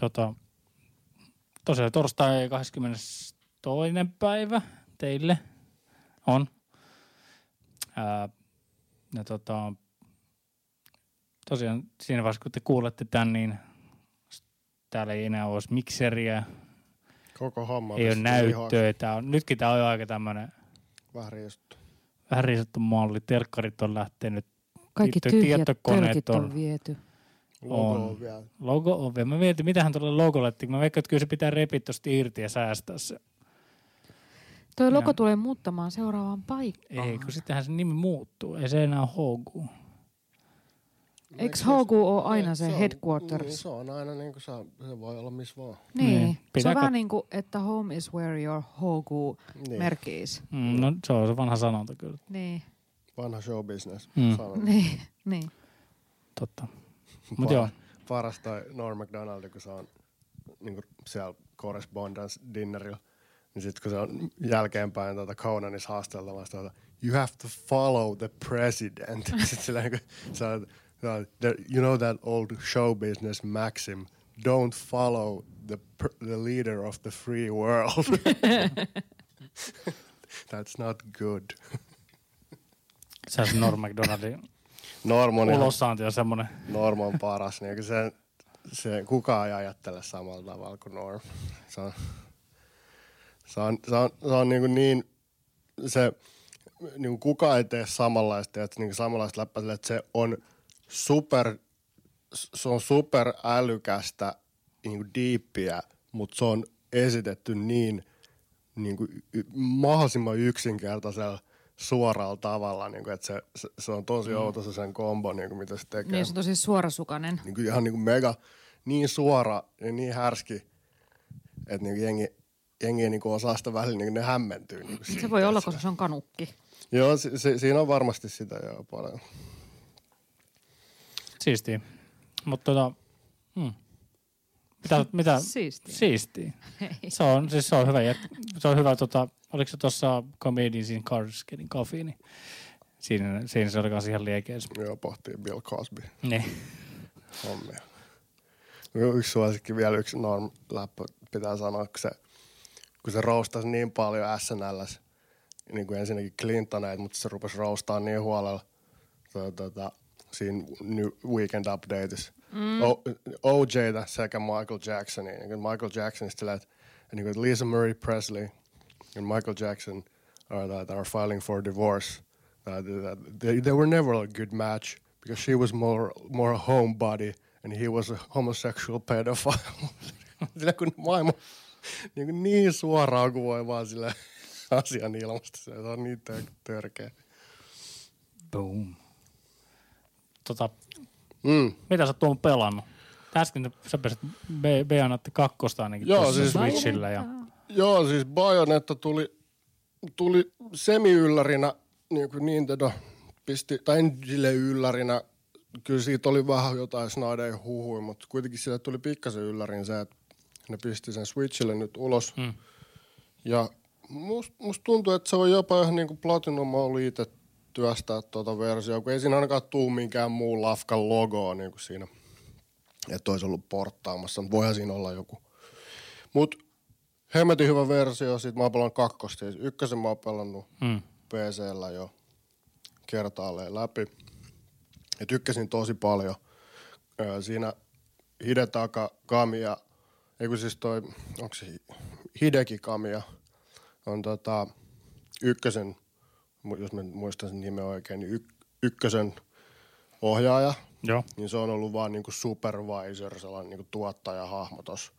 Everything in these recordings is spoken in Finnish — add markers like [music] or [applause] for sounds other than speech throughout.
tota, tosiaan torstai 22. päivä teille on. Ää, ja tota, tosiaan siinä vaiheessa, kun te kuulette tämän, niin täällä ei enää olisi mikseriä, Koko homma. ei ole näyttöä. Tää on, nytkin tämä on jo aika tämmöinen. Vähän riistuttu. vähän riisattu malli. Telkkarit on lähtenyt, Kaikki tyhjät tietokoneet tölkit on on- viety. Logo On. on vielä. logo on vielä. Mä mietin, mitähän tuolle logolle, että mä veikkaan, että kyllä se pitää repiä tosta irti ja säästää se. Toi logo Ja- tulee muuttamaan seuraavaan paikkaan. Ei, kun sittenhän se nimi muuttuu. Ei se enää ole HG. Eikö Hogu ole aina se, on- headquarters? Niin, se on aina niin kuin se, se voi olla missä vaan. Niin. Niin. Se on vähän niin kuin, että home is where your Hogu Niin. merkki is. Mm, no se on se vanha sanonta kyllä. Niin, Vanha show business. Mm. Sanon. niin, niin. Totta. Mut joo. Paras toi Norm MacDonald, kun se on niin kuin siellä correspondence dinnerillä. Niin sitten kun se on jälkeenpäin tuota Conanissa haasteltavasta, tuota, you have to follow the president. [laughs] sitten sillä niin kuin, se on, you know that old show business maxim, don't follow the, pr- the leader of the free world. [laughs] [laughs] That's not good. Se on Norm McDonaldin Norm on, ihan, ulossaanti on semmoinen. Norm on paras. Niin se, se, kukaan ei ajattele samalla tavalla kuin Norm. Se on, se on, se on, se on niin, kuin niin se, niin kuin kukaan ei tee samanlaista, että niin samanlaista läppää, sille, että se on super, se on super älykästä, niin kuin diippiä, mutta se on esitetty niin, niin kuin mahdollisimman yksinkertaisella suoralla tavalla, niin kuin, että se, se, se, on tosi mm. outo se sen kombo, niin kuin, mitä se tekee Niin se on tosi suorasukainen. niin kuin ihan niin kuin mega, niin suora ja niin härski, että niin kuin jengi, jengi niin kuin osaa sitä välillä, niin kuin ne hämmentyy. Niin kuin Se siitä, voi olla, koska se on kanukki. Joo, si, si, siinä on varmasti sitä jo paljon. Siistiä. Mutta tota, hmm. Mitä, [laughs] mitä? Siistiä. Siistiä. [laughs] Se on, siis se on hyvä. Se on hyvä, tota, oliko se tuossa Comedians in Cars Getting Coffee, niin siinä, siinä se oli kanssa ihan liekeis. Joo, pohtii Bill Cosby Niin. hommia. Yksi suosikki vielä, yksi norm läppä pitää sanoa, kun se, kun se roustasi niin paljon SNLs, niin kuin ensinnäkin Clintoneita, mutta se rupesi roustaa niin huolella to, tota, siinä New Weekend Updateissa. Mm. O, OJta sekä Michael Jacksonia. Niin kuin Michael Jacksonista sillä, and niin kuin Lisa Marie Presley and Michael Jackson are, that are filing for divorce. That, that, they, they were never a good match because she was more, more a homebody and he was a homosexual pedophile. [laughs] sillä kun maailma niin, kuin niin suoraan kuin voi vaan sillä asian ilmasta. Se on niin tör- törkeä. Boom. Tota, Mm. mitä sä oot tuon pelannut? Äsken sä pääsit B- Bayonetta kakkosta ainakin Joo, siis- Switchillä. Ja, Joo, siis Bayonetta tuli, tuli semi-yllärinä, niin kuin Nintendo pisti, tai sille yllärinä, kyllä siitä oli vähän jotain snaideen huhui, mutta kuitenkin sille tuli pikkasen yllärin se, että ne pisti sen Switchille nyt ulos. Mm. Ja musta must tuntuu, että se on jopa ihan niin kuin Platinum oli itse työstää tuota versiota, kun ei siinä ainakaan tuu minkään muun lafkan logoa niin kuin siinä, että olisi ollut porttaamassa. Mutta voihan siinä olla joku. Mutta hemmetin hyvä versio, sit mä oon pelannut kakkosta. Siis ykkösen mä oon pelannut mm. PCllä jo kertaalleen läpi. Ja tykkäsin tosi paljon. Siinä Hidetaka Kamiya, ei kun siis toi, onko se Hi- Hideki Kamiya, on tota ykkösen, jos mä muistan sen nimen oikein, niin yk, ykkösen ohjaaja. Joo. Niin se on ollut vaan niinku supervisor, sellainen niinku tuottajahahmo tossa.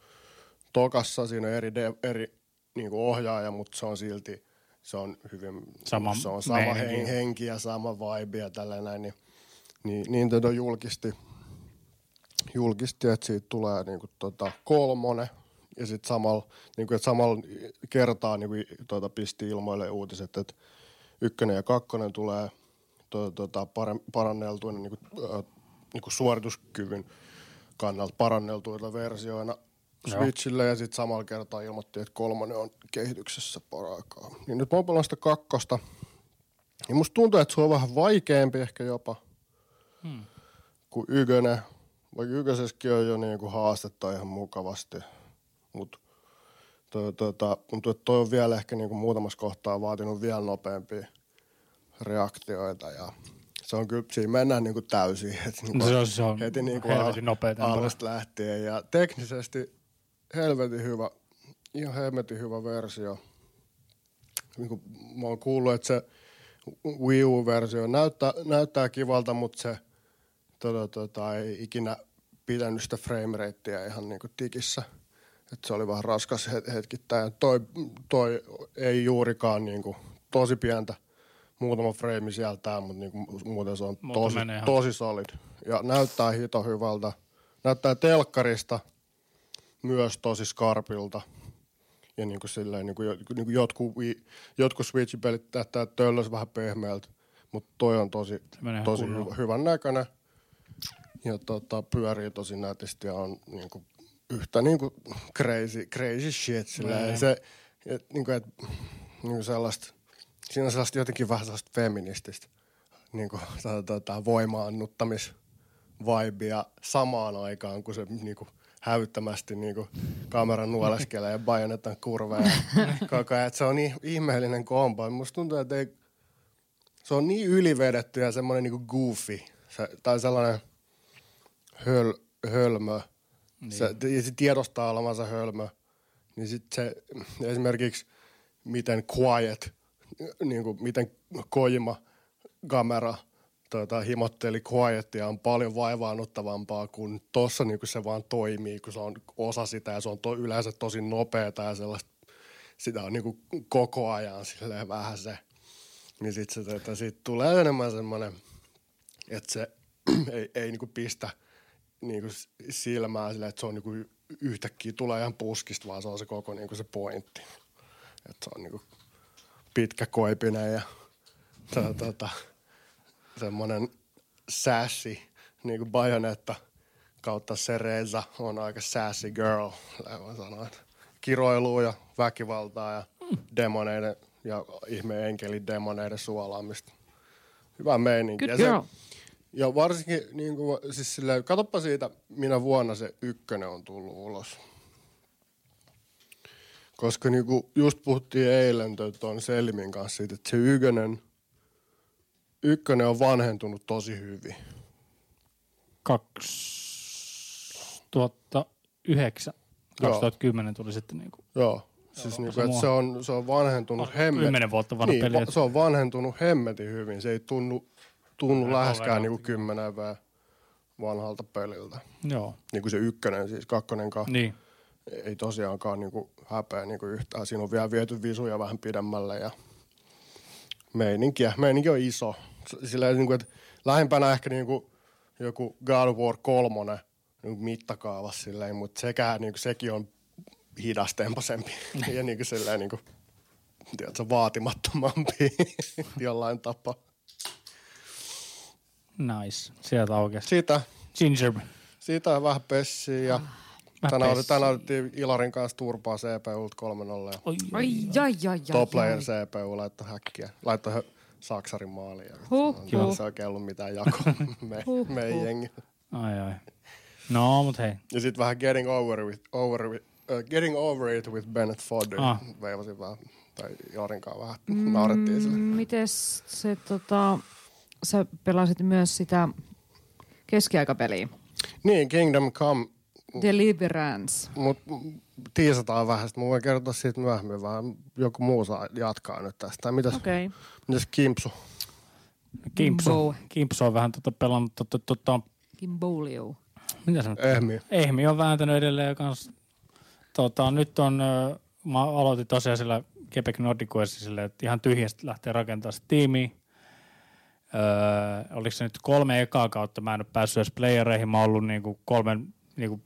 Tokassa siinä on eri, de, eri niinku ohjaaja, mutta se on silti, se on hyvin, Sama se on sama hen, henki ja sama vibe ja tällä näin. Niin, niin Nintendo julkisti, julkisti, että siitä tulee niinku tota kolmonen. Ja sitten samalla, niinku, että samalla kertaa niinku, tota, pisti ilmoille uutiset, että ykkönen ja kakkonen tulee to, tota, paranneltuina niinku, äh, niinku suorituskyvyn kannalta paranneltuina versioina Joo. Switchille ja sitten samalla kertaa ilmoitti, että kolmonen on kehityksessä paraikaa. Niin nyt mä oon sitä kakkosta. Ja musta tuntuu, että se on vähän vaikeampi ehkä jopa Hmm. kuin ykönen, vaikka ykkösessäkin on jo niinku haastetta ihan mukavasti, mutta toi, tota, tuntuu, että toi on vielä ehkä niinku muutamassa kohtaa vaatinut vielä nopeampia reaktioita ja se on kyllä, siinä mennään niinku täysin. Et niinku No se on, se on heti niinku helvetin nopea alusta lähtien ja teknisesti helvetin hyvä, ihan helvetin hyvä versio. Niin kuin mä oon kuullut, että se Wii U-versio näyttää, näyttää kivalta, mutta se tota, tota, ei ikinä pitänyt sitä frameratea ihan niin kuin tikissä. Et se oli vähän raskas het- hetkittäin. Toi, toi ei juurikaan niin kuin, tosi pientä muutama frame sieltä, mutta niin kuin, muuten se on Mutta tosi, tosi solid. Ja näyttää hito hyvältä. Näyttää telkkarista myös tosi skarpilta. Ja niin kuin silleen, niin kuin, niin kuin jotkut, jotkut Switch-pelit näyttää töllös vähän pehmeältä, mutta toi on tosi, tosi hyvä, hyvän näköinen. Ja tota, pyörii tosi nätisti ja on niin kuin, yhtä niin kuin crazy, crazy shit. Silleen. Niin. Se, et, niin kuin, et, niin kuin sellaista, siinä on sellaista jotenkin vähän sellaista feminististä niin kuin, tota, voimaannuttamis vibea samaan aikaan, kun se niin kuin, hävyttömästi niin kuin, kameran nuoleskelee ja bajonetan kurveja [laughs] koko ajan. Se on niin ihmeellinen kombo. Musta tuntuu, että ei, se on niin ylivedetty ja semmoinen niin goofy se, tai sellainen höl, hölmö. Niin. Se, ja se tiedostaa olevansa hölmö. Niin sit se esimerkiksi miten quiet, niin kuin miten Kojima kamera tota, himotteli quietia on paljon vaivaannuttavampaa kuin tossa niin se vaan toimii, kun se on osa sitä ja se on to, yleensä tosi nopeeta ja sellaista, sitä on niin kuin koko ajan silleen vähän se. Niin sit se, tota, siitä tulee enemmän semmoinen, että se [clears throat] ei, ei niin kuin pistä niin kuin silmää silleen, että se on niin kuin yhtäkkiä tulee ihan puskista, vaan se on se koko niin kuin se pointti. Että se on niin kuin pitkä koipinen ja tota, tota, semmoinen sassy, niin kuin Bayonetta kautta Cereza on aika sassy girl, mä että Kiroilua ja väkivaltaa ja demoneiden ja ihme enkeli demoneiden suolaamista. Hyvä meininki. Good ja, girl. se, ja varsinkin, niin kuin, siis silleen, katoppa siitä, minä vuonna se ykkönen on tullut ulos. Koska niin kuin just puhuttiin eilen tuon Selmin kanssa siitä, että se ykkönen, ykkönen on vanhentunut tosi hyvin. 2009, Joo. 2010 tuli sitten niinku Joo. Siis niin se kuin, että mua- se on, se on vanhentunut hemmet. 10 vuotta vanha niin, peli. va- se on vanhentunut hemmetin hyvin. Se ei tunnu, tunnu läheskään niin kuin kymmenen V vanhalta peliltä. Joo, Niin kuin se ykkönen, siis kakkonenkaan. niin. ei tosiaankaan niinku häpeä niinku yhtään. Siinä on vielä viety visuja vähän pidemmälle ja meininkiä. Meininki on iso. S- Sillä niinku, että lähimpänä ehkä niinku joku God of War 3 niinku mittakaavassa silleen, mutta sekä, niinku, sekin on hidastemposempi [laughs] ja niinku silleen niinku, tiedätkö, vaatimattomampi [laughs] jollain tapaa. Nice. Sieltä aukesi. Siitä, Ginger. siitä on vähän pessiä ja Vähän tänään, pessiä. tänään otettiin Ilarin kanssa turpaa CPUlta 3.0 ja Oi, Ai, jai, jai, jai, Top player. CPU laittoi häkkiä. Laittoi hö- Saksarin maaliin. Ja Huh, huh. se oikein ollut mitään jakoa [laughs] me, Huh, meidän huh. jengi. ai, ai. No, mut hei. Ja sitten vähän getting over, with, over with, uh, getting over it with Bennett Fodder. Ah. Ah. Veivasin vähän, tai Jorinkaan vähän mm. naurettiin sille. Mites se tota, sä pelasit myös sitä keskiaikapeliä, Niin, Kingdom Come, Deliverance. mutta tiisataan vähän. Sitten mä voin kertoa siitä myöhemmin vähän. Joku muu saa jatkaa nyt tästä. Tai mitäs, okay. Mitäs Kimpsu? Kimpsu. Bow. Kimpsu on vähän tota pelannut tota, tota, Kimbolio. mitä se nyt Ehmi. Ehmi on vääntänyt edelleen kans. Tota, nyt on, mä aloitin tosiaan sillä Quebec Nordicuessa silleen, että ihan tyhjästä lähtee rakentamaan sitä tiimiä. Öö, oliko se nyt kolme ekaa kautta, mä en ole päässyt edes playereihin, mä oon ollut niinku kolmen niinku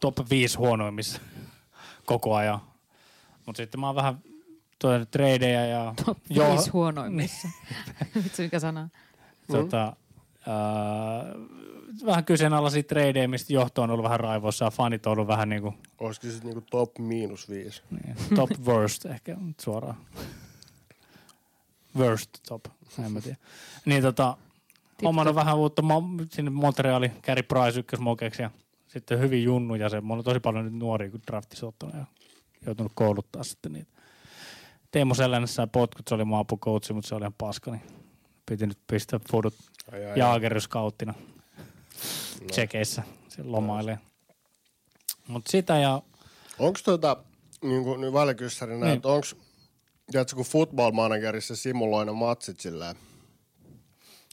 top 5 huonoimmissa [laughs] koko ajan. Mutta sitten mä oon vähän tuota, tradeja ja Top Joo. 5 [laughs] huonoimmissa. [laughs] Vitsi mikä sana. tota, öö, vähän kyseenalaisia tradeja, mistä johto on ollut vähän raivoissa ja fanit on ollut vähän niinku Olisiko se sitten niinku top miinus viisi? Niin, top worst ehkä suoraan. Worst top, en mä tiedä. Niin tota, hommannut vähän uutta mo- sinne Montreali, Gary Price ykkösmokeksi ja sitten hyvin junnu ja se, mulla on tosi paljon nyt nuoria kun draftissa ottanut ja joutunut kouluttaa sitten niitä. Teemu Selänen sai potkut, se oli mun apukoutsi, mutta se oli ihan paska, niin piti nyt pistää fudut. Jaageryskauttina No. Tsekeissä, se lomailee. Mutta sitä ja Onko tota, niin kuin nyt Niin. että onko, tiedätkö, kun football managerissa simuloi ne matsit silleen,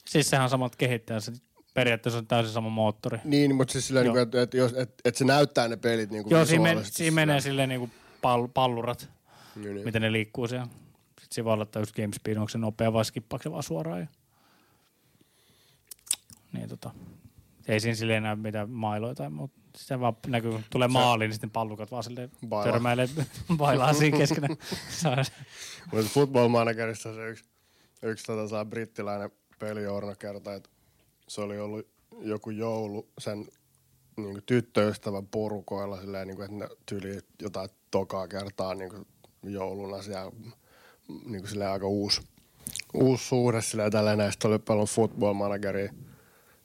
siis sehän on samat kehittäjät, se periaatteessa on täysin sama moottori. niin, mutta siis silleen, niin että, että, jos, että, että se näyttää ne pelit niin kuin Joo, siinä, men, siinä menee silleen niinku pall, pallurat, Niin, niin. miten ne liikkuu siellä. Sitten siinä voi olla just game speed, onko se nopea vai skippaako se vaan suoraan. Ja... Niin tota, ei siinä silleen näy mitään mailoja tai muuta. Se vaan näkyy, kun tulee maaliin, niin sitten pallukat vaan silleen Bailaa. törmäilee, [laughs] bailaa siinä keskenään. [laughs] Mutta football managerissa se yksi, yksi tota, saa brittiläinen pelijourna kerta, että se oli ollut joku joulu sen niin kuin tyttöystävän porukoilla silleen, niin kuin, että ne tyyli jotain tokaa kertaa niin kuin jouluna siellä niin kuin silleen aika uusi, uusi suhde silleen tällainen. Ja sitten oli paljon football manageria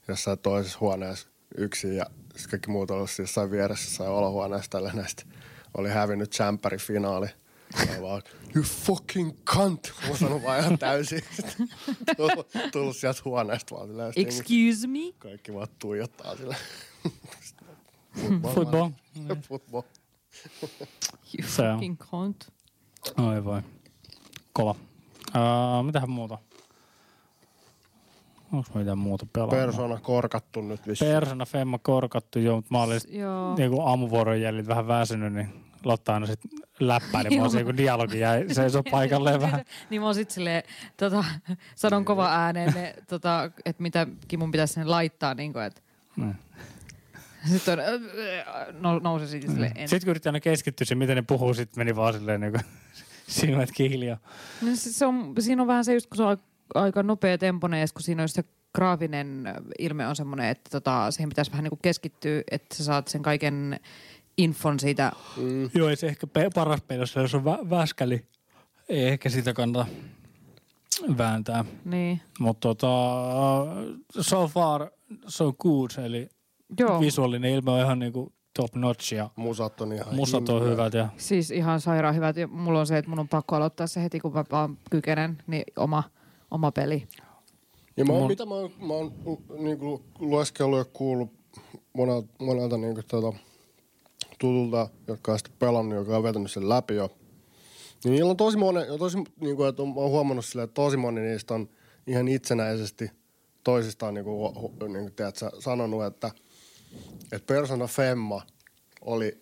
jossain toisessa huoneessa yksin ja kaikki muut oli ollut jossain vieressä jossain olohuoneessa tällainen. Sitten oli hävinnyt champerin finaali. Ja vaan, you fucking cunt! Mä sanon vaan ihan täysin. Tullut, tullut sieltä huoneesta vaan silleen. Excuse me? Kaikki vaan tuijottaa sille. Football. Football. You Se on. fucking cunt. Oi voi. Kova. Uh, mitähän muuta? Onko mitään muuta pelaa? Persona korkattu nyt vissi. Persona Femma korkattu jo, mutta mä olin Joo. niin aamuvuoron jäljiltä vähän väsynyt, niin Lotta aina sitten läppäili mua se, kun dialogi jäi [laughs] seisoo paikalleen vähän. niin mä oon sit silleen, tota, sanon kova ääneen, ne, tota, että mitä mun pitäisi sinne laittaa, niin kuin, että Mm. sitten on, nou, nousi siitä silleen, en. Sitten kun yritti aina keskittyä siihen, miten ne puhuu, sitten meni vaan silleen niin kuin [laughs] silmät kihiljaa. No, se, se on, siinä on vähän se just, kun se on aika nopea temponen, ja kun siinä on se graafinen ilme on semmoinen, että tota, siihen pitäisi vähän niin kuin keskittyä, että sä saat sen kaiken infon siitä. Mm. Joo, ei se ehkä pe- paras pelossa, jos on vä- väskäli. Ei ehkä sitä kannata vääntää. Niin. Mutta tota, so far so good, eli Joo, visuaalinen ilme on ihan niinku top notch ja Musat on ihan musat on hyvät ja siis ihan sairaan hyvät. Ja mulla on se, että mun on pakko aloittaa se heti, kun mä vaan kykenen, niin oma, oma peli. Ja mä oon, mitä mä oon, mä oon niinku lueskellut ja kuullut monelta, monelta niinku tota, tutulta, jotka on sitten pelannut, joka on vetänyt sen läpi jo. Niin niillä on tosi monen, tosi, niinku, että on, mä oon huomannut silleen, että tosi moni niistä on ihan itsenäisesti toisistaan niinku, hu- hu- niinku, tiedätkö, sanonut, että, että Persona Femma oli,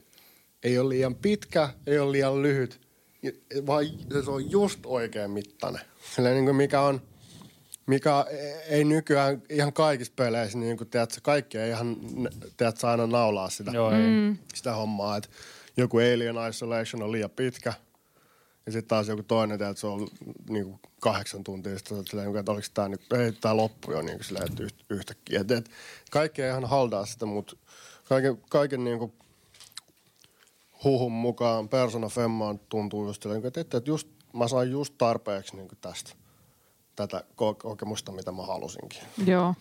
ei ole liian pitkä, ei ole liian lyhyt, vaan se on just oikein mittainen. Silleen, niin kuin mikä on, mikä ei nykyään ihan kaikissa peleissä, niin kuin, tiedätkö, kaikki ei ihan tiedätkö, aina naulaa sitä, joo. Mm. sitä hommaa. Että joku Alien Isolation on liian pitkä, ja sitten taas joku toinen, tiedätkö, se on niin kuin kahdeksan tuntia, sitten silleen, että oliko tämä nyt, ei tämä loppu jo niin kuin silleen, että yht- yhtäkkiä. Et, et, kaikki ei ihan haldaa sitä, mutta kaiken, kaiken niin kuin huhun mukaan Persona Femmaan tuntuu just silleen, että, että just, mä sain just tarpeeksi niin kuin tästä tätä ko- kokemusta, mitä mä halusinkin. Joo.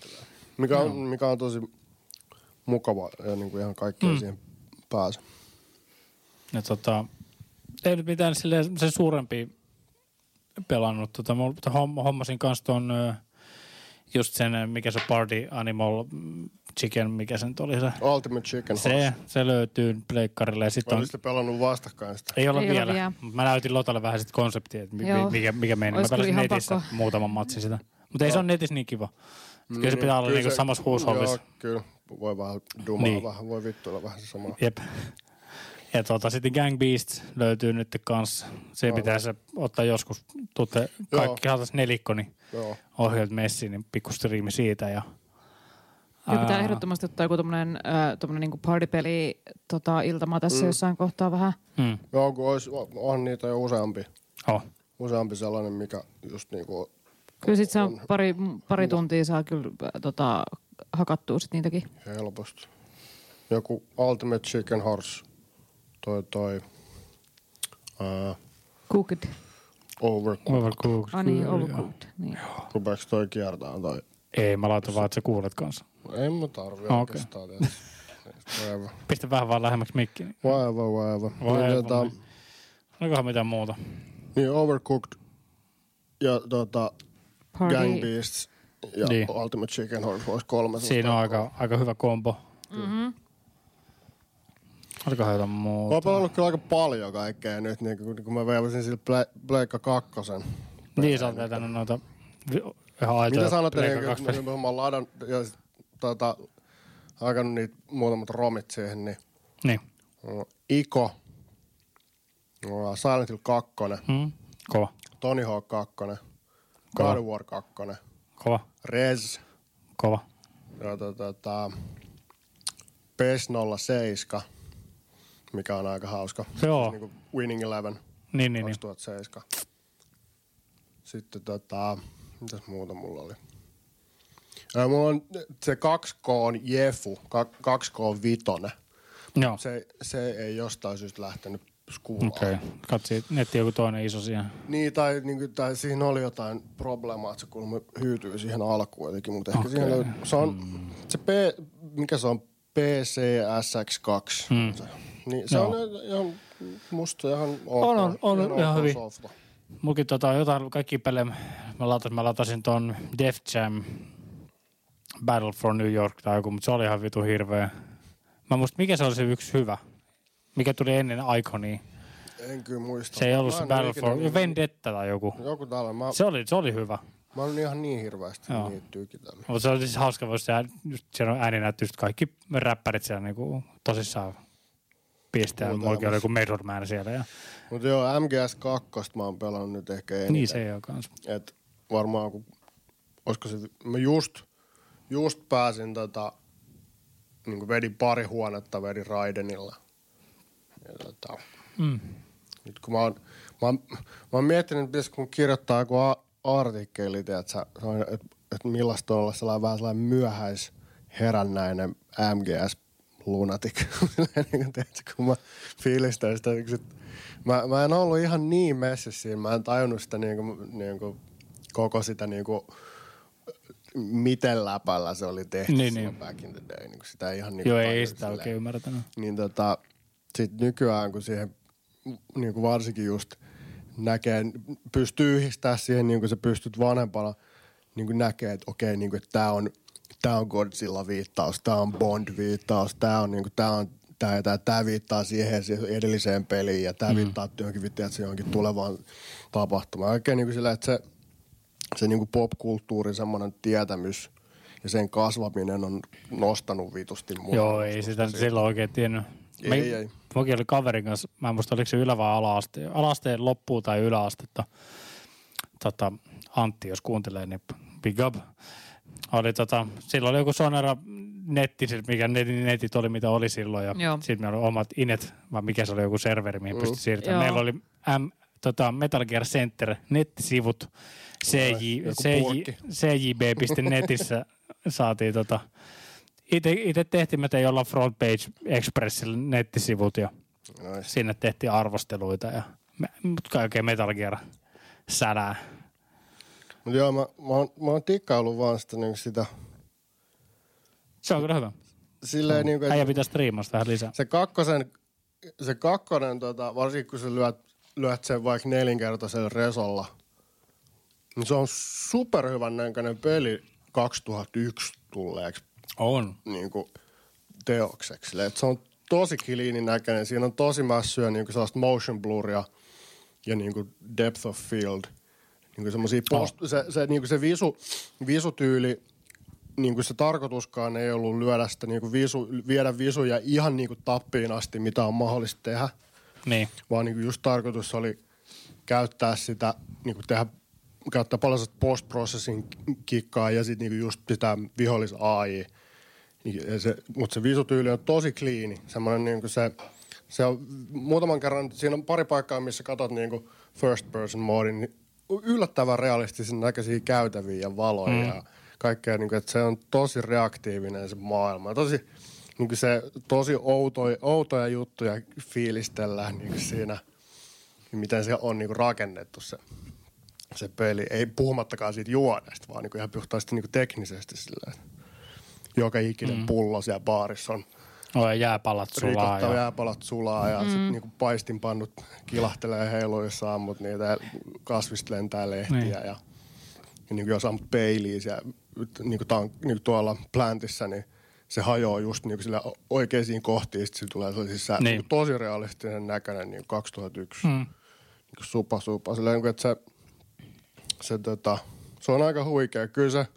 Mikä on, mikä on tosi mukava ja niin kuin ihan kaikkea mm. siihen pääse. Ja tota, ei nyt mitään silleen, se suurempi pelannut. Tota, mä homm- hommasin kanssa ton just sen, mikä se Party Animal mm, Chicken, mikä se nyt oli se. Ultimate Chicken Se, Horse. se löytyy pleikkarille ja sitten on, Olisitte pelannut vastakkain sitä. ei ole Ei vielä, vielä. mä näytin Lotalle vähän sit konseptia, että Joo. mikä, mikä meni. Mä pelasin netissä pakko. muutaman matsin sitä. Mutta ei se ole netissä niin kiva. Kyllä se pitää olla niinku samassa huushollissa. Joo, kyllä. Voi vähän dumaa Niin. vähän, voi vittuilla vähän se sama. Jep. [laughs] Ja tota, sitten Gang Beasts löytyy nyt kanssa. Se Aivan. pitää se ottaa joskus, tuutte kaikki saatais nelikko, niin Joo. ohjeet messiin, niin pikku striimi siitä. Ja, Ja pitää Ää, ehdottomasti ottaa joku tommonen, äh, tommonen niinku partypeli tota, iltama tässä Mm. jossain kohtaa vähän. Mm, Joo, kun olisi, on niitä jo useampi. oh. Useampi sellainen, mikä just niinku Kyllä sit se on On. pari, pari tuntia saa kyllä äh, tota, hakattua sit niitäkin. helposti. Joku Ultimate Chicken Horse. Toi toi. Uh, Cooked. overcooked. Overcooked. Ah niin, overcooked. Niin. Rupeeks toi kiertää toi Ei, mä laitan vaan, että sä kuulet kanssa. En mä tarvi oikeastaan okay. Whatever. Pistä vähän vaan lähemmäksi mikkiä. Whatever, whatever. Whatever. Niin, tota, Olikohan mitään muuta? niin Overcooked ja tota, Party. Gang Beasts ja Niin. Ultimate Chicken Horse Force 3. Siinä on aika, aika hyvä kombo. Mm-hmm. Olikohan jotain Mä oon muuta? pelannut kyllä aika paljon kaikkea nyt, niin kun, kun mä veivasin sillä Ple- Pleikka kakkosen. Niin, sä oot vetänyt noita ihan aitoja. Mitä sanotte, niin, kun, kun mä oon ladannut ja sit, tota, hakannut niitä muutamat romit siihen, niin Niin. Iko, Silent Hill 2, Hmm. Kova. Tony Hawk 2, Kova. God of War 2, Kova. Rez, Kova. ja tota, tota, PES 07, mikä on aika hauska. Joo. Siis niin Winning Eleven Niin, niin, niin. 2007. Sitten tota, mitäs muuta mulla oli? Mulla on se 2K on Jefu, ka- 2K on Vitonen. Joo. Se, se ei jostain syystä lähtenyt skuulaan. Okei. Okay. Katsi, netti joku toinen iso siihen. Niin, tai, niin kuin, tai siinä oli jotain probleemaa, että se kuulemma hyytyy siihen alkuun jotenkin, mutta ehkä Okei. siihen löy- se on, se P, mikä se on, PCSX2. Mm. Se, niin se Joo. on ihan musta ihan ok. On, on, on ihan ok hyvin. softa. Mukin tota, jotain kaikki pelejä, mä latasin, mä latasin ton Def Jam Battle for New York tai joku, mutta se oli ihan vitu hirveä. Mä muistan, mikä se oli se yksi hyvä, mikä tuli ennen Iconia. En kyllä muista. Se ei ollut Mä se Battle for, niin- Vendetta tai joku. Joku tällainen. Mä, Se oli, se oli hyvä. mä olen ihan niin hirveästi Joo. niitä. Mutta se oli siis hauska, kun se, just, siellä on ääninäyttö, just kaikki räppärit siellä niinku tosissaan pistää. Mullakin oli joku Major Man siellä. Ja, Mutta joo, MGS2 mä oon pelannut nyt ehkä eniten. niin se ei ole kans. Et varmaan kun, olisiko se, mä just, just pääsin tota, niin vedin pari huonetta, vedin Raidenilla. Ja tota, Mm. nyt kun mä oon, mä oon, mä oon miettinyt, että pitäisikö mun kirjoittaa joku a- artikkeli, että et, et millaista on olla sellainen vähän sellainen myöhäis herännäinen MGS lunatic. [laughs] niin tiedätkö, kun mä fiilistän sitä, niin sit, mä, mä en ollut ihan niin messissä siinä, mä en tajunnut sitä niin kuin, niin kuin, koko sitä niin kuin, miten läpällä se oli tehty Niin, niin. back in the day. Niin kuin sitä ei ihan niin Joo, ei sitä silleen. oikein ymmärtänyt. Niin tota, sit nykyään kun siihen niin kuin varsinkin just näkee, pystyy yhdistää siihen niin kuin sä pystyt vanhempana niin kuin näkee, että okei, niin kuin, että tää on, tää on Godzilla-viittaus, tää on Bond-viittaus, tää on, niin kuin, tää on tää, ja tää, tää viittaa siihen, siihen edelliseen peliin ja tää mm. viittaa johonkin, tiedätkö, johonkin tulevaan tapahtumaan. Oikein niin kuin sillä, että se, se niin kuin popkulttuurin semmoinen tietämys ja sen kasvaminen on nostanut vitusti mua. Joo, ei sitä silloin oikein tiennyt. Ei, Me- ei. Mukin oli kaverin kanssa, mä en muista oliko se ylä- vai ala-aste, alaasteen loppuun tai yläastetta. Tota, Antti, jos kuuntelee, niin big up. Oli tota, silloin oli joku Sonera netti, siis mikä netin, netit oli, mitä oli silloin. Ja sitten meillä oli omat inet, vai mikä se oli, joku serveri, mihin Mm. pystyi siirtämään. Joo. Meillä oli M, tota, Metal Gear Center nettisivut CJ, CJ. CJB.netissä saatiin tota, itse, tehtiin, me jollain Front Page Expressillä nettisivut ja Nois. sinne tehtiin arvosteluita ja kaikkea Metal Gear sälää. Mutta joo, mä, mä, oon, mä oon tikkaillut vaan sitä, niin sitä Se on kyllä hyvä. silleen niin kuin, Äijä pitää striimasta vähän lisää. se kakkosen, se kakkonen, tota, varsinkin kun sä lyöt, lyöt sen vaikka nelinkertaisella resolla, niin se on superhyvän näköinen peli 2001 tulleeksi On. niin kuin teokseksi. Että se on tosi kiliinin näköinen. Siinä on tosi mässyä niin kuin sellaista motion bluria ja niin kuin depth of field. Niin kuin semmosia post, se, se, niin kuin se visu, visutyyli, niin kuin se tarkoituskaan ei ollut lyödä sitä niin kuin visu, viedä visuja ihan niin kuin tappiin asti, mitä on mahdollista tehdä. Niin. Vaan niin kuin just tarkoitus oli käyttää sitä, niin kuin tehdä, käyttää paljon sitä post-processing kikkaa ja sitten niin just sitä vihollis AI. Se, mutta se visutyyli on tosi kliini. Semmoinen niin kuin se, se on muutaman kerran, siinä on pari paikkaa, missä katsot niin kuin first person moodin, niin yllättävän realistisen näköisiä käytäviä ja valoja mm. ja kaikkea, niin kuin, että se on tosi reaktiivinen se maailma. Tosi, niin kuin se, tosi outoja, outoja juttuja fiilistellään niin kuin siinä, miten se on niin kuin rakennettu se se peli. Ei puhumattakaan siitä juodesta, vaan niin kuin ihan puhtaasti niin kuin teknisesti silleen. Joka ikinen mm. pullo siellä baarissa on Oi, jääpalat sulaa. Ja... jääpalat sulaa ja mm. niinku paistinpannut kilahtelee heiluissa, ammut niitä ja kasvista lentää lehtiä Niin. ja, ja niinku jos ammut peiliin siellä, niinku, tank, niinku tuolla plantissa, niin se hajoaa just niinku sillä oikeisiin kohtiin, sitten se tulee sellainen siis Niin. niinku tosi realistinen näköinen niin 2001 mm. Niinku supa supa. Silleen, niinku, että se, se, tota, se on aika huikea. Kyllä se,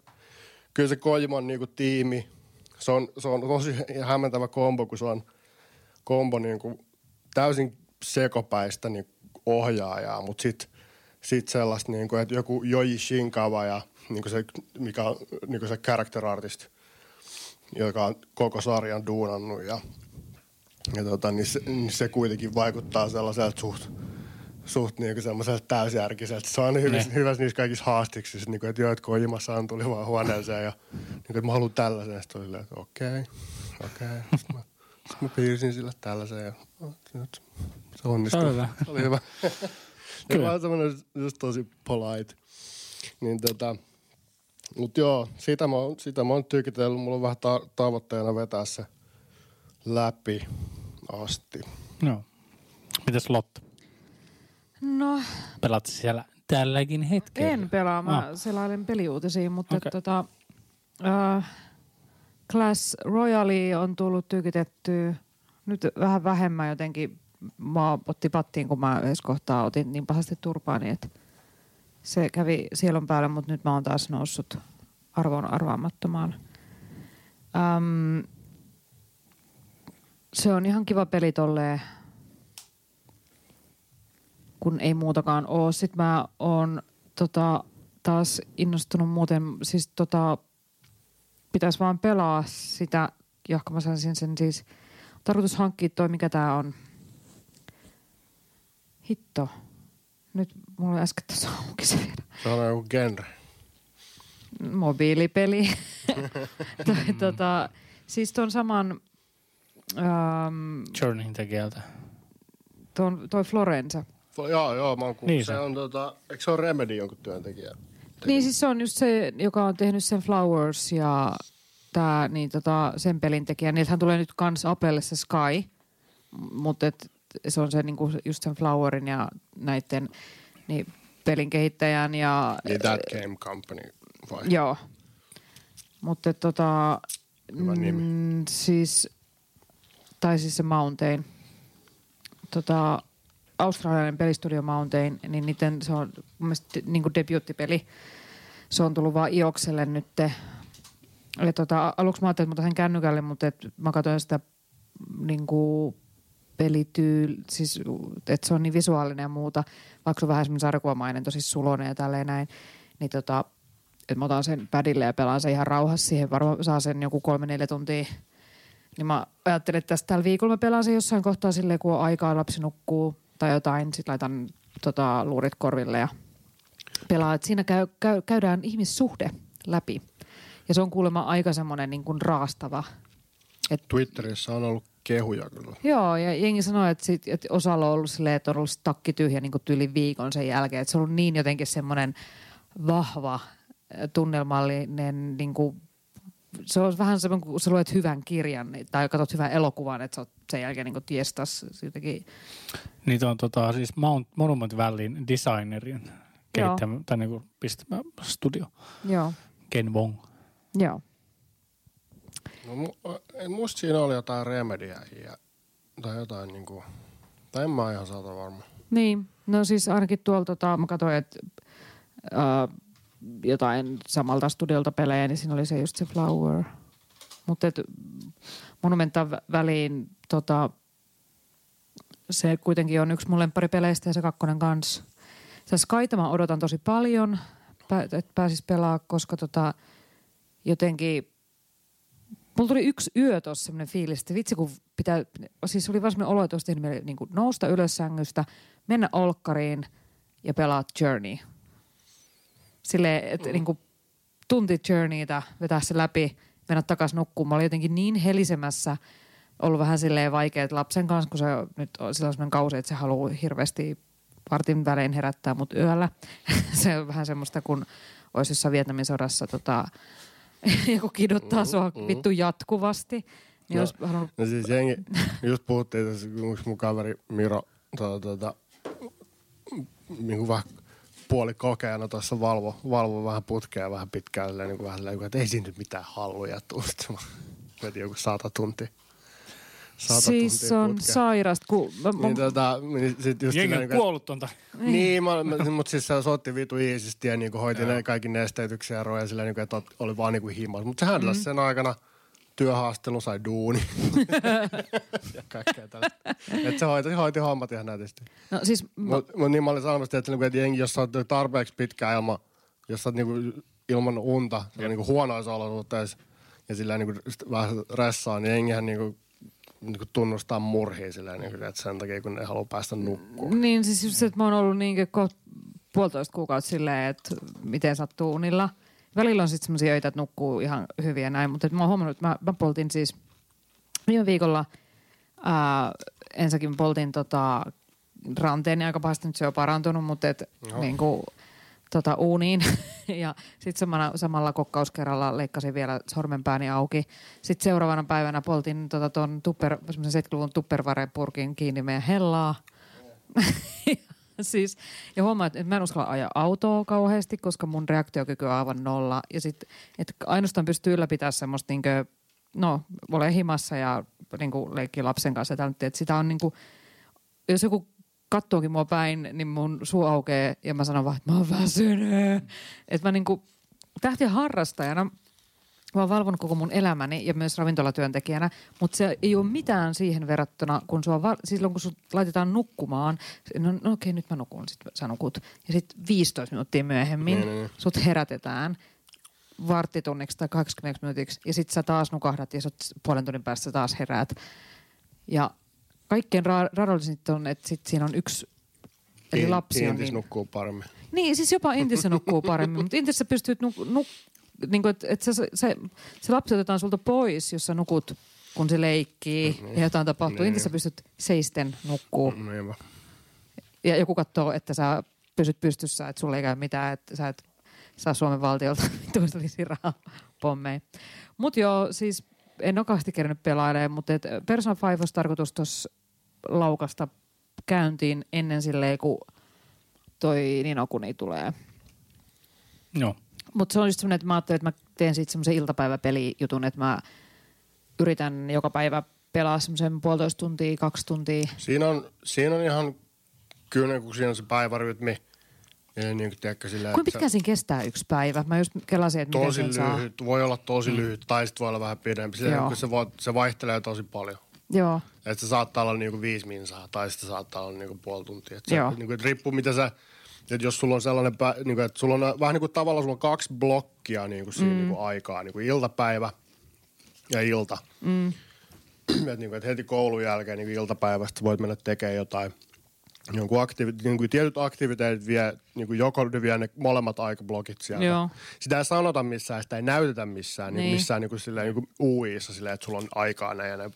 kyllä se Kojiman niinku tiimi, se on, se on tosi hämmentävä kombo, kun se on kombo niinku täysin sekopäistä niin ohjaajaa, mutta sitten sit sellaista, niinku, että joku Joji Shinkawa ja niinku se, mikä on niinku se character artist, joka on koko sarjan duunannut ja, ja tota, niin, se, niin se kuitenkin vaikuttaa sellaiselta suht, suht niinku semmoiselta täysjärkiseltä. Se on Ne. hyvässä niissä kaikissa haastiksissa, niinku, että joo, että Kojimassaan tuli vaan huoneeseen ja niinku, että mä haluan tällaisen. Sitten oli että okei, okei. Sitten mä, sit mä piirsin sille tällaisen ja nyt se onnistui. Se on hyvä. Se oli hyvä. [laughs] ja Kyllä. mä oon semmoinen just tosi polite. Niin tota, mut joo, sitä mä, oon, sitä mä oon tykitellyt. Mulla on vähän ta- tavoitteena vetää se läpi asti. Joo. Mites Lotta? No, Pelaat siellä tälläkin hetkellä? en pelaa. Mä Ah. selailen peliuutisia, mutta okay. tota, äh, Clash Royale on tullut tykitetty nyt vähän vähemmän jotenkin. Mä otti pattiin, kun mä yhdessä kohtaa otin niin pahasti turpaani, että se kävi sielun päälle, mutta nyt mä oon taas noussut arvoon arvaamattomaan. Öm, se on ihan kiva peli tolleen, kun ei muutakaan oo. Sitten mä oon tota, taas innostunut muuten, siis tota, pitäisi vaan pelaa sitä, johon mä saisin sen siis, tarkoitus hankkia toi, mikä tää on. Hitto. Nyt mulla oli äsken tuossa auki se vielä Se on joku genre. mobiilipeli. [laughs] toi, tota, siis tuon saman, ähm, Journeyin tekijältä. ton, toi Florenza. Fo- Joo, joo, mä oon kuullut. Niin se. se on tota, eikö se ole Remedy jonkun työntekijä? Niin siis se on just se, joka on tehnyt sen Flowers ja tää, niin tota, sen pelin tekijä. Niiltähän tulee nyt kans Applelle se Sky, mutta se on se niinku just sen Flowerin ja näiden niin pelin kehittäjän ja... Niin That Game Company vai? Joo. Mutta tota... Hyvä nimi. mm, Siis, tai siis se Mountain. Tota, australialainen pelistudio Mountain, niin niiden se on mun mielestä niin kuin debuuttipeli. Se on tullut vaan Iokselle nyt. Ja tota, aluksi mä ajattelin, että mä otan sen kännykälle, mutta et mä katsoin sitä niin kuin pelityyl, siis että se on niin visuaalinen ja muuta, vaikka se on vähän semmoinen sarjakuvamainen, tosi sulonen ja tälleen näin, niin tota, että mä otan sen padille ja pelaan sen ihan rauhassa siihen, varmaan saa sen joku kolme-neljä tuntia. Niin mä ajattelin, että tästä tällä viikolla mä pelaan sen jossain kohtaa silleen, kun on aikaa, lapsi nukkuu tai jotain, sit laitan tota, luurit korville ja pelaa. Et siinä käy, käy, käydään ihmissuhde läpi. Ja se on kuulemma aika semmoinen niin kuin raastava. Twitterissä on ollut kehuja kyllä. Joo, ja jengi sanoi, että, sit, että osalla on ollut silleen, että on ollut se takki tyhjä niin kuin tyli viikon sen jälkeen. Että se on ollut niin jotenkin semmoinen vahva, äh, tunnelmallinen, niin kuin, se on vähän semmoinen, kun sä luet hyvän kirjan niin- tai katsot hyvän elokuvan, että sä oot sen jälkeen niin kuin tiestas jotenkin. Niitä on tota, siis Mount Monument Valleyn designerin kehittämä, tai niinku pistämä studio. Joo, Ken Wong. joo. No, mu- en muista siinä oli jotain Remedyä ja, tai jotain niinku, tai en mä ihan saata varma. Niin, no siis ainakin tuolta, tota, mä katsoin, että äh, jotain samalta studiolta pelejä, niin siinä oli se just se Flower. Mutta Monumenta vä- väliin tota, se kuitenkin on yksi mun lemparipeleistä ja se kakkonen kanssa. Se Skyta mä odotan tosi paljon, että pääsis pelaa, koska tota, jotenkin Mulla tuli yksi yö tuossa semmoinen fiilis, että vitsi kun pitää, siis oli vaan semmoinen olo, että olisi tehnyt niin nousta ylös sängystä, mennä olkkariin ja pelaa Journey. Silleen, että mm. niin kuin tunti Journeytä, vetää se läpi, mennä takaisin nukkumaan. Mä olin jotenkin niin helisemässä, ollut vähän silleen vaikeat lapsen kanssa, kun se nyt on semmoinen kausi, että se haluaa hirveästi vartin välein herättää mut yöllä. [laughs] se on vähän semmoista, kun olisi jossain Vietnamin sodassa tota, [laughs] joku kiduttaa sua vittu jatkuvasti. Niin No. olisi halunnut No siis jengi, just puhuttiin tässä, kun mun kaveri Miro tuota, tuota, niin kuin vähän puoli kokeena tuossa valvo, valvo vähän putkea vähän pitkään, niin kuin vähän silleen, että ei siinä nyt mitään halluja tuu. Sitten joku sata tuntia. Sata Siis tuntia se on sairasta, kun mä, mä, Niin, tota, niin sit just Jengi on niin, kuollut tonta. niin, mä, mä, [laughs] mutta siis se otti vitu iisisti ja niinku hoiti ne kaikki nesteytyksiä ja roja silleen, niinku, että oli vaan niinku himas. Mutta se hän mm. sen aikana työhaastelu sai duuni. [laughs] ja kaikkea tällaista. Että se hoiti, hoiti hommat ihan nätisti. no siis mä, Mutta mut niin mä olin sanomassa, että, niinku, että jengi, jos sä oot tarpeeksi pitkään ilman, jos sä oot niinku, ilman unta, ja niinku huonoissa olosuhteissa, ja sillä niinku vähän ressaa, niin jengihän niinku, niinku tunnustaa murhia silleen, niinku, että sen takia, kun ne haluaa päästä nukkumaan. niin siis just se, että mä oon ollut niinkö kohta puolitoista kuukautta silleen, että miten sattuu unilla. Välillä on sitten semmoisia öitä, että nukkuu ihan hyvin ja näin, mutta mä oon huomannut, että mä, mä poltin siis viime viikolla ää, ensinnäkin poltin tota, ranteeni aika pahasti, nyt se on parantunut, mutta et, Joo. niin kuin, tota, uuniin. [laughs] ja sitten samalla, samalla kokkauskerralla leikkasin vielä sormenpääni auki. Sitten seuraavana päivänä poltin tota, ton tupper, semmoisen 70-luvun tupperware-purkin kiinni meidän hellaa. [laughs] siis, ja huomaa, että mä en uskalla ajaa autoa kauheasti, koska mun reaktiokyky on aivan nolla. Ja sitten, että ainoastaan pystyy ylläpitämään semmoista niinkö, no, ole himassa ja niinku leikkii lapsen kanssa. tällainen, Että sitä on niinku, jos joku kattookin mua päin, niin mun suu aukeaa ja mä sanon vaan, että mä oon väsynyt. Että mä niinku tähtiä harrastajana Mä oon valvonut koko mun elämäni ja myös ravintolatyöntekijänä, mutta se ei ole mitään siihen verrattuna, kun sua val- silloin kun sut laitetaan nukkumaan, no, no okei nyt mä nukun, sit sä nukut. Ja sitten 15 minuuttia myöhemmin niin. sut herätetään varttitunniksi tai 80 minuutiksi ja sitten sä taas nukahdat ja sut puolen tunnin päästä sä taas heräät. Ja kaikkein ra- radollisinta on, että sit siinä on yksi, eli lapsi on Intis niin... nukkuu paremmin. Niin, siis jopa Intissä nukkuu paremmin, mutta Intissä pystyt nuk, nuk, niin kuin, että, että se, se, se lapsi otetaan sulta pois, jos sä nukut, kun se leikkii ja jotain tapahtuu. Niin. Intissä pystyt seisten nukkuu Mm, Niinpä. ja joku katsoo, että sä pysyt pystyssä, että sulle ei käy mitään, että sä et saa Suomen valtiolta [laughs] tuollaisia rahaa pommeja. Mutta joo, siis en ole kauheasti kerännyt pelailemaan, mutta et Persona 5 olisi tarkoitus tuossa laukasta käyntiin ennen silleen, kun toi Ninokuni tulee. Joo. Mutta se on just semmoinen, että mä ajattelin, että mä teen siitä semmoisen iltapäiväpelijutun, että mä yritän joka päivä pelaa semmoisen puolitoista tuntia, kaksi tuntia. Siinä on, siinä on ihan, kyllä kun siinä on se päivärytmi, ja niin kuin tiedätkö sillä, Kuinka pitkään siinä kestää yksi päivä? Mä just kelasin, että miten tosi sen saa. lyhyt, voi olla tosi Mm. lyhyt, tai sitten voi olla vähän pidempi. Sillä, se, voi, se vaihtelee tosi paljon. Joo, Että se saattaa olla niinku viisi minsaa, tai sitten saattaa olla niinku puoli tuntia. Et se, Joo. niinku, et riippuu mitä sä, että jos sulla on sellainen, pä, niinku, että sulla on vähän niin kuin tavallaan sulla on kaksi blokkia niinku siinä mm. niinku aikaa, niinku iltapäivä ja ilta. mm. [clears throat] että niinku, et heti koulun jälkeen niinku iltapäivästä voit mennä tekemään jotain. Jonkun aktiivi, niinku tietyt aktiviteetit vie, niinku joko ne vie ne molemmat aikablokit sieltä. Joo. Sitä ei sanota missään, sitä ei näytetä missään, niin. Niin. missään niinku silleen, niinku UIissa silleen, että sulla on aikaa näin ja näin.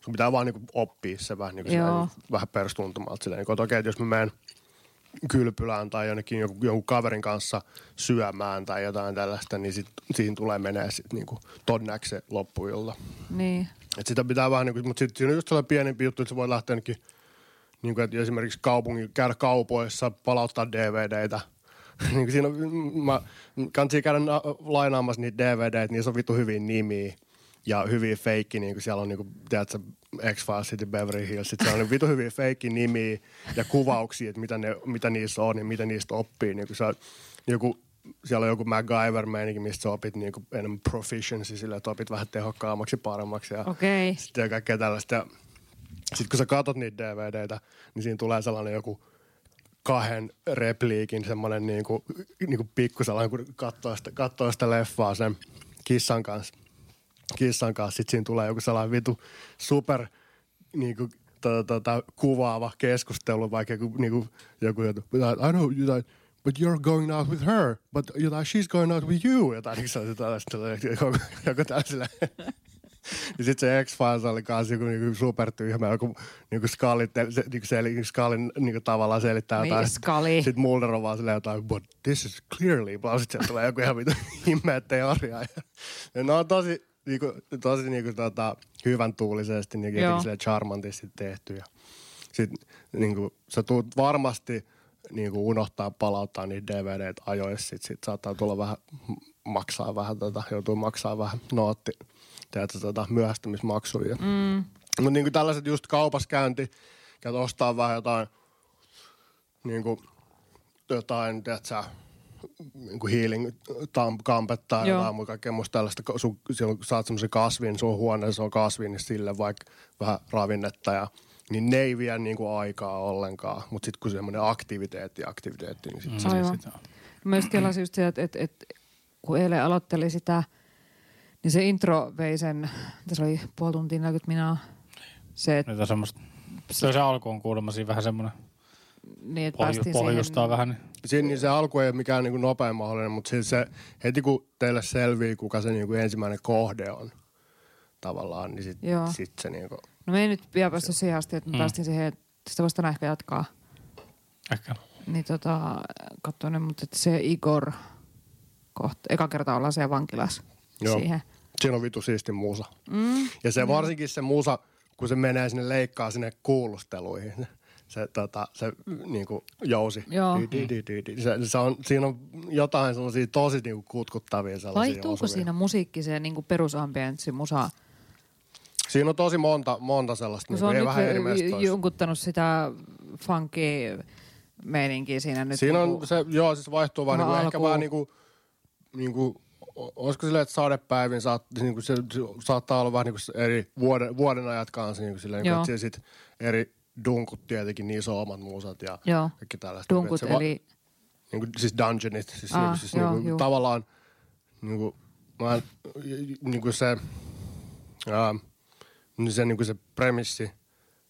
Sun pitää vaan niinku oppia se vähän, niinku silleen, Joo. niinku, vähän perstuntumalta. Silleen, niinku, että okei, jos mä menen kylpylään tai jonnekin jonkun, jonkun kaverin kanssa syömään tai jotain tällaista, niin sit, siinä tulee menee sit niinku tonneksi se loppuilta. niin. Et sitä pitää vähän, niinku, mutta sitten siinä on just sellainen pienempi juttu, että se voi lähteä ainakin, niin kuin, että esimerkiksi kaupungin, käydä kaupoissa, palauttaa DVDitä. [laughs] niin siinä on, mä kansi käydä na- lainaamassa niitä DVDitä, niissä on vittu hyviä nimiä ja hyviä feikki, niin kuin siellä on niin kuin, tiedätkö, X-Files City Beverly Hills, siellä on niin vittu hyviä feikki nimiä ja kuvauksia, että mitä, ne, mitä niissä on ja mitä niistä oppii. Niin kuin se, joku, siellä on joku MacGyver meininki, mistä sä opit niin kuin enemmän proficiency sillä, että opit vähän tehokkaammaksi paremmaksi. Ja Okei. sitten kaikkea tällaista. Sitten kun sä katot niitä DVDitä, niin siinä tulee sellainen joku kahden repliikin semmoinen niinku, niinku pikku sellainen, kun katsoo sitä, katsoo sitä leffaa sen kissan kanssa. Kissan kanssa. Sitten siinä tulee joku sellainen vitu super niinku, tota, tota, kuvaava keskustelu, vaikka joku, niinku, joku, joku I know, you know, but you're going out with her, but you know, she's going out with you. Jotain, niin se tällaista, joku, joku tällaisella. [laughs] niin sit se X-Files oli kans joku niinku supertyhmä, joku niinku Scully, se, niinku se, Scully niinku tavallaan selittää Niin, jotain. Scully. Sit Mulder on vaan silleen jotain, but this is clearly, but sit sieltä tulee joku ihan vitu [laughs] himmeä teoria. Ja, ja ne on tosi, niinku, tosi niinku tota, hyvän tuulisesti, niinku jotenkin charmantisti tehty. Ja sit niinku, sä tuut varmasti niinku unohtaa palauttaa niitä DVDt ajoissa, sit, sit saattaa tulla vähän, maksaa vähän tota, joutuu maksaa vähän nootti, tiedätkö, tota, myöhästymismaksuja. Mm. Mutta niinku tällaiset just kaupaskäynti, käyt ostaa vähän jotain, niinku, jotain, tiedätkö, niinku healing tam- kampetta tai jotain muuta kaikkea musta tällaista, kun sun, silloin kun saat semmoisen kasvin, sun huoneessa on kasvi, niin sille vaikka vähän ravinnetta ja niin ne ei vie niinku aikaa ollenkaan. Mutta sitten kun semmoinen aktiviteetti, aktiviteetti, niin sit Mm, Aivan. sitä. Mä just kelasin just se, että, että, että kun eilen aloitteli sitä, niin se intro vei sen, tässä oli puoli tuntia 40 minaa. Se, että, on semmoista, se on se alku on kuulemma siinä vähän semmoinen niin, että pohju, päästiin pohjustaa siihen, vähän. Niin. Siinä niin se alku ei ole mikään niin nopein mahdollinen, mutta siis se, heti kun teille selvii, kuka se niin kuin ensimmäinen kohde on tavallaan, niin sitten sit se niin kuin, No me ei nyt vielä päästy siihen asti, että me Mm. päästiin siihen, että sitä voisi tänään ehkä jatkaa. Ehkä. Niin tota, katsoin, mutta että se Igor kohta, eka kerta ollaan siellä vankilassa Joo. siihen. siinä on vitu siisti musa. Mm. Ja se varsinkin se musa, kun se menee sinne leikkaa sinne kuulusteluihin, se, tota, se niin kuin jousi. Joo. Di, di, di, di, di. Se, se on, siinä on jotain sellaisia tosi niin kuin kutkuttavia sellaisia Vaihtuuko osuvia. siinä musiikki se niin perusambienssi musa? Siinä on tosi monta, monta sellaista, niin se kuin, on ei nyt vähän eri junkuttanut sitä funky meininkiä siinä nyt. Siinä niinku- on se, joo, siis vaihtuu vaan Vähän niinku, ehkä alkuun. vähän niinku, niinku, o- olisiko silleen, että sadepäivin saat, niinku se, se, saattaa olla vähän niinku se eri vuoden, vuoden ajat kanssa, niinku silleen, Joo. että siellä sit eri dunkut tietenkin, niissä on omat musat ja Joo. kaikki tällaista. Dunkut, Että se va- eli Niinku, siis dungeonit, siis, Aa, niinku, siis joo, niinku, juu. tavallaan niinku, mä, en- niinku se, ää, niin se, niinku se premissi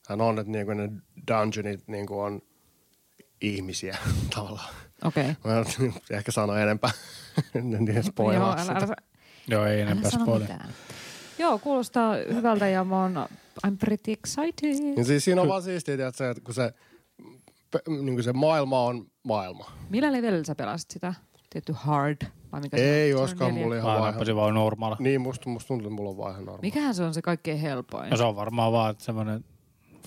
hän on, että niinku ne dungeonit niinku on ihmisiä [laughs] tavallaan. okei. Mä en ehkä sano enempää. [laughs] niin Joo, spoilaa älä, sitä. älä, Joo, ei älä enempää mitään. Joo, kuulostaa hyvältä ja mä oon, I'm pretty excited. Niin siis siinä on vaan siistiä, tiedätkö, että kun se, niin kuin se maailma on maailma. Millä levelillä sä pelasit sitä? Tietty hard? Vai mikä se on? Ei neljä. mulla ihan Mä vaihe. nappasin vaan normaala. Niin, musta, musta tuntuu, että mulla on vaihe normaali. Mikähän se on se kaikkein helpoin? No se on varmaan vaan semmoinen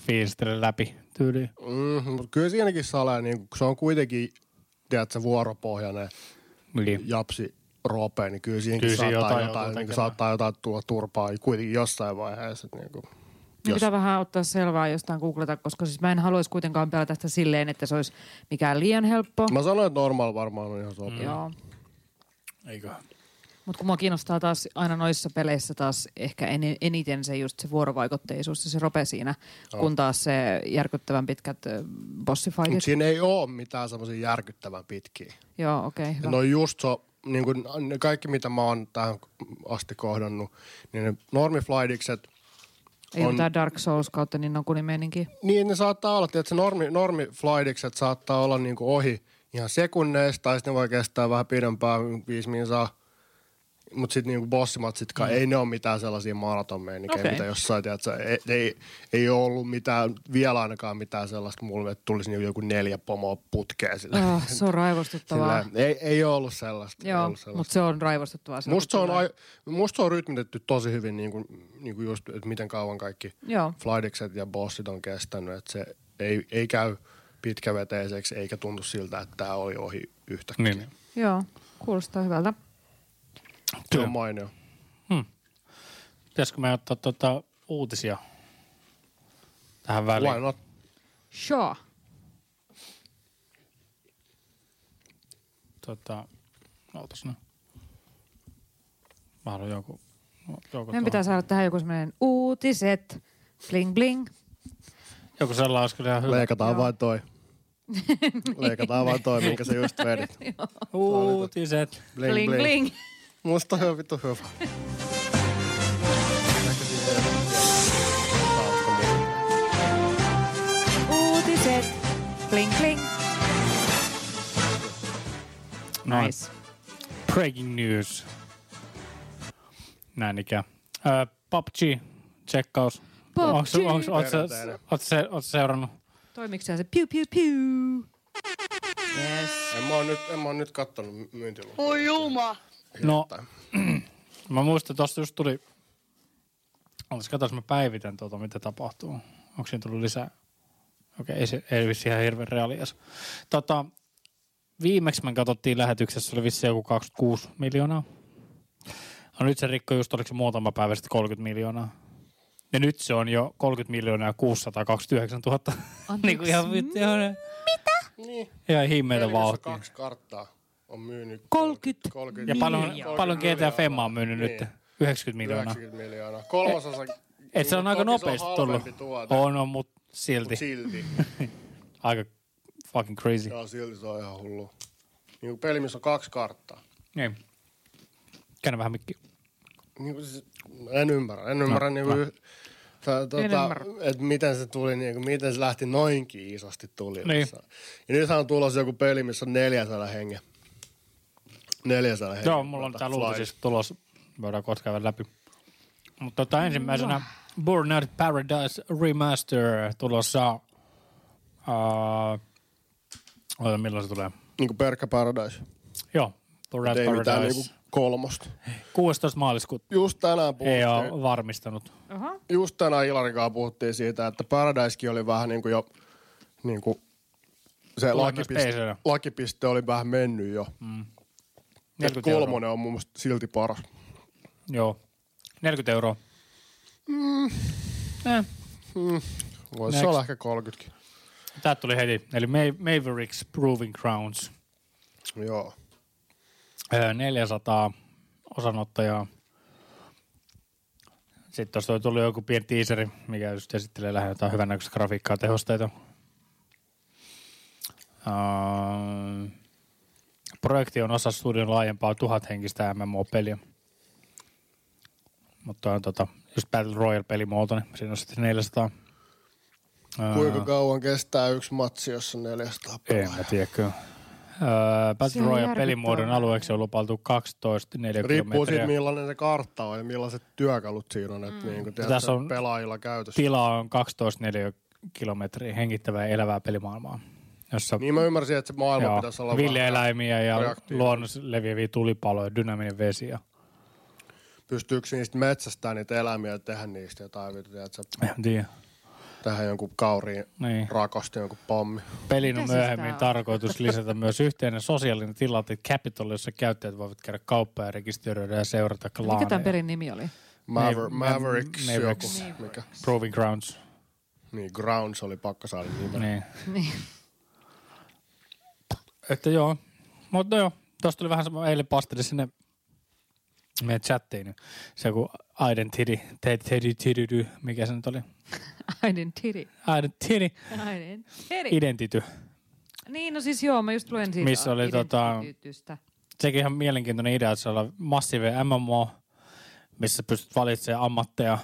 fiilistele läpi tyyli. Mm, mutta kyllä siinäkin salee, niin kun se on kuitenkin, tiedätkö, vuoropohjainen Niin. japsi rope, niin kyllä siinäkin Kyllä saattaa, jotain jotain, joutuu niin saattaa jotain tulla turpaa kuitenkin jossain vaiheessa. Niin kuin, Niin pitää vähän ottaa selvää jostain googleta, koska siis mä en haluaisi kuitenkaan pelata sitä silleen, että se olisi mikään liian helppo. Mä sanoin, että normaal varmaan on ihan sopii. Joo. Eikö? Mutta kun mua kiinnostaa taas aina noissa peleissä taas ehkä en, eniten se just se vuorovaikutteisuus ja se rope siinä, Joo. kun taas se järkyttävän pitkät bossifightit. Mutta siinä ei ole mitään semmoisia järkyttävän pitkiä. Joo, okei, okay, hyvä. No just se, niin kuin ne kaikki mitä mä oon tähän asti kohdannut, niin ne normiflightikset, Ei on- mitään Dark Souls kautta niin on meininki. niin ne saattaa olla, että se normi, normiflightikset saattaa olla niin kuin ohi ihan sekunneista, tai sitten ne voi kestää vähän pidempään, viisi minsaa. Mutta sitten niinku bossimatsitkaan, mm. ei ne ole mitään sellaisia maratonmeinikejä, Okei. okay. mitä jossain, tiedätkö, ei, ei, ei ole ollut mitään, vielä ainakaan mitään sellaista mulle, että tulisi niinku joku neljä pomoa putkeen sille. Oh, se on raivostuttavaa. Sillä, ei, ei ole ollut sellaista. ei Joo, ollut sellaista. mutta se on raivostuttavaa. Musta se, on, tulee- ai, musta se on rytmitetty tosi hyvin, niin kuin, niin kuin just, että miten kauan kaikki Joo, flydikset ja bossit on kestänyt. Että se ei, ei käy pitkäveteiseksi, eikä tuntu siltä, että tämä oli ohi yhtäkkiä. Niin. niin. joo, kuulostaa hyvältä. Se Kyllä. on mainio. Hmm. Pitäisikö me ottaa tuota uutisia tähän väliin? Why not? Sure. Tota, ootas nyt. Mä haluan joku, joku, Meidän pitää saada tähän joku semmoinen uutiset. Bling bling. joku sellainen olisi kyllä ihan hyvä. Leikataan Joo. vain toi. [laughs] Leikataan vain toi, minkä sä just vedit. Uutiset. Bling, Bling bling. Musta on vittu hyvä. Uutiset. Bling. Noin. Nice. Breaking news. Näin ikään. Ö, PUBG, tsekkaus. PUBG. Sä seurannut? Toimiks se piu piu piu? Yes. En mä oon nyt, en mä oon nyt kattonut myyntilukua. Oi juma. No, [clears throat] mä muistan, että tosta just tuli... Olis, katos, mä päivitän tuota, mitä tapahtuu. Onko siinä tullut lisää? Okei, ei, se, ei vissi ihan hirveän reaalias. Tota, viimeksi me katsottiin lähetyksessä, oli vissi joku 26 miljoonaa. No nyt se rikko just, oliko se muutama päivä sitten 30 miljoonaa. Ja nyt se on jo 30 miljoonaa ja 629 000. [laughs] niin kuin ihan vittu. Ihan, Niin. ihan himmeitä vauhtia. kaksi karttaa on myynyt 30. 30 Ja paljon, paljon GTA Femma on myynyt Niin. nyt. 90 miljoonaa. 90 miljoonaa. Kolmasosa. Et se on niin aika nopeasti on tullut. Tuote, On, on, mut silti. mut silti. [laughs] Aika fucking crazy. Joo, silti se on ihan hullu. Niin kuin peli, missä on kaksi karttaa. Niin. Käännä vähän mikki. Niin kuin siis, en ymmärrä. En ymmärrä No, niin kuin, no. Tuota, ymmärrä. että miten se tuli, niin kuin, miten se lähti noinkin isosti tuli. Niin. Ja nythän on tulossa joku peli, missä on 400 hengen. 400 hengen. Joo, mulla on tää Flight. uutisissa tulos. Voidaan kohta käydä läpi. Mutta tota, ensimmäisenä Burnout Paradise Remaster tulossa. Uh, milloin se tulee? Niin kuin Perkka Paradise. Joo, Burnout ei mitään Paradise. niin kuin kolmosta. 16. maaliskuuta. Just tänään Ei puhuttiin. ole varmistanut. Aha. just tänään Ilarikaan puhuttiin siitä, että Paradisekin oli vähän niin kuin jo, niin kuin se lakipiste, lakipiste oli vähän mennyt jo. Mm. Et 40 euroa. kolmonen on mun mielestä silti paras. Joo. 40 euroa. Mm. Eh. Voisi Next. olla ehkä 30 Tää tuli heti. Eli Ma- Mavericks Proving Grounds. Joo. Öö, 400 osanottajaa. Sitten tuosta tuli joku pieni teaseri, mikä just esittelee lähinnä jotain hyvännäköistä grafiikkaa, tehosteita. Uh, projekti on osa studion laajempaa tuhat henkistä MMO-peliä. Mutta on tota, just Battle Royale-pelimuoto, niin siinä on sitten 400. Öö, Kuinka kauan kestää yksi matsi, jos on 400 en pelaajaa? mä tiedä kyllä. Öö, Battle Royale pelimuodon alueeksi on lupailtu 12 Riippuu siitä, millainen se kartta on ja millaiset työkalut siinä on. Että niin kuin, tiedät, Tässä sä, on- pelaajilla käytössä. Tila on 12 neliökilometriä hengittävää ja elävää pelimaailmaa. Jossa Niin mä ymmärsin, että se maailma joo, pitäisi olla villieläimiä ja luonnossa leviäviä tulipaloja, dynaaminen vesi. Ja, Pystyykö niistä metsästään niitä eläimiä ja tehdä niistä jotain, tiedät, sä, en tiedä. tehdä jonkun kauriin Niin. rakosti jonkun pommi. Pelin on siis myöhemmin tarkoitus [laughs] lisätä myös yhteinen sosiaalinen tilanne Capital, jossa käyttäjät voivat käydä kauppaa ja rekisteröidä ja seurata Mikä tämän klaaneja. pelin nimi oli? Maver- Ma- Mavericks, Mavericks. joku. Mikä? Proving Grounds. Niin, Grounds oli pakko saada nimen. Niin. Niin. Että joo. Mutta joo, tuosta tuli vähän sama, eilen pasteli sinne meidän chattiin. niin Se joku identity, identity, mikä se nyt oli? [laughs] Identity. Identity, Identity. identity. Niin, no siis joo, mä just luen siitä Missä oli tota-. Sekin ihan mielenkiintoinen idea, että se on massiivinen MMO, missä pystyt valitsemaan ammatteja.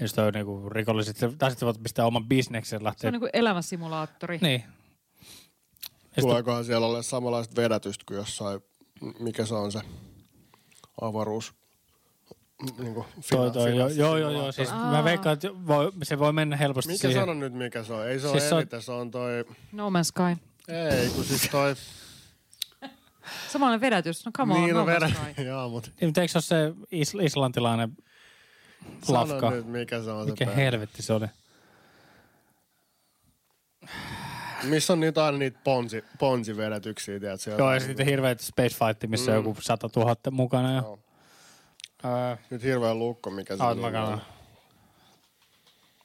Ja sitten on niinku rikolliset, tai sitten voit pistää oman bisneksen Se lähteä. on niinku elämäsimulaattori. Niin. Tuleekohan siellä ole samanlaista vedätystä kuin jossain, mikä se on se avaruus, niin kuin Toi, toi, joo, joo, joo, joo, siis Aa. mä veikkaan, että voi, se voi mennä helposti Mikä siihen. sano nyt mikä se on? Ei se ole Siis on- Elite, se on toi... No Man's Sky. Ei, kun siis toi... Samanlainen vedätys. No come on, niin, no no Man's vedä... Sky. [laughs] Joo, mutta Niin, mutta eikö se ole se is- islantilainen lafka? sano nyt mikä se on Mikä se peli. helvetti se oli? Missä on niitä aina niitä ponsi, ponsivedätyksiä, tiedätkö? Joo, ja sitten hirveät Space Fight, missä Mm. on joku 100 000 mukana. Ja, Joo. öö, Nyt hirveä lukko, mikä se on. Mä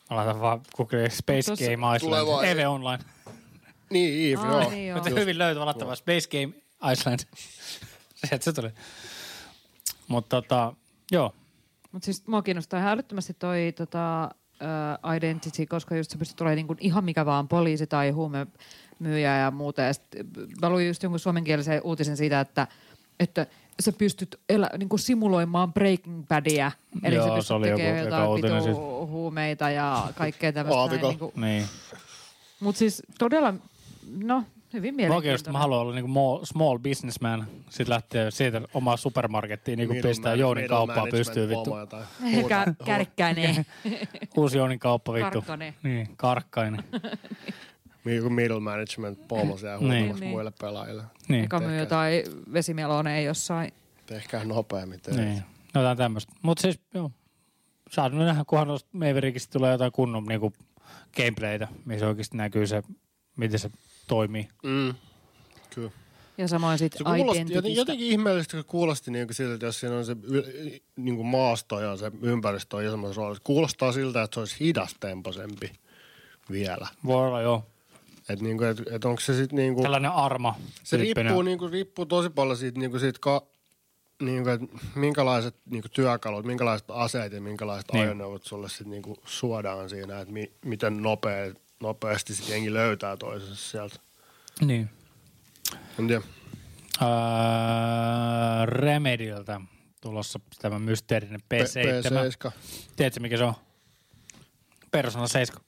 laitan vaan Google Space Tuossa- Game Iceland. vaan- Eve Online. Niin, Eve, joo. niin joo. Mutta hyvin löytyy laittaa Space Game Iceland. Sieltä [laughs] se tuli. Mutta tota, joo. Mutta siis mua kiinnostaa ihan älyttömästi toi tota, uh, identity, koska just se pystyy tulemaan niinku ihan mikä vaan poliisi tai huumemyyjä ja muuta. Ja sit, mä luin just jonkun suomenkielisen uutisen siitä, että, että sä pystyt elä, niinku simuloimaan Breaking Badia. Eli Joo, sä se pystyt oli joku tekemään eka jotain vitu siitä. huumeita ja kaikkea tämmöistä. Aavikolla. Niinku, Niin. Mutta siis todella, no Hyvin Mä oikeasti mä mielenkiintoinen. haluan olla niinku mo- small businessman. Sitten lähtee siitä omaa supermarkettiin niinku Middle pistää man- Jounin kauppaa pystyy vittu. [laughs] Kä- kärkkäinen. [laughs] Uusi Jounin kauppa vittu. Karkkanen. Niin, karkkainen. [laughs] Niin kuin middle management pomo siellä Niin. huutamassa Niin. muille pelaajille. niin. Eka myy jotain vesimeloneen jossain. Tehkää nopeammin. Niin. Niin. Jotain tämmöistä. Mutta siis joo. Saa nyt nähdä, kunhan noista Mavericista tulee jotain kunnon niinku gameplaytä, missä oikeasti näkyy se, miten se toimii. Mm. Kyllä. Ja samoin sitten Identitystä. jotenkin ihmeellisesti, kun kuulosti niin siltä, että jos siinä on se niin kuin maasto ja se ympäristö on isommassa roolissa. Kuulostaa siltä, että se olisi hidastemposempi vielä. Voi olla joo. Että niin kuin, et, et onko se sitten niin kuin, Tällainen arma. se riippuu, niin kuin, riippuu tosi paljon siitä, niin kuin siitä ka, niin kuin, että minkälaiset niin kuin työkalut, minkälaiset aseet ja minkälaiset Niin. ajoneuvot sulle sitten niin kuin suodaan siinä, että mi, miten nopea, nopeasti sitten jengi löytää toisensa sieltä. Niin. En tiedä. Öö, Remedialta tulossa tämä mysteerinen P7. P7. Tiedätkö mikä se on? Persona 7.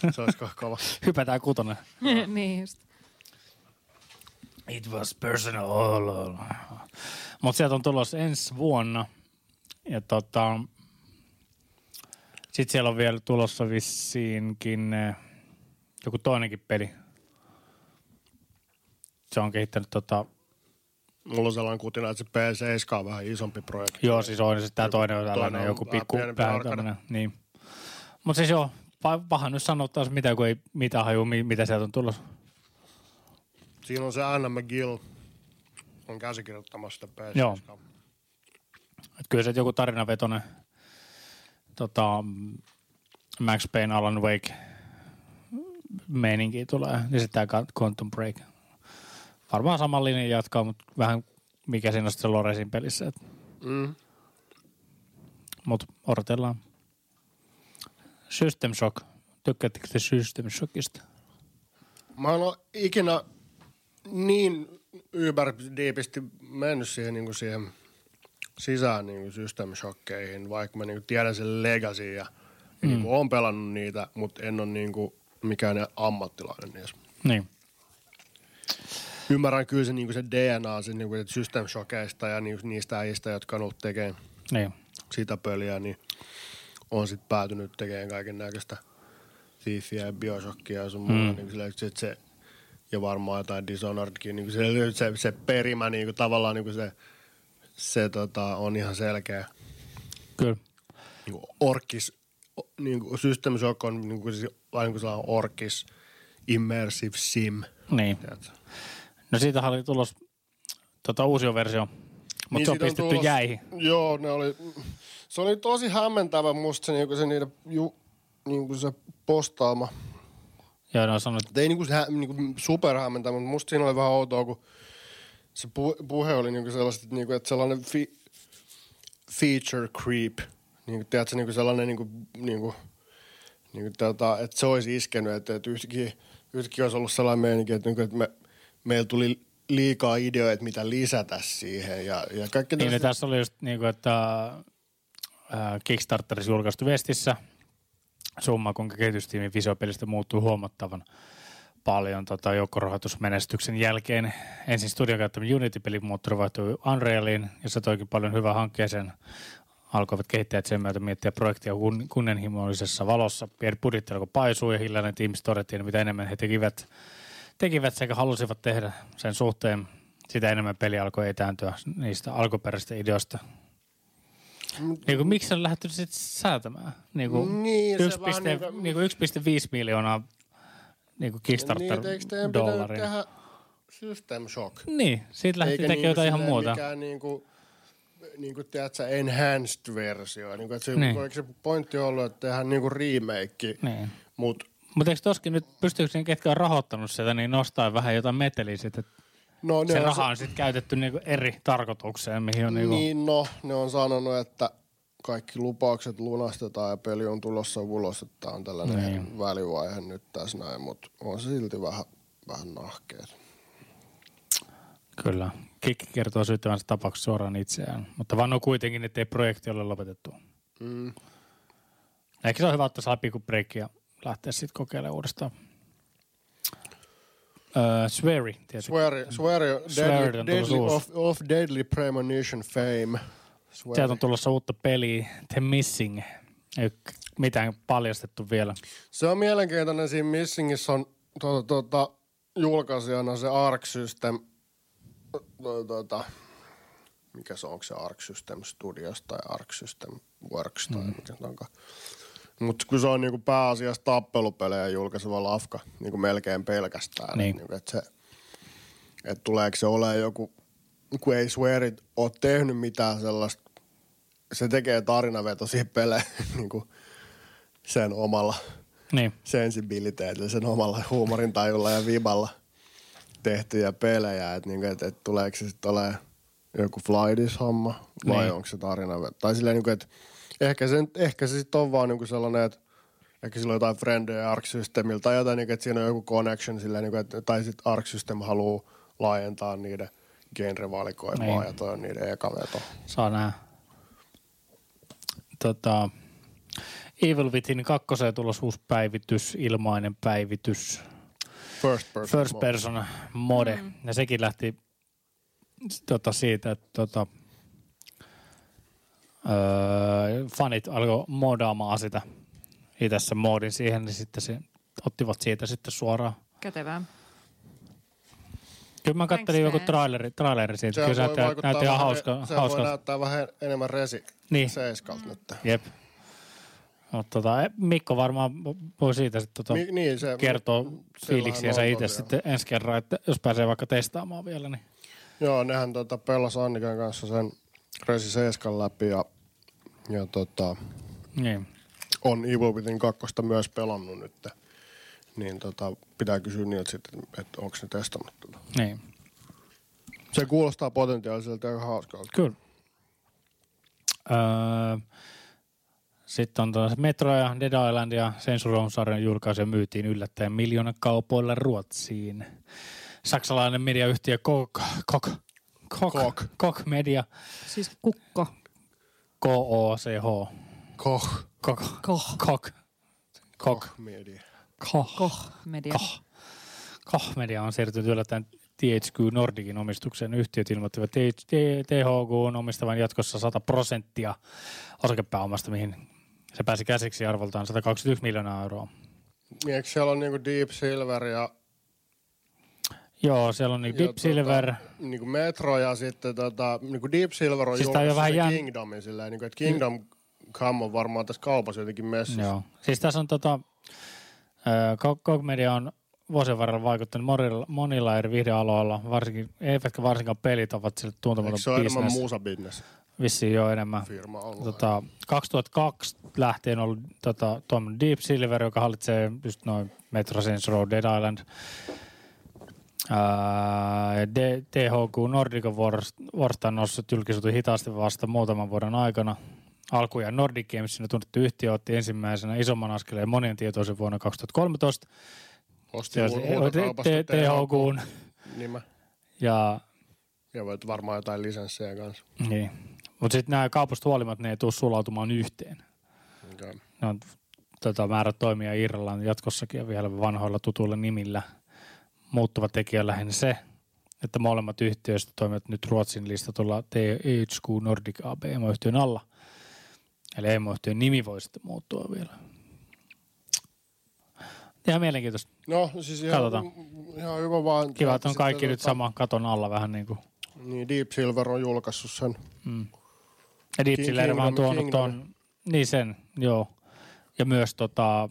[laughs] Se olisi kova. [laughs] Hypätään kutonen. [laughs] niin just. It was personal. Mutta sieltä on tulossa ensi vuonna. Ja tota, sitten siellä on vielä tulossa vissiinkin eh, joku toinenkin peli. Se on kehittänyt tota, Mulla on sellainen kutina, että se P7 on vähän isompi projekti. joo siis on, sitten tämä toinen on tällainen joku pikku, vähän niin. Mutta siis joo, pa- paha nyt sanoa taas mitä, kun ei mitään haju, mi- mitä sieltä on tulossa. Siinä on se Anna McGill, on käsikirjoittamassa sitä P7. Joo. Et kyllä se joku tarinavetoinen tota, Max Payne, Alan Wake meininki tulee. Ja sitten tämä Quantum Break. Varmaan saman linjan jatkaa, mutta vähän mikä siinä on sitten Loresin pelissä. Mm. Mutta odotellaan. System Shock. Tykkäättekö te System Shockista? Mä en ole ikinä niin yber diipisti mennyt siihen, niin kuin siihen sisään niin kuin system shockkeihin, vaikka mä niin kuin tiedän sen legacy ja, ja niin kuin oon pelannut niitä, mutta en ole niin kuin mikään ammattilainen niissä. Niin. Ymmärrän kyllä se, niin kuin se DNA se, niin kuin, että system shockeista ja ni- niistä äijistä, jotka on ollut tekemään Niin. sitä peliä, niin on sitten päätynyt tekemään kaiken näköistä Thiefia ja Bioshockia ja sun muuta. Mm. Niin sille, se, se, ja varmaan jotain Dishonoredkin. Niin se, se, se, perimä niin kuin, tavallaan niin kuin se, se tota, on ihan selkeä. Kyllä. Niin kuin orkis, niin kuin System Shock on niin kuin, siis, niin kuin sellainen orkis immersive sim. Niin. Tiedätkö? No siitä oli tulos tota, uusi versio, mutta Niin se on pistetty tulos- jäihin. Joo, ne oli, se oli tosi hämmentävä musta se, niinku se niiden ju, niinku se postaama. Joo, ne on sanonut, ei niinku, se, hä- niinku super hämmentävä, mutta musta siinä oli vähän outoa, kun se pu, puhe oli niinku sellaista, että, niinku, että sellainen fi, feature creep. Niinku, tiedätkö, niinku sellainen, niinku, niinku, niinku, tota, että se olisi iskenyt, että, että yhtäkkiä, yhtäkkiä olisi ollut sellainen meininki, että, niinku, että me, meillä tuli liikaa ideoita, mitä lisätä siihen ja, ja kaikki Niin, niin tässä oli just niin kuin, että äh, Kickstarterissa julkaistu Vestissä summa, kuinka kehitystiimin visiopelistä muuttuu huomattavan paljon tota, joukkorahoitusmenestyksen jälkeen. Ensin studion käyttämä Unity-pelimoottori vaihtui Unrealiin, jossa toikin paljon hyvää hankkeeseen. Alkoivat kehittäjät sen myötä miettiä projektia kun- kunnianhimoisessa valossa. Pieni budjetti alkoi paisua ja hiljainen tiimistä todettiin, mitä enemmän he tekivät, tekivät sekä halusivat tehdä sen suhteen, sitä enemmän peli alkoi etääntyä niistä alkuperäisistä ideoista. Niin kuin, miksi on lähdetty sitten säätämään? Niin kuin Niin, se 1, vaan niinku- niin kuin 1,5 miljoonaa niin kuin Kickstarter Niin, eikö teidän dollaria. tehdä System Shock? Niin, siitä lähti Eikä tekemään jotain ihan muuta. mikään niinku, niinku tiedätkö, enhanced versio. Niinku, että se, Niin. niin. se pointti on ollut, että tehdään niinku remake, Niin. mut Mutta eikö toskin nyt, pystyykö ne, ketkä on rahoittanut sitä, niin nostaa vähän jotain meteliä sitten, no, se on raha on sitten käytetty niinku eri tarkoitukseen, mihin on niinku, Niin no, ne on sanonut, että kaikki lupaukset lunastetaan ja peli on tulossa ulos, että on tällainen Niin. välivaihe nyt tässä näin, mutta on se silti vähän, vähän nahkeet. kyllä. Kikki kertoo syyttävänsä tapauksessa suoraan itseään, mutta vannoo kuitenkin, ettei projekti ole lopetettu. Mm. Ehkä se on hyvä ottaa saa pikku ja lähteä sitten kokeilemaan uudestaan. Öö, Swery, tietysti. Swear Swear deadly, on deadly of, of Deadly Premonition fame. Swear. Sieltä on tulossa uutta peliä, The Missing. Ei mitään paljastettu vielä. Se on mielenkiintoinen. Siinä Missingissä on tuota, tuota, julkaisijana se Arc System. Tuota, tuota, mikä se on, onko se Arc System Studios tai Arc System Works tai mm. mikä se onkaan. Mutta kun se on niinku pääasiassa tappelupelejä julkaiseva lafka niinku melkein pelkästään. Niin. Niinku, et se, et tuleeko se olemaan joku, kun ei Swearit ole tehnyt mitään sellaista, se tekee tarinavetoisia pelejä [laughs] niinku sen omalla Niin, sensibiliteetillä, sen omalla huumorintajulla ja viballa tehtyjä pelejä. Että niinku, et, et tuleeko se sitten olemaan joku Flydis-homma vai Niin. onko se tarina? Tai silleen, niinku, että ehkä se, ehkä se sitten on vaan niinku sellainen, että ehkä sillä on jotain frendejä Arc tai jotain, niinku, että siinä on joku connection silleen, niinku, että, tai sitten Arc System haluaa laajentaa niiden genrevalikoimaa Niin. ja toi on niiden eka veto. saa nähdä. Tota, Evil Within 2 tulossa uusi päivitys, ilmainen päivitys. First person. First person mode. Mm. Ja sekin lähti tota, siitä, että tota, öö, fanit alkoi modaamaan sitä itse sen moodin siihen, niin sitten se, ottivat siitä sitten suoraan. Kätevää. Kyllä mä Thanks, kattelin joku traileri, traileri siitä. Sehän Kyllä se voi näytti, vaikuttaa näytti ihan vähän- hauska. Voi hauska. näyttää vähän enemmän resi Niin. seiskalta nyt. Jep. No, tota, Mikko varmaan voi siitä sitten tota, Mi- niin, se, fiiliksiänsä on itse sitten ensi kerran, että jos pääsee vaikka testaamaan vielä, niin Joo, nehän tota, pelas Annikan kanssa sen Resi 7 läpi ja, ja tota, niin. on Evil Within 2 myös pelannut nyt. Niin tota, pitää kysyä niiltä sitten, että onko ne testannut tätä. niin. Se kuulostaa potentiaaliselta ja hauskalta. Kyllä. Öö, sitten on tuossa Metro ja Dead Island ja Saints Row-sarjan julkaisu myytiin yllättäen miljoonan kaupoilla Ruotsiin. Saksalainen mediayhtiö Kok, Kok, Kok, Kok. Kok Media, Siis kukko. K-O-C-H, Koh. Kok, Koh. Kok, Kok, Media. Koh, Koh media. Koh. Koh Media on siirtynyt yllättäen THQ Nordicin omistukseen. Yhtiöt ilmoittivat THQ on omistavan jatkossa 100 prosenttia osakepääomasta, mihin se pääsi käsiksi arvoltaan 121 miljoonaa euroa. Niin, eikö siellä on niinku Deep Silver ja, Joo, siellä on niin ja Deep Silver. Tota, niinku Metro ja sitten tota, niinku Deep Silver on Siis julkaissut vähän jän- Kingdomin silleen, niinku, että Kingdom Come on varmaan tässä kaupassa jotenkin messissä. Joo. Siis tässä on tota, Kog Media on vuosien varrella vaikuttanut monilla, monilla eri videoaloilla, varsinkin, eivätkä varsinkaan pelit ovat sille Eikö tuntematon se ole enemmän business. muusabinnes Vissiin jo enemmän. firma ollut? Tota, 2002 lähtien on ollut tota, tuommoinen Deep Silver, joka hallitsee just noin Metro Saints Row, Dead Island. Ää, D- THQ Nordic on vuorost- vuorostaan noussut julkisuuteen hitaasti vasta muutaman vuoden aikana. Alkujaan Nordic Gamesin tunnettu yhtiö otti ensimmäisenä isomman askeleen monien tietoisen vuonna 2013. Osti Se u- huutokaupasta T- THQ Nimä. ja Ja voit varmaan jotain lisenssejä kanssa. niin. Mutta sitten nämä kaupasta huolimatta ne ei tule sulautumaan yhteen. Okay. Ne on tota, määrä toimia irrallaan jatkossakin ja vielä vanhoilla tutuilla nimillä. Muuttuva tekijä lähinnä se, että molemmat yhtiöistä toimivat nyt Ruotsin listatulla THQ Nordic AB emoyhtiön alla. Eli emoyhtiön nimi voi sitten muuttua vielä. Ihan mielenkiintoista. No siis ihan, Katsotaan. ihan hyvä vaan. Kiva, että on Sitten kaikki nyt tota, saman katon alla vähän niin kuin. Niin Deep Silver on julkaissut sen. Mm. Ja Deep Silver vaan Kingdom- tuonut ton, niin sen, joo. Ja myös tota,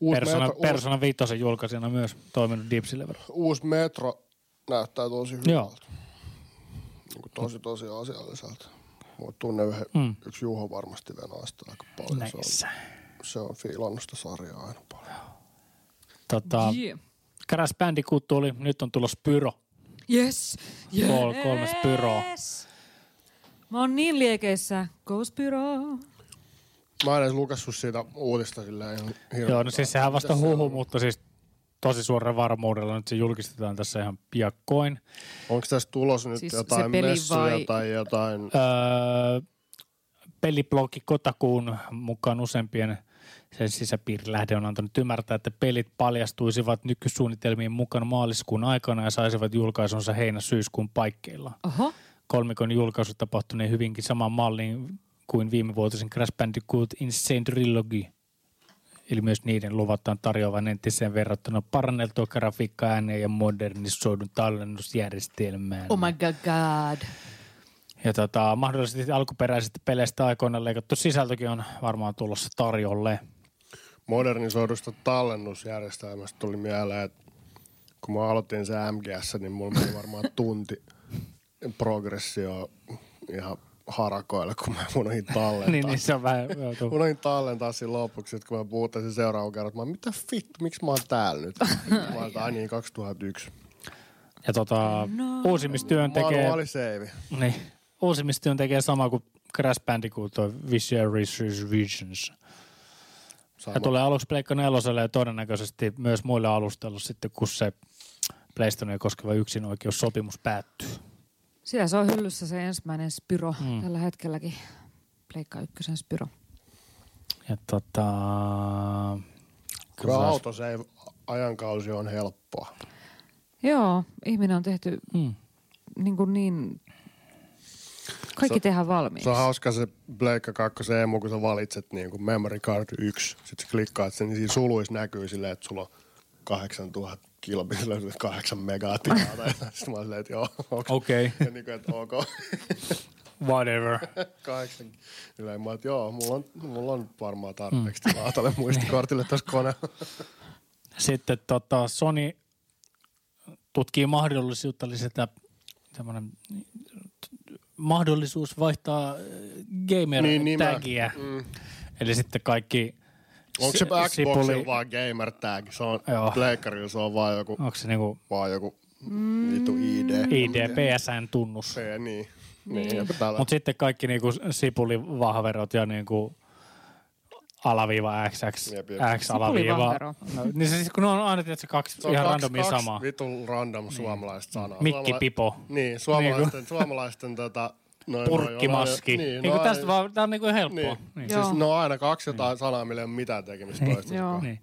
Uusi, Persona, metro, Persona 5 julkaisijana myös toiminut Deep Silver. uusi, metro näyttää tosi hyvältä. Joo. Niin tosi tosi asialliselta. Mut tunne yhden, Mm. yksi Juho varmasti venää sitä aika paljon. Se Näissä. on, se on fiilannut sitä sarjaa aina paljon. Tota, Yeah. Crash Bandicoot tuli, nyt on tulossa Pyro. Yes. yes. Kol- kolme Spyroa. Mä oon niin liekeissä. Go Spyro. Mä en edes lukassut siitä uutista silleen ihan hirveän. Joo, no siis sehän vasta se huhu, on? mutta siis tosi suoraan varmuudella nyt se julkistetaan tässä ihan piakkoin. Onko tässä tulos nyt Siis jotain peli messuja vai- tai jotain? Öö, peliblogi Kotakuun mukaan useampien Sen sisäpiirilähde on antanut ymmärtää, että pelit paljastuisivat nykysuunnitelmien mukana maaliskuun aikana ja saisivat julkaisunsa heinä-syyskuun paikkeilla. Oho. Kolmikon julkaisu tapahtuneen hyvinkin samaan malliin kuin viimevuotisen Crash Bandicoot Insane Trilogy. Eli myös niiden luvataan tarjoavan entiseen verrattuna paranneltua grafiikkaa ääneen ja modernisoidun tallennusjärjestelmään. Oh my god, god. Ja tota, mahdollisesti alkuperäisistä peleistä aikoina leikattu sisältökin on varmaan tulossa tarjolle. Modernisoidusta tallennusjärjestelmästä tuli mieleen, että kun mä aloitin se MGS, niin mulla meni varmaan tunti progressio ihan harakoille, kun mä [laughs] unohdin tallentaa. niin, niin se on vähän... joutuu- Unohdin tallentaa siinä lopuksi, että kun mä puhutin seuraavan kerran, että mä mitä vittu, miksi mä oon täällä nyt? [laughs] mä oon ai niin, 2001. Ja tota, uusimmistyön tekee... Manuaali save. Niin, uusimmistyön tekee sama kuin Crash Bandicoot toi Visionaries Visions. Sama. Ja tulee aluksi Pleikka neloselle ja todennäköisesti myös muille alustoille sitten, kun se PlayStationia koskeva yksinoikeussopimus päättyy. Siellä se on hyllyssä se ensimmäinen Spyro Mm. tällä hetkelläkin. Pleikka ykkösen Spyro. Ja tota... Kyllä auto save ajankausi on helppoa. Joo, ihminen on tehty Mm. niin, kuin niin kaikki Se- tehdään valmiiksi. Se on hauska se Pleikka 2 emu, kun sä valitset niin kuin memory card 1. Sitten sä klikkaat sen, niin siinä suluissa näkyy silleen, että sulla on 8000 kilobitillä 8 megaa tilaa. Tai. [laughs] Sitten mä silleen, että joo, Okei, ja niin kuin, että ok, [laughs] whatever. [laughs] kahdeksan. Silleen mä että joo, mulla on, mulla on varmaan tarpeeksi tilaa tälle muistikortille tuossa koneella. Sitten tota, Sony tutkii mahdollisuutta lisätä semmoinen mahdollisuus vaihtaa äh, Niin, nimeä. gamer-tagia. Mm. Eli sitten kaikki Onko se Xboxilla vaan gamer tag? Se on Joo. Pleikkarilla, se on vaan joku, Onko se niinku vaan joku vitu ID. ID, PSN-tunnus? Se, niin. Niin, tällä. Mutta sitten kaikki niinku sipulivahverot ja niinku alaviiva XX, Jep, jep. X alaviiva. No, niin se siis kun ne on aina tietysti kaksi Se on ihan kaksi, randomia kaksi samaa. vitun random suomalaista sanaa. Mikki Suomala- Pipo. Niin, suomalaisten, suomalaisten tota... Noin, Purkkimaski. Noin, Niin, niin, niin noin, tästä vaan, tää on niinku helppoa. Niin. Niin. Siis ne on aina kaksi jotain sanaa, millä ei ole mitään tekemistä toistensa Joo. kanssa. Niin.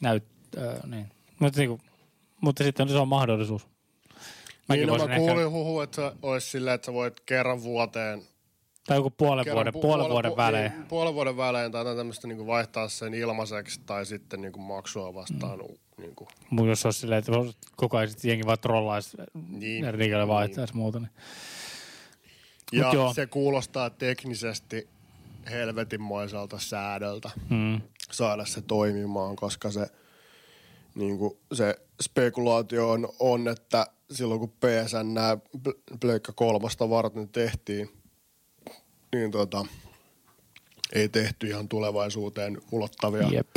Näyt, äh, niin. Mutta, niinku, mutta sitten se on mahdollisuus. Mäkin Niin, no mä ehkä, kuulin huhu, että se olisi silleen, että sä voit kerran vuoteen... tai joku puolen Kerran vuoden, pu- puolen vuoden välein. Niin, puolen vuoden välein tai jotain tämmöistä niin vaihtaa sen ilmaiseksi tai sitten niin kuin maksua vastaan. Mm. Niin kuin. Mutta jos olisi silleen, että koko ajan sitten jengi vaan trollaisi, Niin. niin. vaihtaisi muuta. Niin. Ja joo. se kuulostaa teknisesti helvetinmoiselta säädöltä. Mm. saada se toimimaan, koska se, niin kuin se spekulaatio on, on, että silloin kun PSN Pl- Pleikka kolmasta varten tehtiin, niin tota, ei tehty ihan tulevaisuuteen ulottavia Jep.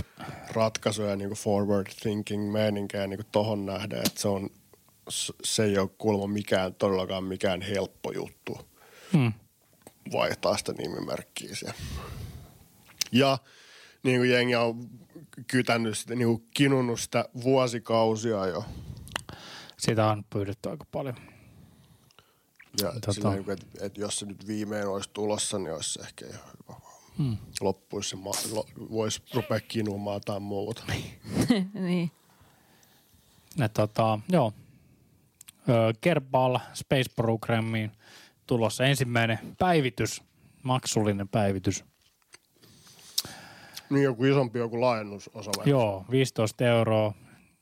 ratkaisuja, niin kuin forward thinking meininkejä niin kuin tohon nähden, että se on, se ei ole kuulemma mikään, todellakaan mikään helppo juttu Mm. vaihtaa sitä nimimerkkiä siellä. Ja niin kuin jengi on kytännyt sitä, niin kuin kinunnut sitä vuosikausia jo. Sitä on pyydetty aika paljon. Ja Tota. sillä niin että et jos se nyt viimein olisi tulossa, niin olisi ehkä ihan hyvä. Mm. Loppuisi se, ma- lo- voisi rupea kinumaan tai muuta. [laughs] niin. Ja tota, joo. Kerbal Space Programiin tulossa ensimmäinen päivitys, maksullinen päivitys. Niin joku isompi joku laajennusosa. Joo, 15 euroa.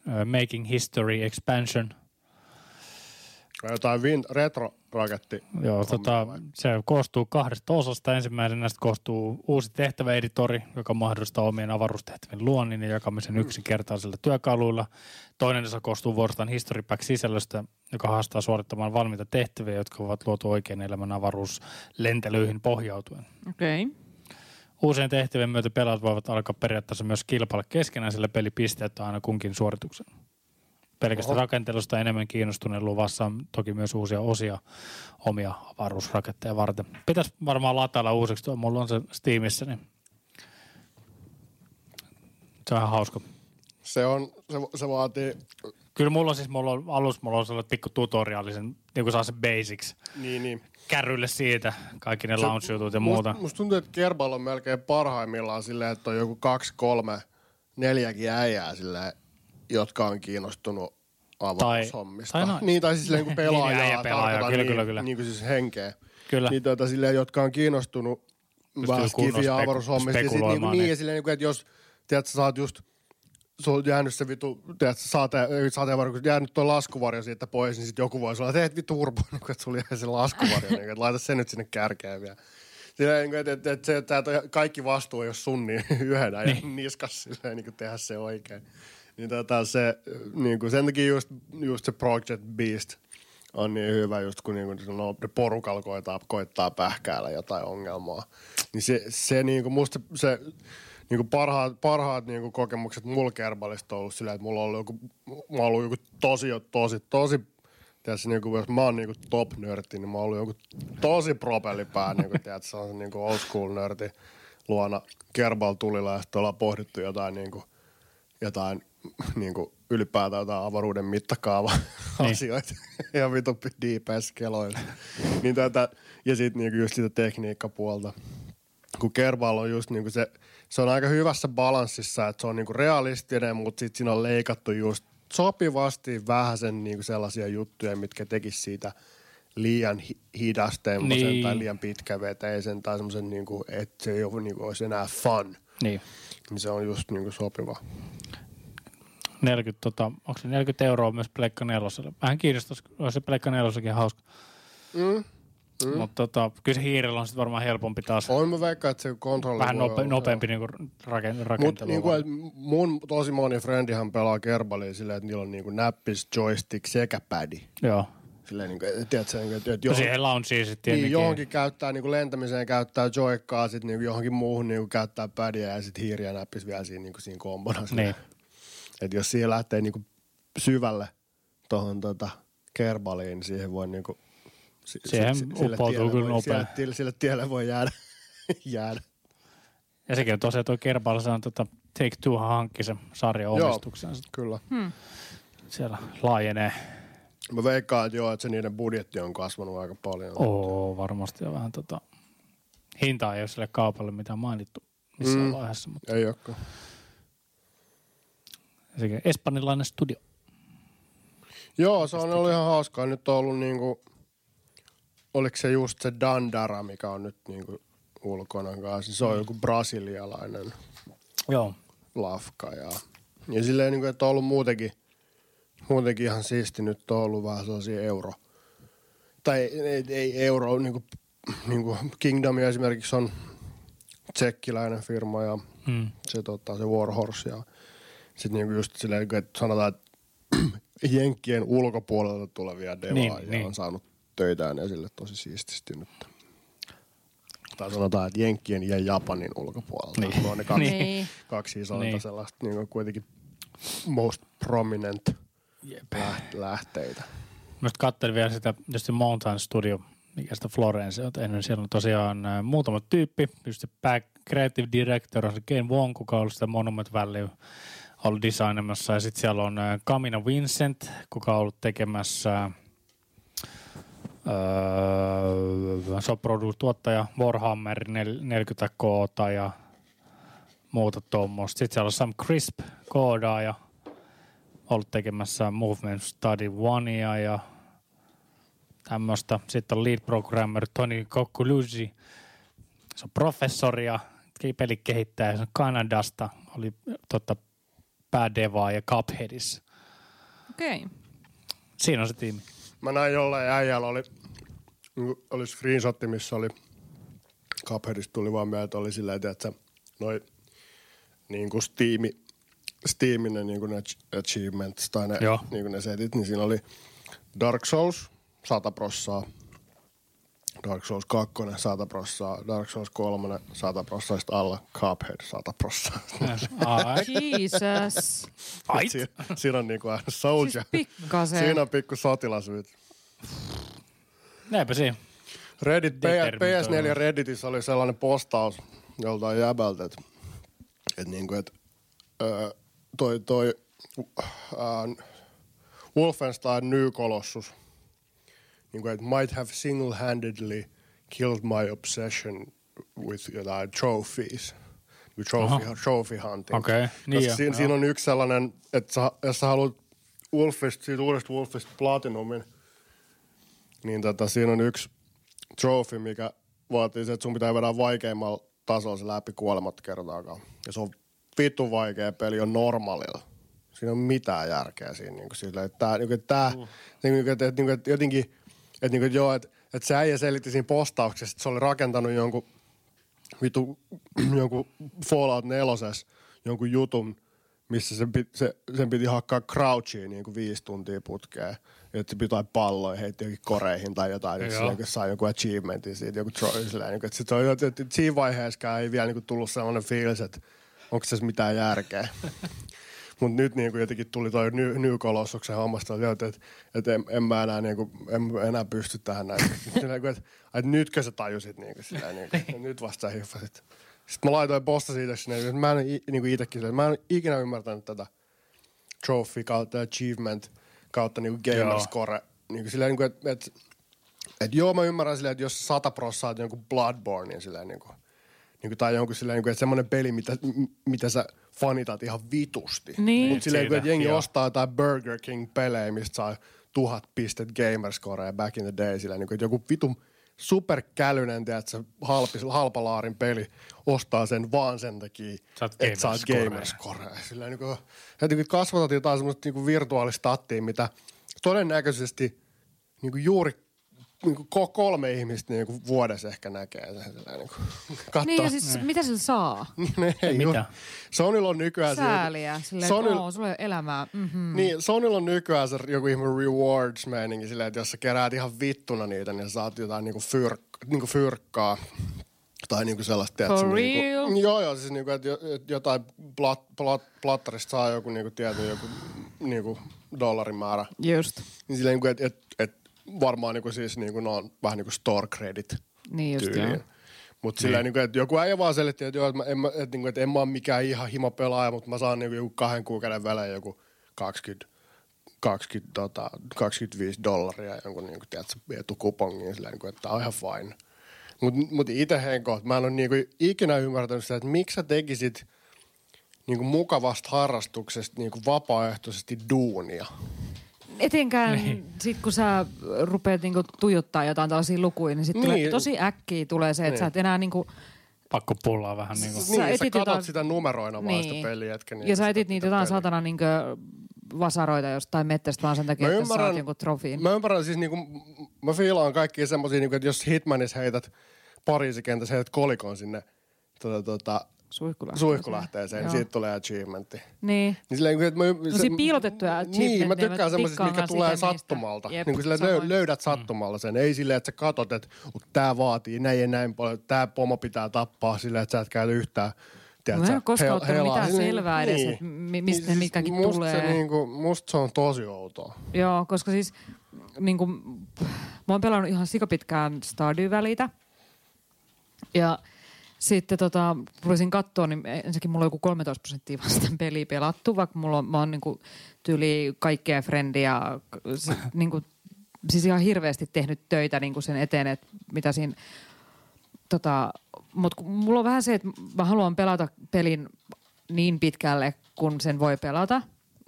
Ö, Making History Expansion. Tai Jotain vin- retro-raketti. Joo, tota, se koostuu kahdesta osasta. Ensimmäisenä näistä koostuu uusi tehtäväeditori, joka mahdollistaa omien avaruustehtävien luonnin ja jakamisen yksinkertaisilla työkaluilla. Toinen osa koostuu vuorostaan History Pack-sisällöstä, joka haastaa suorittamaan valmiita tehtäviä, jotka ovat luotu oikein elämän avaruuslentelyihin pohjautuen. Okei. Okay. Uusien tehtävien myötä pelaat voivat alkaa periaatteessa myös kilpailla keskenään, sillä pelipisteet on aina kunkin suorituksen. Pelkästä Oho. rakentelusta enemmän kiinnostuneen luvassa on toki myös uusia osia omia avaruusraketteja varten. Pitäisi varmaan latailla uusiksi, tuo mulla on se Steamissa, niin se on ihan hauska. Se, on, se, se vaatii, Kyllä mulla on siis, mulla on alussa mulla on sellainen pikku tutoriaalisen, niin kuin saa se basics niin, niin. kärrylle siitä, kaikki ne Se- launch-jutut ja muuta. Musta, musta tuntuu, että Kerbal on melkein parhaimmillaan silleen, että on joku kaksi, kolme, neljäkin äijää silleen, jotka on kiinnostunut avaruushommista. tai no- niin, tai siis silleen kuin [laughs] Niin, niin, pelaajaa. pelaajaa, kyllä, niin, kyllä, kyllä. Niin kuin siis henkeä. Kyllä. Niin tuota, silleen, jotka on kiinnostunut vähän skifi- ja avaruushommista. Ja sit niinku, spekuloimaan, niin, niin. ja silleen, niin kuin, että jos, tiedät, sä saat just sulla on jäänyt se vitu, tiedät, saate, sateenvarjo, kun jäänyt tuo laskuvarjo siitä pois, niin sitten joku voi sanoa, että teet vittu urpo, [laughs] niin kuin, että sulla jäi se laskuvarjo, niin kuin, että laita se nyt sinne kärkeen vielä. Silleen, niin että, että, että, se, että, että kaikki vastuu ei ole sun niin [laughs] yhden ajan niin. niskas silleen, niin kuin tehdä se oikein. Niin tota, se, niin kuin, sen takia just, just se Project Beast on niin hyvä, just kun niin kuin, no, ne porukalla koittaa, koittaa pähkäällä jotain ongelmaa. Niin se, se niin kuin, musta se, niin kuin parhaat, parhaat niin kuin kokemukset mulla Kerbalista on ollut silleen, että mulla on ollut joku, mä oon ollut joku tosi, tosi, tosi, tiedätkö, niin jos mä oon niin top nörtti, niin mä oon ollut joku tosi propellipää, niin kuin, tiedätkö, se on se niin kuin old school nörtti luona Kerbal tulilla ja sitten ollaan pohdittu jotain niin kuin, jotain [laughs] niin kuin ylipäätään jotain avaruuden mittakaava [laughs] asioita [laughs] ja vitu deep ass keloilla. niin tätä, ja sitten niinku just sitä tekniikkapuolta. Kun Kerbal on just niinku se, se on aika hyvässä balanssissa, että se on niinku realistinen, mutta sitten siinä on leikattu just sopivasti vähän sen niinku sellaisia juttuja, mitkä tekis siitä liian hi- hidastemmoisen Niin. tai liian pitkäveteisen tai semmoisen, niinku, että se ei ole, niinku, olisi enää fun. Niin. Niin se on just niinku sopiva. 40, tota, onko se 40 euroa myös Pleikka neloselle? Vähän kiinnostaisi, olisi se Pleikka nelosekin hauska. Mm. Mm. Mutta tota, kyllä se hiirellä on sitten varmaan helpompi taas. On mä veikkaan, että se kontrolli Vähän nope, olla, nopeampi niinku raken, Mutta rakentelu. niinku, et mun tosi moni frendihan pelaa kerbalia silleen, että niillä on niinku näppis, joystick sekä pädi. Joo. Silleen niinku, et, tiedätkö, niinku, että, että Ja johon, siihen launchiin sitten niin, johonkin käyttää niinku lentämiseen käyttää joikkaa, sitten niinku johonkin muuhun niinku käyttää pädiä ja sitten hiiriä näppis vielä siinä, niinku siinä kombona. Niin. Että jos siihen lähtee niinku syvälle tuohon tota kerbaliin, niin siihen voi niinku... si- Siihen si- sille uppoutuu tielle kyllä voi- nopea. Sille, sille, sille tielle voi jäädä. [laughs] jäädä. Ja sekin on tosiaan tuo Kerbal, se on tota, Take Two hankki sen sarjan Joo. omistuksen. Kyllä. Siellä laajenee. Mä veikkaan, että joo, että se niiden budjetti on kasvanut aika paljon. Oo, varmasti on vähän tota, hintaa ei ole sille kaupalle mitään mainittu missään mm. vaiheessa, mutta Ei olekaan. Sekin espanjalainen studio. Joo, se on ollut ihan hauskaa. Nyt on ollut niinku, oliko se just se Dandara, mikä on nyt niinku ulkona kanssa. Se on joku brasilialainen Joo. lafka. Ja, ja silleen niinku, että on ollut muutenkin, muutenkin ihan siisti. Nyt on ollut vähän sellaisia euro, tai ei, ei euro, niinku, niinku Kingdom esimerkiksi on tsekkiläinen firma ja Mm. se, tota, se Warhorse ja sitten niinku just silleen, että sanotaan, että [clears throat] Jenkkien ulkopuolelta tulevia devaajia Niin, niin, niin. on saanut töitään esille tosi siististi nyt. Tai sanotaan, että Jenkkien ja Japanin ulkopuolelta. Niin. Ne on ne kaksi, Niin. kaksi isointa Niin. sellaista niin kuitenkin most prominent Jep. läht- lähteitä. Mä just katselin vielä sitä, just se Mountain Studio, mikä sitä Florence on tehnyt. Siellä on tosiaan äh, muutama tyyppi. Just se back creative director on se Ken Wong, kuka on ollut sitä Monument Valley ollut designamassa. Ja sitten siellä on äh, Camina Vincent, kuka on ollut tekemässä öö, se on produ-tuottaja Warhammer 40 koota ja muuta tuommoista. Sitten siellä on Sam Crisp koodaaja, ollut tekemässä Movement Study Onea ja tämmöistä. Sitten on lead programmer Tony Kokkuluji. Se on professori ja pelikehittäjä. Se on Kanadasta. Oli totta, päädevaa ja Cupheadissa. Okei. Siinä on se tiimi. Mä näin jollain äijällä oli, oli screenshotti, missä oli Cupheadista tuli vaan mieleen, että oli silleen, että noi niin kuin Steam, Steamin ne, niin kuin ne ach- achievements tai ne, Joo. niin kuin ne setit, niin siinä oli Dark Souls 100 prossaa, Dark Souls 2 100 prossaa, Dark Souls 3 100 prossaa, sitten alla Cuphead 100 prossaa. Ai, Jesus. Ait. Siinä, siinä on niinku aina soldier. Siis pikkasen. Siinä on pikku sotilasyyt. Näinpä siinä. Reddit, Determintoiva. PS4 Redditissä oli sellainen postaus joltain jäbältä, että et niinku, et, ö, toi, toi äh, Wolfenstein New Colossus, niin kuin, että might have single-handedly killed my obsession with jotain trophies. Niin Trophy, Aha. trophy hunting. Okei, niin Koska jo, siinä, joo. siinä on yksi sellainen, että sä, jos sä haluat Wolfist, siitä uudesta Wolfist Platinumin, niin tota, siinä on yksi trophy, mikä vaatii se, että sun pitää vedä vaikeimmalla tasolla se läpi kuolematta kertaakaan. Ja se on vittu vaikea peli on normaalilla. Siinä on mitään järkeä siinä. Niin kuin sillä, että tää, niin kuin, tää, Mm. niin kuin, että, että, niin kuin, että jotenkin, että, niin kuin, joo, että, että se äijä selitti siinä postauksessa, että se oli rakentanut jonkun vitu [clears throat] jonkun Fallout 4 jonkun jutun, missä sen, piti, se, sen piti hakkaa crouchiin niin kuin viisi tuntia putkeen. Että jotain palloja heitti johonkin koreihin tai jotain, niin silleen, kun sai joku achievementin siitä, joku silleen, niin kuin, että, sit se on, että, että siinä vaiheessa ei vielä niin kuin tullut sellainen fiilis, että onko tässä mitään järkeä. [laughs] Mutta nyt niin kuin jotenkin tuli toi New Colossuksen hommasta, että, että, että en, en, mä enää, niin kuin, en enää pysty tähän näin. Kuin, että, että nytkö sä tajusit niin kuin, silleen, niin kuin, että nyt vasta sä hiffasit. Sitten mä laitoin posta siitä sinne, että mä en niin kuin itsekin silleen, mä en ikinä ymmärtänyt tätä trophy kautta achievement kautta niin kuin gamerscore. Niin kuin silleen, niin kuin, että, että, että joo mä ymmärrän silleen, että jos sata prossaa jonkun Bloodborne, niin silleen niin kuin, niin kuin, tai jonkun silleen, niin kuin, että semmoinen peli, mitä, mitä sä fanitat ihan vitusti. Niin. Mutta silleen, että jengi joo. ostaa jotain Burger King-pelejä, mistä saa tuhat pistet gamerscorea back in the day. Silleen, niin kuin, että joku vitun superkälynen, tiedätkö, halpis, halpalaarin peli ostaa sen vaan sen takia, että saat gamerscorea. Silleen, niin kuin, että niin kasvatat jotain semmoista niin kuin virtuaalistattia, mitä todennäköisesti niin kuin juuri niin kuin ko- kolme ihmistä niin kuin vuodessa ehkä näkee sen. Niin [laughs] kuin. Niin ja siis mitä sillä saa? [laughs] Ei, Mitä? ju- Sonylla on nykyään... se- Sääliä. Silleen, että oo, sulla ei ole elämää. Mm-hmm. Niin, Sonylla on nykyään se joku ihme rewards-meininki silleen, että jos sä keräät ihan vittuna niitä, niin sä saat jotain niinku, fyrk- niinku fyrkkaa. Tai niinku sellaista, tiedätkö, For niinku, real? Joo, joo, siis niinku, että jo- että jotain plat, plat, plattarista saa joku niinku tietyn joku niinku dollarimäärä. Just. Niin silleen, niinku, että et, et varmaan niinku siis niinku, ne on vähän niinku store credit Niin just joo. tyyliin. Mutta silleen, niin. että joku äijä vaan selitti, että, joo, että, mä, en, mä, että, niin kuin, että en mä ole mikään ihan himo pelaaja, mutta mä saan niin joku kahden kuukauden välein joku 20, 20, tota, 25 dollaria jonkun niin kuin, tiedätkö, etukupongin, silleen, niin kuin, että tää on ihan fine. Mutta mut itse Henko, mä en ole niin kuin, ikinä ymmärtänyt sitä, että miksi sä tekisit niin kuin mukavasta harrastuksesta niin kuin vapaaehtoisesti duunia. Etenkään Niin. sit kun sä rupeat niinku tuijottaa jotain tällaisia lukuja, niin sit Niin. tulee, tosi äkkiä tulee se, että Niin. sä et enää niinku, Pakko pullaa vähän niin kuin. Sä niin, sä etit katot jotain- sitä numeroina vaan sitä Niin. peliä, etkä niin ja sä etit niitä jotain satana niinku vasaroita jostain mettästä vaan sen takia, Mä että sä saat ymmärrän- jonkun trofiin. Mä ymmärrän siis niinku, mä fiilaan kaikkia semmosia, niinku, että jos Hitmanissa heität Pariisikentässä heität kolikon sinne tota, tota, Suihkulähteeseen. suihkulähteeseen, niin siitä tulee achievementti. Niin. Niin silleen, että mä, No siinä piilotettuja Niin, mä achievementteja, tykkään semmoisista, mikä tulee niistä. sattumalta. Jep, niin kuin silleen, samoin. löy- löydät sattumalla sen. Ei silleen, että sä katot, että tää vaatii näin ja näin paljon, tää pomo pitää tappaa silleen, että sä et käytä yhtään Mä en ole koskaan ottanut helaa. mitään Niin, selvää edes, niin. että mi- mistä ne siis mitkäkin musta tulee. Se, niinku, musta se on tosi outoa. Joo, koska siis niin kuin, mä oon pelannut ihan sikapitkään Stardew-välitä. Ja sitten tota, rupesin katsoa, niin ensinnäkin mulla on joku 13 prosenttia vasta peliä pelattu, vaikka mulla on, mä oon niin kuin, tyyli kaikkea frendiä, [laughs] niin kuin, siis ihan hirveästi tehnyt töitä niin kuin sen eteen, että mitä siinä tota, mutta mulla on vähän se, että mä haluan pelata pelin niin pitkälle, kun sen voi pelata.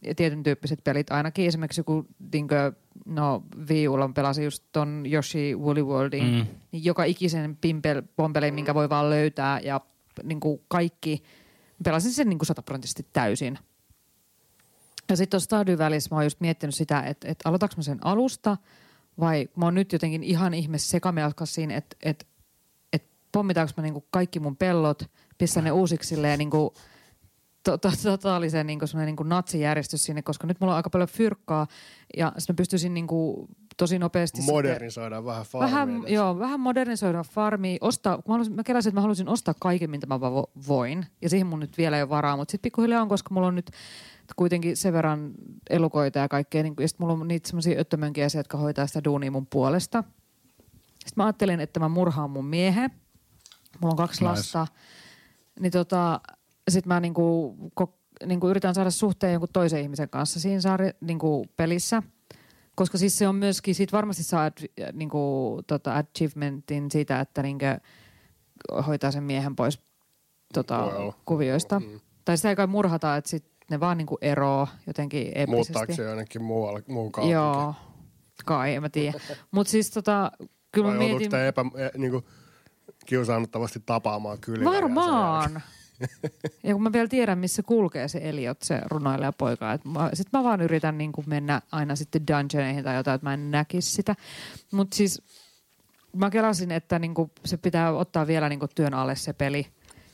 Ja tietyn tyyppiset pelit ainakin. Esimerkiksi joku, niinkö, no Viulla pelasin just ton Yoshi Woolly Worldin. Mm. Niin joka ikisen pimpel, pompelin, minkä voi vaan löytää ja niin kuin kaikki. Pelasin sen niin kuin sataprosenttisesti täysin. Ja sitten tuossa Stardew välissä mä oon just miettinyt sitä, että, että aloitaks mä sen alusta vai mä oon nyt jotenkin ihan ihme sekamelkas siinä, että, että, että pommitaanko mä niinku kaikki mun pellot, pistän ne uusiksi silleen to, to, totaalisen semmoinen niinku natsijärjestys sinne, koska nyt mulla on aika paljon fyrkkaa ja sitten mä pystyisin niinku tosi nopeasti sitten- Modernisoidaan vähän farmia. Vähän, tässä. joo, vähän modernisoida farmia, ostaa, kun mä, halusin, mä keräsin, että mä halusin ostaa kaiken, mitä mä voin. Ja siihen mun nyt vielä ei ole varaa, mutta sitten pikkuhiljaa on, koska mulla on nyt kuitenkin sen verran elukoita ja kaikkea. Niin, ja sitten mulla on niitä semmoisia öttömönkiä, jotka hoitaa sitä duunia mun puolesta. Sitten mä ajattelin, että mä murhaan mun miehen. Mulla on kaksi Nice. lasta. Niin tota, sit mä niinku, ko, niinku yritän saada suhteen jonkun toisen ihmisen kanssa siinä saari, niinku pelissä. koska siis se on myöskin, siitä varmasti saa ad- niinku, tota, achievementin siitä, että niinku, hoitaa sen miehen pois tota, olla. kuvioista. Mm. Tai sitä ei kai murhata, että sit ne vaan niinku eroo jotenkin eeppisesti. Muuttaako se jonnekin muualle, muu kaupunki? Joo, kai, en mä tiedä. [laughs] Mutta siis tota, kyllä Vai mä mietin... te epä, e, niinku, kiusaannuttavasti tapaamaan kylillä? Varmaan. Ja kun mä vielä tiedän, missä kulkee se Eliot, se runoilija poika. Sitten mä vaan yritän niin kuin mennä aina sitten dungeoneihin tai jotain, että mä en näkisi sitä. Mutta siis mä kelasin, että niin kuin se pitää ottaa vielä niin kuin työn alle se peli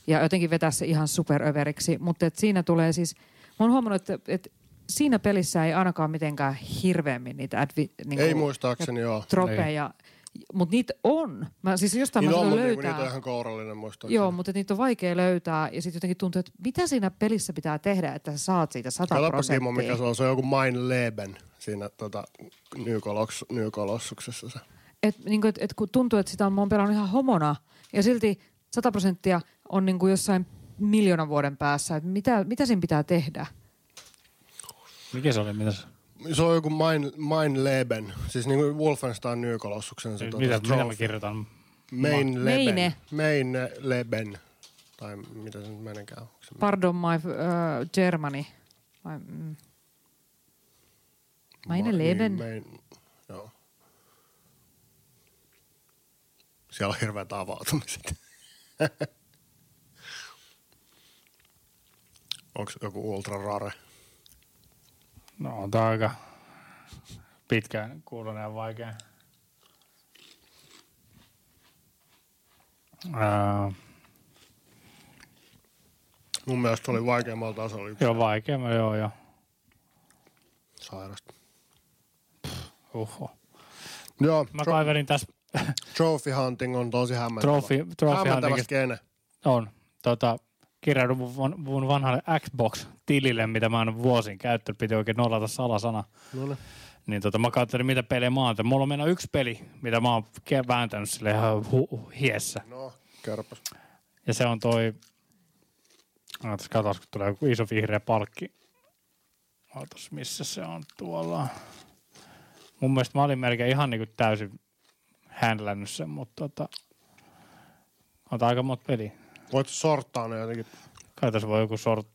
ja jotenkin vetää se ihan superöveriksi. Mutta et siinä tulee siis, mä oon huomannut, että, että siinä pelissä ei ainakaan mitenkään hirveämmin niitä advi, niin Ei muistaakseni joo. tropeja, mutta niitä on. Mä siis jostain Niin mä on, mutta niinku löytää. niitä on ihan kourallinen muistaakseni. Joo, mutta niitä on vaikea löytää ja sitten jotenkin tuntuu, että mitä siinä pelissä pitää tehdä, että sä saat siitä 100 Katsoppa prosenttia. Kimmo, mikä se on. Se on joku Mein Leben siinä tota, Nykoloks, Nykolossuksessa se. Et, niin kuin, et, et kun tuntuu, että sitä on, mä oon pelannut ihan homona ja silti 100 prosenttia on niin kuin jossain miljoonan vuoden päässä. Et mitä, mitä siinä pitää tehdä? Mikä se oli? Mitä se? On joku Mein, mein Leben, siis niinku Wolfenstein Nykolossuksen se mitä, tota, mitä mä kirjoitan? Mein Leben. Meine. Mein Leben. Tai mitä se nyt menenkään. Se Pardon my uh, Germany. Vai, mm. Meine Ma- Leben. Niin, mein, joo. Siellä on hirveät avautumiset. [laughs] Onko joku ultra rare? No on tää aika pitkään kuulonen ja vaikea. Ää, Mun mielestä oli vaikeammalla tasolla yksi joo, vaikea, mä joo, joo. sairasta. Uho. Joo, Mä tro- kaivelin tässä trophy hunting on tosi hämmentävä. Trophy, trophy hämmentävä skene. on. Tota, kirjaudun mun, mun vanhalle Xbox-tilille, mitä mä oon vuosin käyttänyt. Piti oikein nollata salasana. No niin. Niin tota, mä katselin, mitä pelejä mä oon. Mulla on mennä yksi peli, mitä mä oon vääntänyt sille ihan hu- hu- hiessä. No, kerropas. Ja se on toi... Ootas, katos, kun tulee joku iso vihreä palkki. Ootas, missä se on tuolla. Mun mielestä mä olin melkein ihan niinku täysin händlännyt sen, mutta tota... On aika monta peliä. Voit sorttaa ne jotenkin. Kai tässä voi joku sort...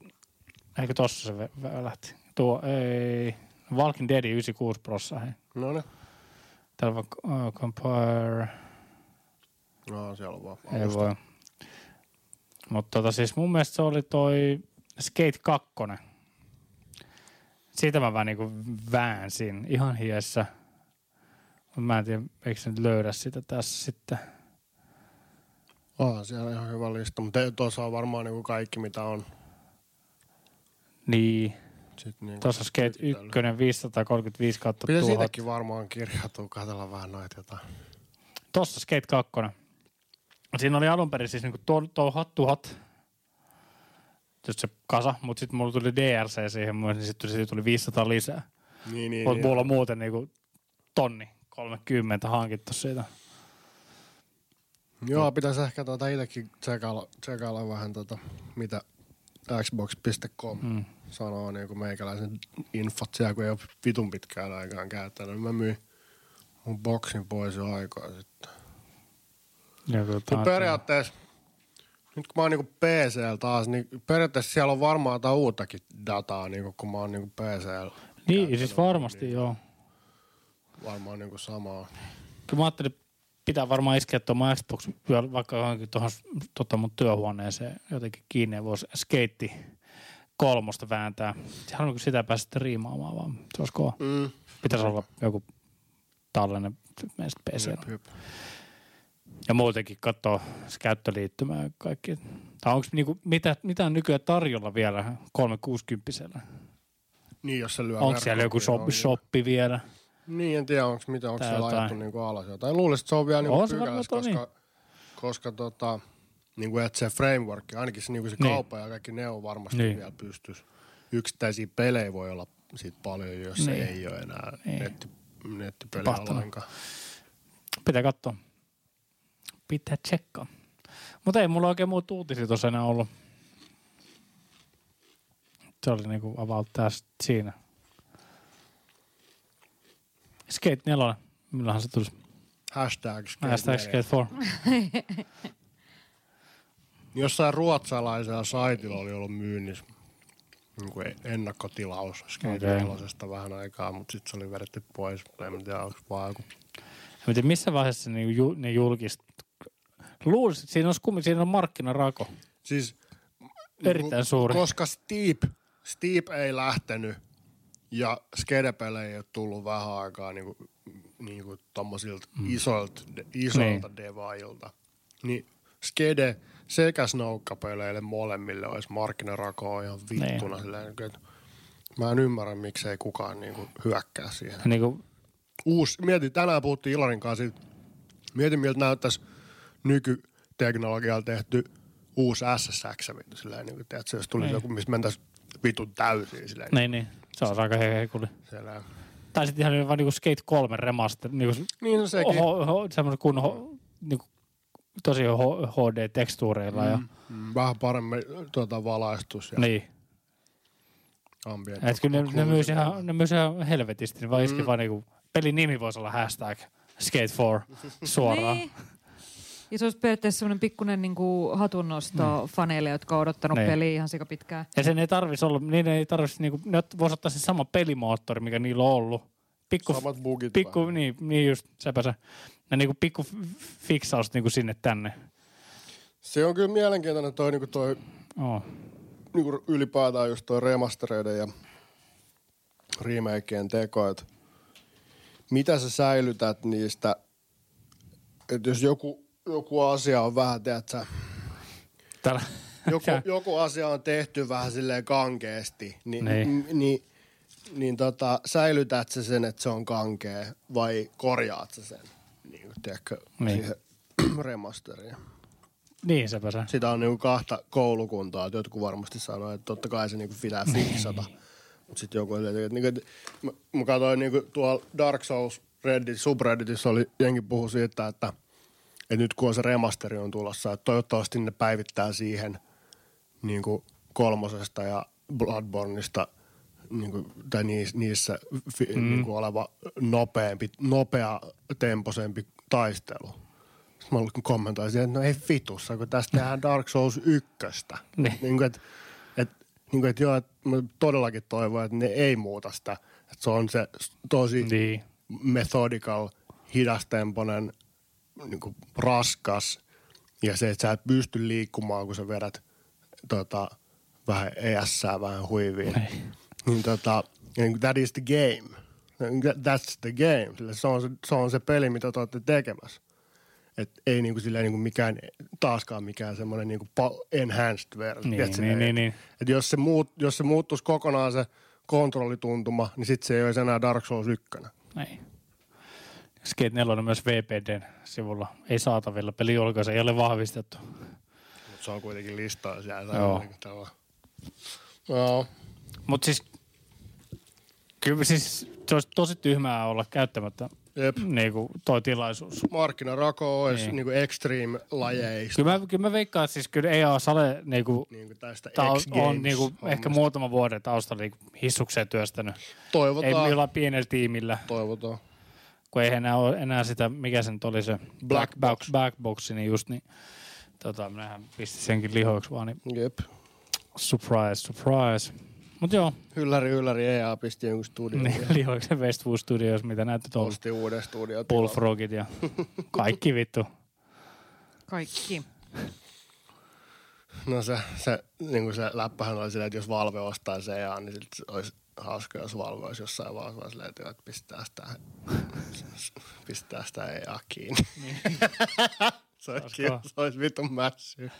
Eikö tossa se lähti? Tuo ei... Walking Dead 96 prossa, hei. No niin. Täällä on uh, Compare... No, siellä on vaan. Ei alusta. voi. Mutta tota, siis mun mielestä se oli toi Skate 2. Siitä mä vähän niinku väänsin ihan hiessä. Mut mä en tiedä, eikö se nyt löydä sitä tässä sitten. Ah, siellä on ihan hyvä lista, mutta tuossa on varmaan niinku kaikki, mitä on. Niin, Sitten niinku tuossa Skate 1 535 kautta Pitäisi 1000. itsekin varmaan kirjautua, katsella vähän noita jotain. Tossa Skate 2. Siinä oli alun perin siis niinku tuo, tuo tuhat, just se kasa, mutta sitten mulla tuli DRC siihen myös, niin sitten siitä tuli 500 lisää. Niin, niin. Mutta niin. mulla on muuten niinku tonni 30 hankittu siitä. Joo, pitäisi ehkä tuota itsekin tsekailla, tsekailla vähän tota, mitä xbox.com Mm. sanoo niin kuin meikäläisen infot siellä, kun ei ole vitun pitkään aikaan käyttänyt. Mä myin mun boksin pois jo aikaa sitten. Ja tota, periaatteessa, nyt kun mä oon niinku PCL taas, niin periaatteessa siellä on varmaan jotain uuttakin dataa, niinku, kun mä oon niinku PCL. Niin, siis varmasti joo. Varmaan niinku samaa. Kyllä mä ajattelin, pitää varmaan iskeä tuon mun Xbox vaikka johonkin tuohon tota mun työhuoneeseen jotenkin kiinni ja voisi skeitti kolmosta vääntää. Sehän on sitä päästä sitten riimaamaan vaan. Se olisi kova. Mm. Pitäisi olla joku tallenne meistä PC. Jep, jep. Ja muutenkin katsoa se käyttöliittymää ja kaikki. Tai onko niinku, mitä, mitä on nykyään tarjolla vielä 360 Niin, jos se lyö Onko siellä joku shop, joo, shoppi vielä? Niin, en tiedä, onko mitä, onko siellä jotain. ajettu niinku alas jotain. Luulisin, että se on vielä niinku On se pykälässä, koska, koska tota, niinku, että se framework, ainakin se, niinku se Niin. kauppa ja kaikki ne on varmasti Niin. vielä pystyisi. Yksittäisiä pelejä voi olla siitä paljon, jos se Niin. ei ole enää Niin. netti, Tapahtunut. ollenkaan. Pitää katsoa. Pitää tsekkaa. Mutta ei mulla oikein muuta uutisia tuossa enää ollut. Se oli niinku about tästä siinä. Skate 4, milloinhan se tulisi? Hashtag skate Hashtag. Skate 4. [laughs] Jossain ruotsalaisella saitilla oli ollut myynnissä niin kuin ennakkotilaus Skate Okei. okay. vähän aikaa, mutta sitten se oli vedetty pois. En tiedä, onko vaan joku Mä tiedän, missä vaiheessa ne, ju, ne julkist... Luulisin, että siinä on, kummin, siinä on markkinarako. Siis Erittäin suuri. Koska Steep, Steep ei lähtenyt ja Skedepelle ei ole tullut vähän aikaa niin kuin, niin kuin tommosilta mm. isoilta, de, isoilta niin. devailta, niin Skede sekä snoukkapeleille molemmille olisi markkinarakoa ihan vittuna. Niin. Silleen, että mä en ymmärrä, miksei kukaan niin kuin, hyökkää siihen. Niin kuin, Uusi, mietin, tänään puhuttiin Ilarin kanssa siitä, mietin miltä näyttäisi nykyteknologialla tehty uusi SSX, silleen, niin kuin, tiedätkö, jos tulisi Niin. joku, missä mentäisi vitun täysiin, silleen, niin, niin. Se on aika he- heikuli. siellä. Tai sitten ihan vaan niinku Skate 3 remaster. Niinku, Niin no sekin. ho, ho, semmoisen kun ho, niinku, tosi HD-tekstuureilla. Mm. Ja, Mm, vähän paremmin tuota, valaistus ja niin. ambient. Et kyllä ne, ne, myys ihan, ne myys ihan helvetisti. Ne vaan iski Mm. vaan niinku, pelin nimi voisi olla hashtag Skate 4 [laughs] suoraan. Niin. Ja se olisi periaatteessa semmoinen pikkuinen niin hatunnosto faneille, jotka on odottanut Niin. peliä ihan sika pitkään. Ja sen ei tarvitsisi olla, niin ei tarvitsisi, niinku, ne voisi ottaa se sama pelimoottori, mikä niillä on ollut. Pikku, Samat bugit pikku vähän. niin, niin just, sepä se. Ja niinku pikku f- fiksaus niinku sinne tänne. Se on kyllä mielenkiintoinen toi, niinku toi Oh. niinku ylipäätään just toi remastereiden ja remakeien teko, että mitä sä säilytät niistä, että jos joku, joku asia on vähän, tiedätkö, Täällä, joku, [laughs] joku asia on tehty vähän silleen kankeesti, niin, Niin. niin, niin, niin tota, säilytät sä sen, että se on kankea vai korjaat sä sen, niin kuin, tiedätkö, Niin. siihen [clears throat] remasteriin. niin sepä se. Sitä on niinku kahta koulukuntaa, että jotkut varmasti sanoo, että totta kai se niinku pitää fiksata. Mutta sitten joku, että, että, että, että mä, mä katsoin niinku tuolla Dark Souls Reddit, subredditissä oli, jengi puhu siitä, että, että nyt kun on se remasteri on tulossa, että toivottavasti ne päivittää siihen niinku kolmosesta ja Bloodborneista niinku, tai niissä, mm. niinku oleva nopeampi, nopea temposempi taistelu. Sitten mä kommentoin siihen, että no ei vitussa, kun tästä tehdään Dark Souls 1. [laughs] Niin. niin kuin, että, että, niin kuin, että joo, että mä todellakin toivon, että ne ei muuta sitä. Että se on se tosi Niin. methodical, hidastemponen, niin kuin raskas. Ja se, että sä et pysty liikkumaan, kun sä vedät tota, vähän ESää, vähän huiviin. Niin. Niin tota, niin that is the game. That's the game. Sillä Se on se, se on se peli, mitä te olette tekemässä. Et ei niinku silleen niinku mikään, taaskaan mikään semmoinen niinku enhanced versio. Niin, niin, ne- niin, niin. Et jos, se muut, jos se muuttuisi kokonaan se kontrollituntuma, niin sitten se ei olisi enää Dark Souls 1. Ei. Skate 4 on myös VPDn sivulla. Ei saatavilla. Peli julkaisu ei ole vahvistettu. Mutta se on kuitenkin listaa siellä. Joo. Tämä- Joo. Mutta siis, kyllä siis se olisi tosi tyhmää olla käyttämättä Jep. niinku, toi tilaisuus. Markkinarako olisi Niin. niin. niinku extreme-lajeista. Kyllä mä, kyllä mä veikkaan, että siis kyllä EA Sale niinku, Niin kuin tästä tau, X-Games on niinku, ehkä hommasta. muutama vuoden taustalla niinku, hissukseen työstänyt. Ei Toivotaan. millään pienellä tiimillä, Toivotaan. Kun ei enää ole enää sitä, mikä se nyt oli se Black box. Black box, niin just niin. Tota, minähän pistin senkin lihoiksi vaan, niin Jep. surprise, surprise. Mut joo, Hylläri, hylläri, EA pisti jonkun studion. niin, [laughs] lihoiksi Westwood Studios, mitä näytti tuolla. Osti uuden studion. Bullfrogit ja [laughs] kaikki vittu. Kaikki. No se, se, niin kuin se läppähän oli silleen, että jos Valve ostaa se EA, niin sit olisi hauska, jos Valve olisi jossain vaiheessa vaan silleen, että pistää sitä, pistää sitä EA kiinni. [laughs] se, olisi, se olisi vitun mässy.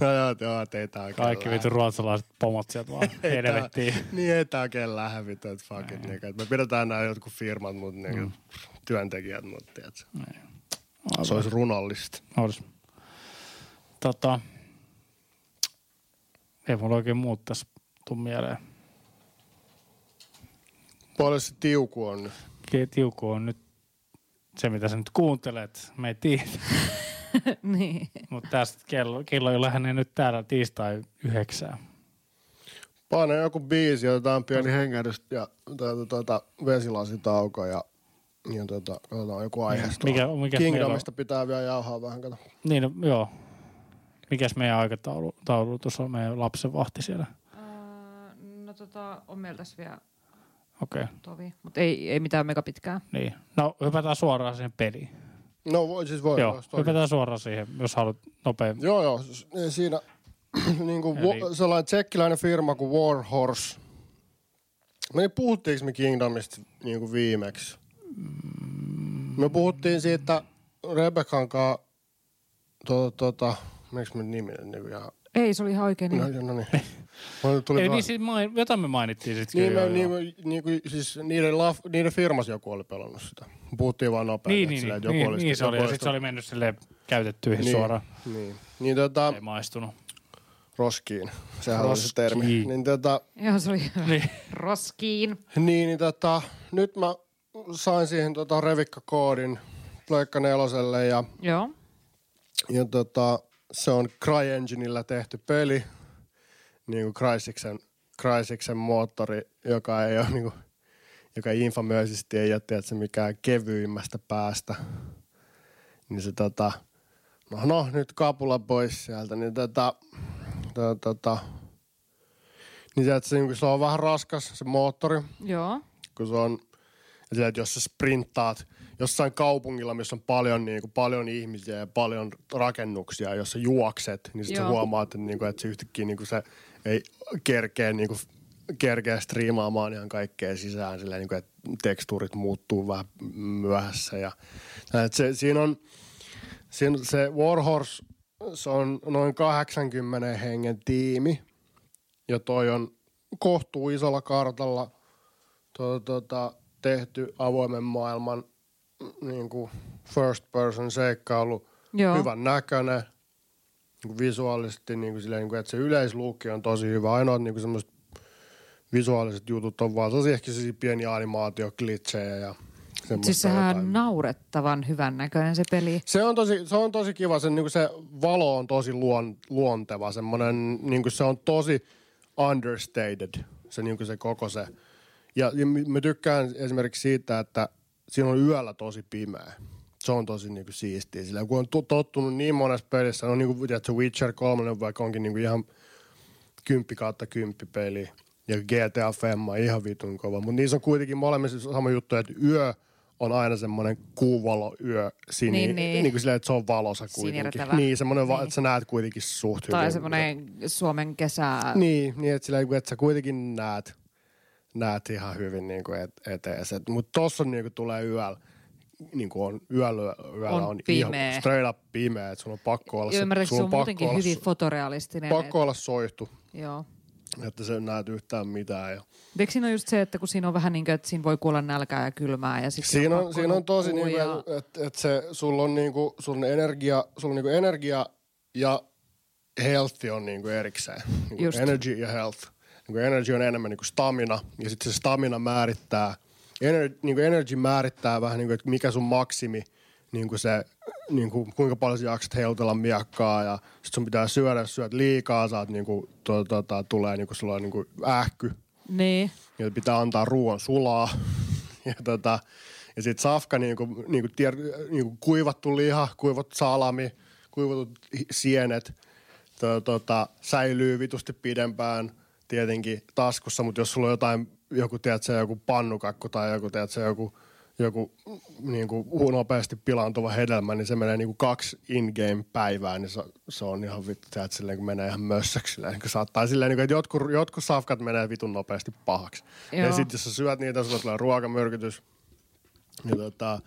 No joo, joo, ei tää Kaikki vittu ruotsalaiset pomot sieltä vaan [laughs] helvettiin. Niin ei tää oikein lähde vittu, että fuck it. Niin, me pidetään nämä jotkut firmat, mutta niin, mm. työntekijät, mutta tiedätkö. Se olisi runollista. Olis. Tota, ei mulla oikein muut tässä tuu mieleen. Paljon se tiuku on nyt. Tiukku on nyt se, mitä sä nyt kuuntelet. Me ei tiedä. [laughs] niin. Mutta tästä kello, kello jo lähenee nyt täällä tiistai yhdeksää. Paina joku biisi, otetaan pieni hengähdys ja tuota, tuota, vesilasitauko ja Ja tota, katsotaan joku aiheesta. Mikä, mikä on? Kingdomista pitää vielä jauhaa vähän, kato. Niin, no, joo. Mikäs meidän aikataulutus on meidän lapsen vahti siellä? no tota, on meillä tässä vielä Okei, okay, tovi, mutta ei, ei mitään mega pitkää. niin. No hypätään suoraan siihen peliin. No voi, siis voi. joo, toki. hypätään suoraan siihen, jos haluat nopein. Joo, joo. s- Siinä [clears throat] niin kuin Eli- sellainen tsekkiläinen firma kuin Warhorse. Me puhuttiinko me Kingdomista niin kuin viimeksi? Me puhuttiin siitä Rebekan kanssa, tota, tota, miksi me nimi niin kuin ihan, Ei, se oli ihan oikein. no, Niin. no [laughs] niin. Tuli vaan- niin, siis main, jotain me mainittiin sitten. niin, me, joo, niin, niin kuin, siis niiden, laf, niiden firmas joku oli pelannut sitä. Puhuttiin vaan nopeasti. Niin, niin, silleen, niin, niin, niin se oli. Ja sitten se oli mennyt silleen käytettyihin niin, suoraan. Niin, niin tota, Ei maistunut. roskiin. Sehän oli se Roskiin. termi. Niin tota, Joo, se oli Niin. roskiin. Niin, niin tota, nyt mä sain siihen tota revikkakoodin Pleikka neloselle ja, Joo. ja tota, se on CryEngineillä tehty peli, niin kuin Crysiksen, Crysiksen moottori, joka ei ole niin kuin, joka infamöisesti ei ole tiedätkö, mikään kevyimmästä päästä. Niin se tota, no, no nyt kapula pois sieltä, niin tota, tota, tota niin tiedätkö, se, niin kuin se on vähän raskas se moottori, Joo. kun se on, sillä, että jos sä sprinttaat jossain kaupungilla, missä on paljon, niin kuin, paljon ihmisiä ja paljon rakennuksia, jos sä juokset, niin sit sä Joo. huomaat, että, niin kuin, että se yhtäkkiä niin kuin se ei kerkeä, niin kuin, kerkeä striimaamaan ihan kaikkea sisään, sillä niin kuin, että tekstuurit muuttuu vähän myöhässä. Ja, että se, siinä on, siinä, se Warhorse, se on noin 80 hengen tiimi, ja toi on kohtuu isolla kartalla tuota, tuota, tehty avoimen maailman niin kuin first person seikkailu, Joo. hyvän näköinen, visuaalisesti, niin kuin silleen, niin kuin, että se yleisluukki on tosi hyvä. Ainoat niin kuin semmoiset visuaaliset jutut on vaan tosi ehkä pieniä animaatioklitsejä ja semmoista Siis sehän jotain. on naurettavan hyvän näköinen se peli. Se on tosi, se on tosi kiva, se, niin se valo on tosi luon, luonteva, semmoinen, niin se on tosi understated, se, niin se koko se. Ja, ja mä tykkään esimerkiksi siitä, että siinä on yöllä tosi pimeä. Se on tosi niin kuin siistiä. Sillä kun on to- tottunut niin monessa pelissä, on niin kuin, tiedätkö, Witcher 3, vaikka onkin niin kuin ihan kymppi kautta kymppi peli. Ja GTA Femma ihan vitun kova. Mutta niissä on kuitenkin molemmissa sama juttu, että yö on aina semmoinen kuuvalo yö sini, Niin, niin, niin. kuin silleen, että se on valossa kuitenkin. Niin, semmoinen, niin. Että sä näet kuitenkin suht Tai hyvin. semmoinen Suomen kesä. Niin, niin että, silleen, että sä kuitenkin näet, näet ihan hyvin niin kuin et, etees. Mutta tossa niin kuin tulee yöllä, niin kuin on yöllä, yöllä On on, pimeä. ihan straight up pimeä, että sun on pakko olla ymmärrätkö, se sun on pakko muutenkin olla, hyvin fotorealistinen. pakko olla soihtu, Et, joo. että sä näet yhtään mitään. Ja Eikö siinä ole just se, että kun siinä on vähän niin kuin, että siinä voi kuolla nälkää ja kylmää ja sitten Siinä on, pakko siinä on tosi nukkua niinku, ja... että et se, sulla on niinku, sulla on energia, sulla on niinku energia ja health on niinku erikseen. Niinku Just. energy ja health. Niinku energy on enemmän niinku stamina ja sitten se stamina määrittää, ener, niinku energy määrittää vähän niinku, että mikä sun maksimi, niinku se, niinku, kuinka paljon sä jaksat heilutella miakkaa ja sit sun pitää syödä, jos syöt liikaa, saat niinku, to, tota, tulee niinku, sulla on niinku ähky, Niin. ja pitää antaa ruoan sulaa. [laughs] Ja, tota, ja sitten safka, niinku, niinku, tier, niinku kuivattu liha, kuivattu salami, kuivatut sienet to, tota, säilyy vitusti pidempään tietenkin taskussa, mutta jos sulla on jotain, joku, tiedätkö, joku pannukakku tai joku, tiedätkö, joku, joku niin kuin nopeasti pilaantuva hedelmä, niin se menee niin kuin kaksi in-game päivää, niin se, se on ihan vittu, tiedätkö, silleen, kun menee ihan mössöksi. Silleen, kun saattaa silleen, niin kuin, että jotkut, jotkut safkat menee vitun nopeasti pahaksi. Joo. Ja sitten jos sä syöt niitä, sulla tulee ruokamyrkytys. Ja tota,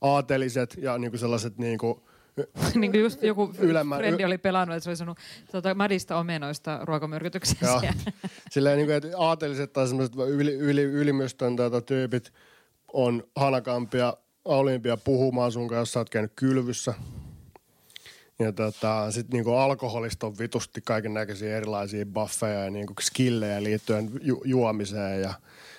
aateliset ja niin kuin sellaiset niin kuin, [laughs] niin kuin just joku Ylemmän- frendi oli pelannut, että se oli sanonut tota, mädistä omenoista ruokamyrkytyksiä. Joo. Silleen niin kuin, että aateliset tai semmoiset yli, yli, ylimystön tota, tyypit on hanakampia olympia puhumaan sun kanssa, jos sä oot käynyt kylvyssä. Ja tota, sit niinku alkoholista on vitusti kaiken näköisiä erilaisia buffeja ja niinku skillejä liittyen ju- juomiseen ja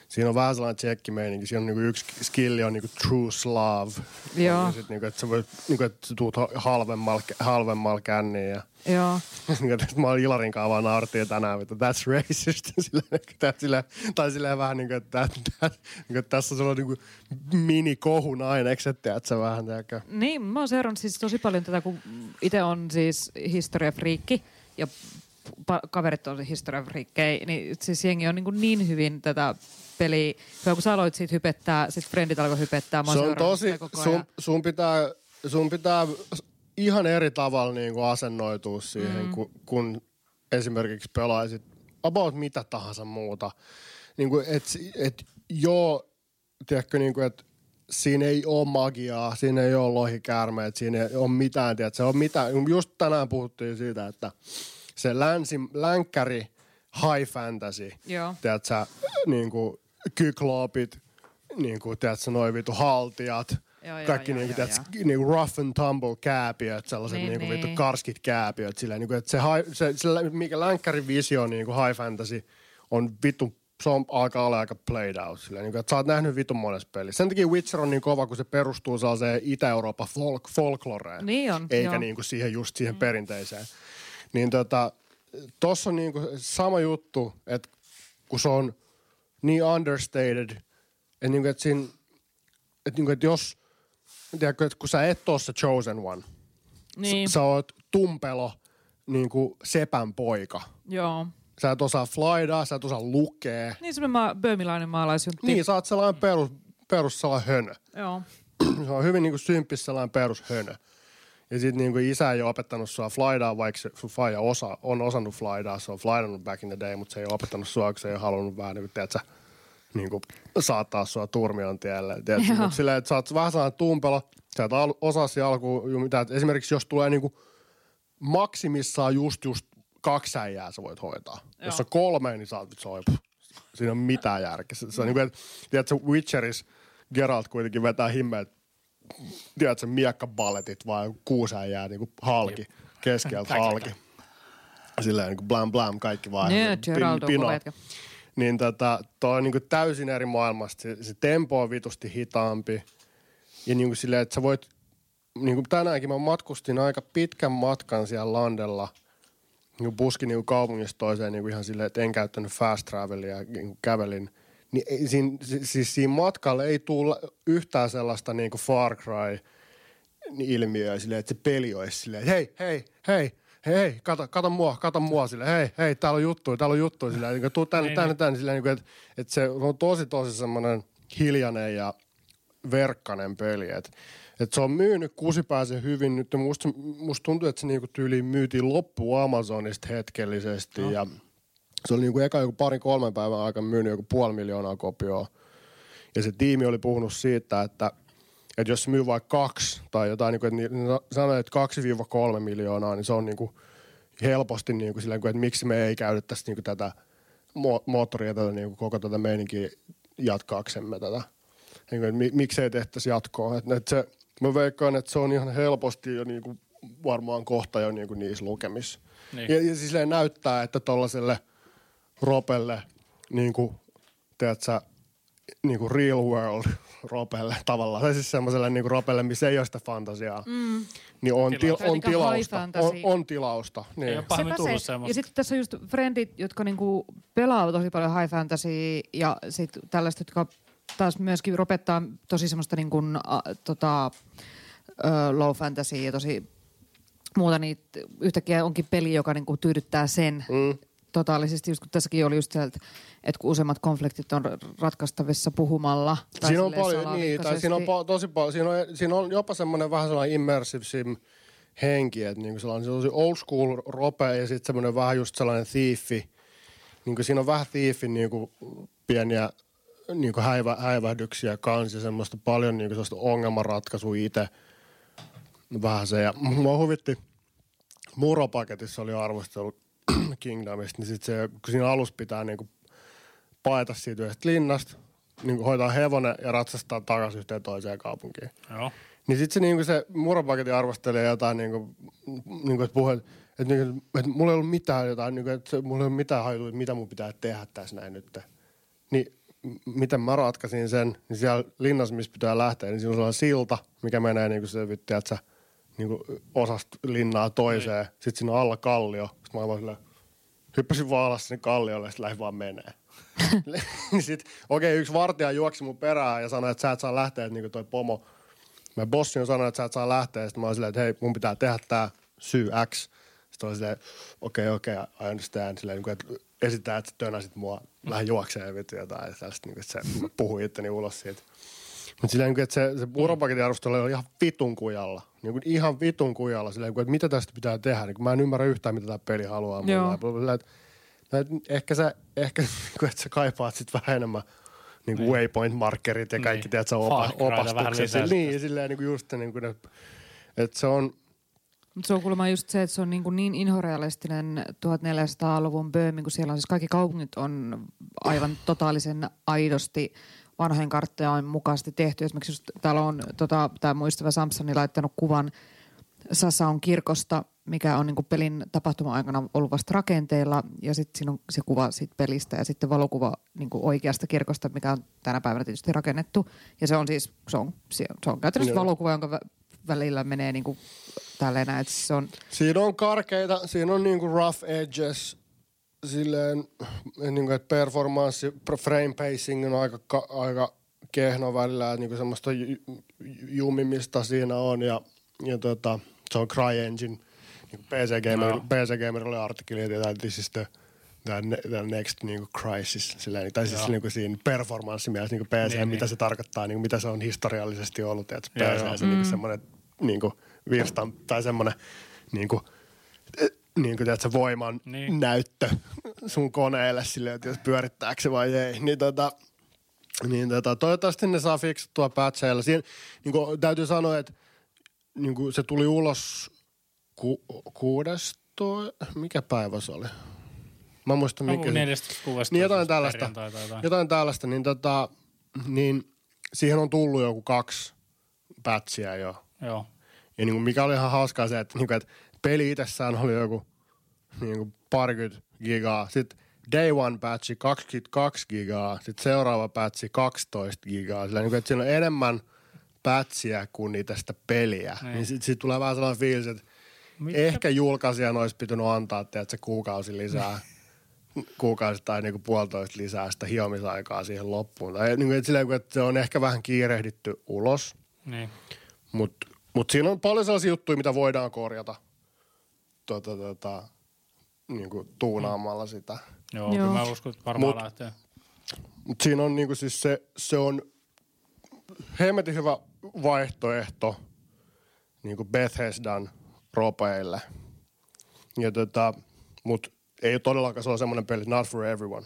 siinä on vähän sellainen tsekkimeininki. Siinä on niinku yksi skilli on niinku true Slav. Joo. Ja sit niinku, että sä voit, niinku, että sä tuut halvemmalla, halvemmalla känniin ja [laughs] Joo. [laughs] Niinku, mä olin Ilarin kanssa vaan naurtiin tänään, että that's racist. [laughs] silleen, että silleen, tai silleen vähän niin kuin, että, että, että, että tässä on sellainen niin mini kohun ainekset, että sä vähän teekö. Niin, mä oon seurannut siis tosi paljon tätä, kun itse on siis historiafriikki ja kaverit on historiafriikkejä, niin siis jengi on niin, kuin niin hyvin tätä peliä. Hyvä, kun sä aloit siitä hypettää, sit frendit alkoi hypettää. Mä Se on tosi, sun, sun, pitää, sun pitää ihan eri tavalla niin kuin asennoitua siihen, mm. kun, kun esimerkiksi pelaisit about mitä tahansa muuta. Niin kuin, et, et joo, tiedätkö, niin kuin, että siinä ei ole magiaa, siinä ei ole lohikäärmeet, siinä ei ole mitään, tiedätkö, se on mitään. Just tänään puhuttiin siitä, että se länsi, länkkäri high fantasy, Joo. tiedätkö, niin kuin kykloopit, niin kuin, tiedätkö, noi vitu haltijat, Joo, joo, kaikki joo, niinku, joo, tiedätkö, niinku rough and tumble kääpiöt, sellaiset Niin, niinku niin. vittu karskit kääpiöt, silleen, niinku, että se, high, se, se, mikä länkkärin visio niinku high fantasy on vittu se on, alkaa olla aika played out. Silleen, niin kuin, että sä oot nähnyt vitun monessa pelissä. Sen takia Witcher on niin kova, kun se perustuu sellaiseen Itä-Euroopan folk, folkloreen. Niin on, Eikä joo. niin kuin siihen just siihen mm. perinteiseen. Niin tota, tossa on niin kuin sama juttu, että kun se on niin understated, että, niin kuin, että, siinä, että, niin kuin, että jos, tiedätkö, että kun sä et ole se chosen one, Niin, sä, sä oot tumpelo, niin kuin sepän poika. joo. Sä et osaa flydaa, sä et osaa lukea. Niin semmoinen ma- böömilainen maalaisjuntti. Niin, sä oot sellainen perus, perus sellainen hönö. Joo. se on hyvin niinku symppis sellainen perus hönö. Ja sit niinku isä ei ole opettanut sua flydaa, vaikka se sun faija osa, on osannut flydaa. Se on flydannut back in the day, mutta se ei ole opettanut sua, kun se ei ole halunnut vähän niinku, tiedätkö, niinku saattaa sua turmion tielle. Mutta silleen, että sä oot vähän sellainen tumpelo, sä et al- osaa siinä alkuun. Et Esimerkiksi jos tulee niinku maksimissaan just just kaksi äijää sä voit hoitaa. Joo. Jos on kolme, niin sä oot, se on, siinä on mitään järkeä. Se, se on niinku, että tiedätkö, Witcheris Geralt kuitenkin vetää himmeet tiedätkö, miekkaballetit vai kuusi äijää niin kuin halki, keskeltä halki. Silleen niin kuin blam blam, kaikki vaan. Niin, niin kuin Geraldo pin- pino. Niin tota, toi on niin kuin täysin eri maailmasta. Se, se tempo on vitusti hitaampi. Ja niin kuin silleen, että sä voit, niin kuin tänäänkin mä matkustin aika pitkän matkan siellä landella. Niin kuin puskin niin kuin kaupungista toiseen niin kuin ihan silleen, että en käyttänyt fast travelia, niin kävelin. Niin siinä, si- siis siinä matkalla ei tule yhtään sellaista niin kuin Far Cry ilmiöä silleen, että se peli olisi silleen, että hei, hei, hei, hei, kato, kato mua, kato mua silleen, hei, hei, täällä on juttuja, täällä on juttuja silleen, niin kuin, tuu tänne, Niin, tänne, niin. tänne, silleen, niin kuin, että, että se on tosi, tosi semmoinen hiljainen ja verkkanen peli, että et se on myynyt kusipääsen hyvin nyt. Musta, musta tuntuu, että se niinku tyyliin myytiin loppuun Amazonista hetkellisesti. No. Ja se oli niinku eka joku parin kolmen päivän aikana myynyt joku puoli miljoonaa kopioa. Ja se tiimi oli puhunut siitä, että, että jos myy vaikka kaksi tai jotain, niin kuin, että ne sanoi, että 2-3 miljoonaa, niin se on niin kuin helposti niin kuin silleen, että miksi me ei käytettäisi niin kuin tätä mo- moottoria, tätä niin kuin koko tätä meininkiä jatkaaksemme tätä. Niin kuin, että mi- miksi ei tehtäisi jatkoa. Että, että se, mä veikkaan, että se on ihan helposti jo niin kuin varmaan kohta jo niin kuin niissä lukemissa. Niin. Ja, ja siis silleen näyttää, että tollaselle ropelle, niin kuin, tiedät sä, niin kuin real world [laughs] ropelle tavallaan. Tai siis semmoiselle niin kuin ropelle, missä ei ole sitä fantasiaa. Mm. Niin on, til, Tilausta. on tilausta. On, on tilausta. Ei Niin. ole pahemmin Sepä tullut se. semmoista. Ja sitten tässä on just friendit, jotka niinku pelaa tosi paljon high fantasy ja sitten tällaiset, jotka taas myöskin ropettaa tosi semmoista niinku, a, tota, ö, low fantasy ja tosi muuta, niin yhtäkkiä onkin peli, joka niinku tyydyttää sen Mm. Totaalisesti, just kun tässäkin oli just se, että, kun useimmat konfliktit on ratkaistavissa puhumalla. Tai Siinä on paljon, niin, tai siinä on po, tosi paljon, siinä on, siinä on jopa semmoinen vähän sellainen immersive sim henki, että niinku sellainen sellainen old school rope ja sitten semmoinen vähän just sellainen thiefi. Niinku siinä on vähän thiefin niinku pieniä niinku häivä, häivähdyksiä kanssa ja semmoista paljon niinku sellaista ongelmanratkaisua itse. Vähän se ja mua huvitti, Muropaketissa oli arvostelu Kingdomista, niin sit se, kun siinä alussa pitää niinku paeta siitä yhdestä linnasta, niin hoitaa hevonen ja ratsastaa takaisin yhteen toiseen kaupunkiin. Joo. Niin sitten se, niinku se muropaketin arvostelee jotain, niinku, niinku, että puhuu, että, niinku, että mulla ei ollut mitään jotain, niinku, että mulla ei ollut mitään hajua, mitä mun pitää tehdä tässä näin nyt. Niin miten mä ratkaisin sen, niin siellä linnassa, missä pitää lähteä, niin siinä on sellainen silta, mikä menee niin kuin se, että sä niin kuin osasta linnaa toiseen. Niin. Sitten siinä on alla kallio. Sitten mä vaan silleen, hyppäsin vaan alas sinne kalliolle ja sitten lähdin vaan menee. Niin [laughs] [laughs] sit, okei, okay, yksi vartija juoksi mun perään ja sanoi, että sä et saa lähteä, että niin toi pomo. Mä bossi on sanonut, että sä et saa lähteä. Sitten mä oon silleen, että hei, mun pitää tehdä tää syy X. Sitten oli silleen, okei, okay, okei, okay, I understand. Silleen, niin kuin, että esittää, että sä tönäsit mua, lähde juokseen vittu jotain. Ja tällaista, niin se, mä puhuin itteni ulos siitä. Mutta silleen, niin että se, se uropaketin arvostelu oli ihan vitun kujalla. Niin kuin ihan vitun kujalla. Silleen, niin kuin, että mitä tästä pitää tehdä. Niin kuin, mä en ymmärrä yhtään, mitä tämä peli haluaa. Joo. Bla, että- No, et ehkä sä, ehkä, [laughs] niin kuin, että sä kaipaat sit vähän enemmän niin kuin waypoint-markkerit ja kaikki, Niin. tiedät sä, opa, opastukset. lisää Niin, silleen niin kuin just niin kuin, että, että se on, Mutta se on kuulemma just se, että se on niin, kuin niin inhorealistinen 1400-luvun Böömi, kun siellä on siis kaikki kaupungit on aivan totaalisen aidosti vanhojen karttojen mukaisesti tehty. Esimerkiksi just täällä on tota, tämä muistava Samsoni laittanut kuvan Sassaon kirkosta, mikä on niin pelin tapahtuma-aikana ollut vasta rakenteilla. Ja sitten siinä on se kuva siitä pelistä ja sitten valokuva niin oikeasta kirkosta, mikä on tänä päivänä tietysti rakennettu. Ja se on siis, se on, se on, on käytännössä Joo. valokuva, jonka vä- välillä menee niin kuin tälleen näin, se on, Siinä on karkeita, siinä on niinku rough edges, silleen, niinku, että performanssi, frame pacing on aika, ka, aika kehno välillä, että niinku semmoista ju, ju- jumimista siinä on ja, ja tota, se on CryEngine. Niinku PC Gamer, Joo. PC Gamer oli artikkeli, että this is the, the, ne- the next niinku crisis, silleen, tai siis Joo. niinku siinä performanssimielessä niinku PC, Niin, mitä niin. se tarkoittaa, niinku mitä se on historiallisesti ollut, että PC joo. se niinku semmoinen niinku virstan tai semmoinen niinku, eh, niin kuin se voiman Niin. näyttö sun koneelle sille, että jos pyörittääkö se vai ei. Niin tota, niin tota, toivottavasti ne saa fiksattua patcheilla. Siinä, niin kuin, täytyy sanoa, että niin kuin se tuli ulos ku, kuudesto, mikä päivä se oli? Mä en muista mikä. 14 kuudesta. Niin jotain tällaista. perjantai tai jotain. Jotain tällaista, niin, tota, niin siihen on tullut joku kaksi patchia jo. Joo. Ja niin kuin mikä oli ihan hauskaa se, että, niin kuin, että peli itsessään oli joku niin kuin parikymmentä gigaa. Sitten day one patchi 22 gigaa. Sitten seuraava patchi 12 gigaa. Sillä niin kuin, että siinä on enemmän patchia kuin niitä sitä peliä. Niin. Niin sitten sit tulee vähän sellainen fiilis, että Mitkä- ehkä julkaisijan olisi pitänyt antaa, että se kuukausi lisää. [laughs] kuukausi tai niinku puolitoista lisää sitä hiomisaikaa siihen loppuun. Tai niinku, että silleen, että se on ehkä vähän kiirehditty ulos. Niin. Mutta mut siinä on paljon sellaisia juttuja, mitä voidaan korjata tota, tota, niin kuin tuunaamalla sitä. Joo, Joo. kyllä mä uskon, että varmaan Mut- lähtee. Mutta siinä on niin kuin siis se, se on hemmetin hyvä vaihtoehto niin kuin Bethesdan ropeille. Ja tota, mut ei ole todellakaan, se on semmoinen peli, not for everyone.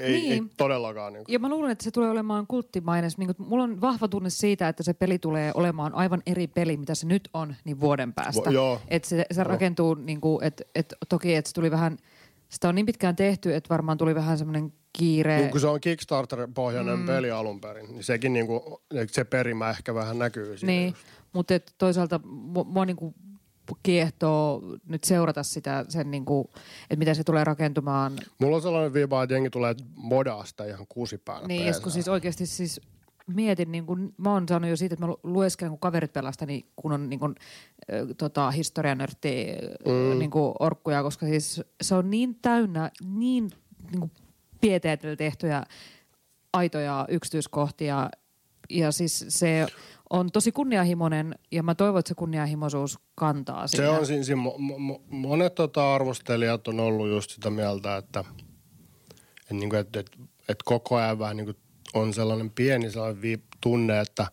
Ei, Niin. ei todellakaan. Niin kuin. Ja mä luulen, että se tulee olemaan kulttimainen. Niin kuin, mulla on vahva tunne siitä, että se peli tulee olemaan aivan eri peli, mitä se nyt on, niin vuoden päästä. Vo- joo. Että se, se rakentuu, niin kuin, että, että toki, että se tuli vähän, sitä on niin pitkään tehty, että varmaan tuli vähän semmoinen kiire. Niin kun se on Kickstarter-pohjainen mm. peli alun perin, niin sekin niin kuin, se perimä ehkä vähän näkyy siinä. Niin, mutta et toisaalta mu- mua niinku kiehtoo nyt seurata sitä, sen niinku, että miten se tulee rakentumaan. Mulla on sellainen viiva, että jengi tulee modaa sitä ihan kuusi päällä Niin, kun siis oikeasti siis mietin, niin kun, mä oon saanut jo siitä, että mä lu- lueskelen, kun kaverit pelasta, niin kun on niin kun, äh, tota, historianörtti mm. niin kun orkkuja, koska siis se on niin täynnä, niin, niin kuin pieteetillä tehtyjä aitoja yksityiskohtia. Ja siis se on tosi kunnianhimoinen ja mä toivon, että se kunnianhimoisuus kantaa Se siinä. on siinä, siinä mo, mo, monet tota, arvostelijat on ollut just sitä mieltä, että, että, niin kuin, että, että, että koko ajan vähän niin kuin on sellainen pieni sellainen vii, tunne, että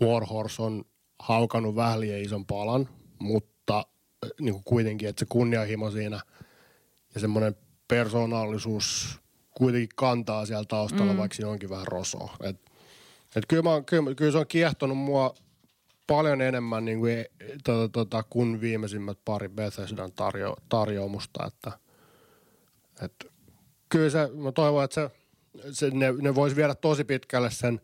Warhorse on haukannut vähän liian ison palan, mutta äh, niin kuin kuitenkin, että se kunnianhimo siinä ja semmoinen persoonallisuus kuitenkin kantaa siellä taustalla, mm. vaikka siinä onkin vähän rosoa. Et, et kyllä, mä, oon- kyllä, kyllä se on kiehtonut mua paljon enemmän niin kuin, tota, tota, kuin viimeisimmät pari Bethesdan tarjo, tarjoamusta, että, että kyllä se, mä toivon, että se, se ne, ne vois viedä tosi pitkälle sen,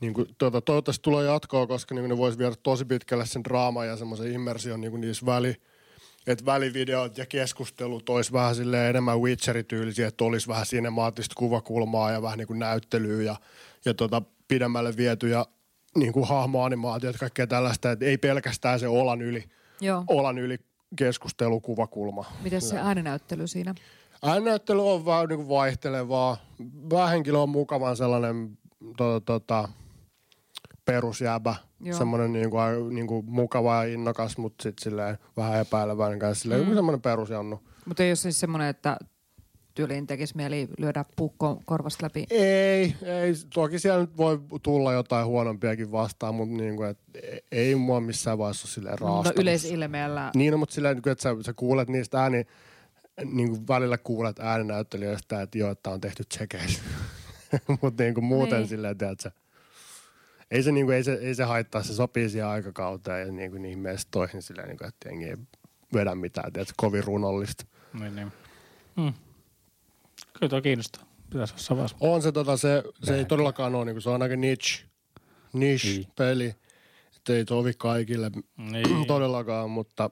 niin kuin, tota, toivottavasti tulee jatkoa, koska niin kuin ne vois viedä tosi pitkälle sen draaman ja semmoisen immersion niin kuin niissä väli, että välivideot ja keskustelut olisi vähän enemmän Witcher-tyylisiä, että olisi vähän sinemaattista kuvakulmaa ja vähän niin kuin näyttelyä ja, ja tota, pidemmälle vietyjä niin kuin hahmoanimaatiot kaikkea tällaista, että ei pelkästään se olan yli, Joo. olan yli keskustelukuvakulma. Miten se ääninäyttely siinä? Ääninäyttely on vähän niin kuin vaihtelevaa. Päähenkilö on mukavan sellainen tota, tota, perusjäbä. Joo. Semmoinen niin kuin, niin kuin mukava ja innokas, mutta sitten silleen vähän epäileväinen kanssa. Silleen mm. semmoinen perusjannu. Mutta ei ole siis semmoinen, että tyyliin tekisi mieli lyödä puukko korvasta läpi. Ei, ei. Toki siellä nyt voi tulla jotain huonompiakin vastaan, mutta niin kuin, et, ei mua missään vaiheessa ole silleen No raastanut. yleisilmeellä. Niin, no, mutta silleen, että sä, sä kuulet niistä ääni, niin kuin välillä kuulet ääninäyttelijöistä, että joo, että on tehty tsekeissä. [laughs] mutta niin kuin muuten Niin. silleen, että ei se, niin kuin, ei, se, ei se haittaa, se sopii siihen aikakauteen ja niin kuin niihin mestoihin silleen, niin kuin, että jengi ei vedä mitään, tiedätkö, kovin runollista. Niin, niin. Mm. Kyllä tuo kiinnostaa. Pitäisi jossain vaiheessa. On se tota, se, se ei todellakaan ole, niin kuin, se on aika niche, niche Niin. peli, että ei sovi kaikille Niin. [clears throat] todellakaan, mutta,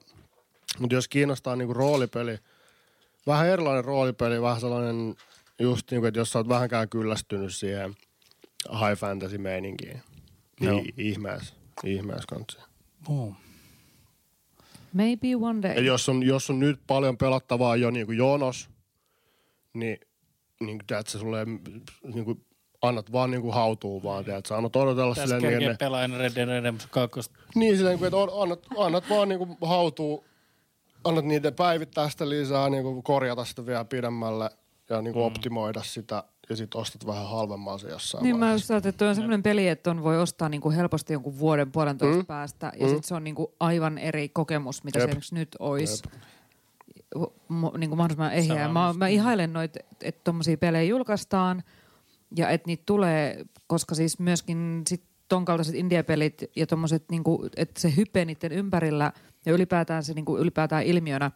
mutta jos kiinnostaa niinku roolipeli, vähän erilainen roolipeli, vähän sellainen just niinku, että jos sä oot vähänkään kyllästynyt siihen high fantasy meininkiin, Joo. niin ihmeessä, ihmeessä kanssa. Oh. Maybe one day. Ja jos on, jos on nyt paljon pelattavaa jo niinku jonos, niin, niin tiedät, sä sulle niinku, annat vaan niinku hautuu vaan, tiedät, sä annat odotella Tässä silleen niin, kerkee ne, pelaa ennen Red Dead Redemption 2. Niin silleen, kun, että annat, annat vaan niinku hautuu, annat niitä päivittää sitä lisää, niinku korjata sitä vielä pidemmälle ja niinku mm. optimoida sitä ja sitten ostat vähän halvemmalla se jossain Niin mä vaiheessa. just ajattelin, että toi on semmoinen peli, että on voi ostaa niinku helposti jonkun vuoden puolentoista Mm. päästä ja Mm. sitten se on niinku aivan eri kokemus, mitä Jep. se nyt olisi. Mo, niinku mahdollisimman ehjää. Mä, mä ihailen noita, että tommosia pelejä julkaistaan ja että niitä tulee, koska siis myöskin sit ton kaltaiset indie-pelit ja tommoset, niinku, että se hype niiden ympärillä ja ylipäätään se niinku, ylipäätään ilmiönä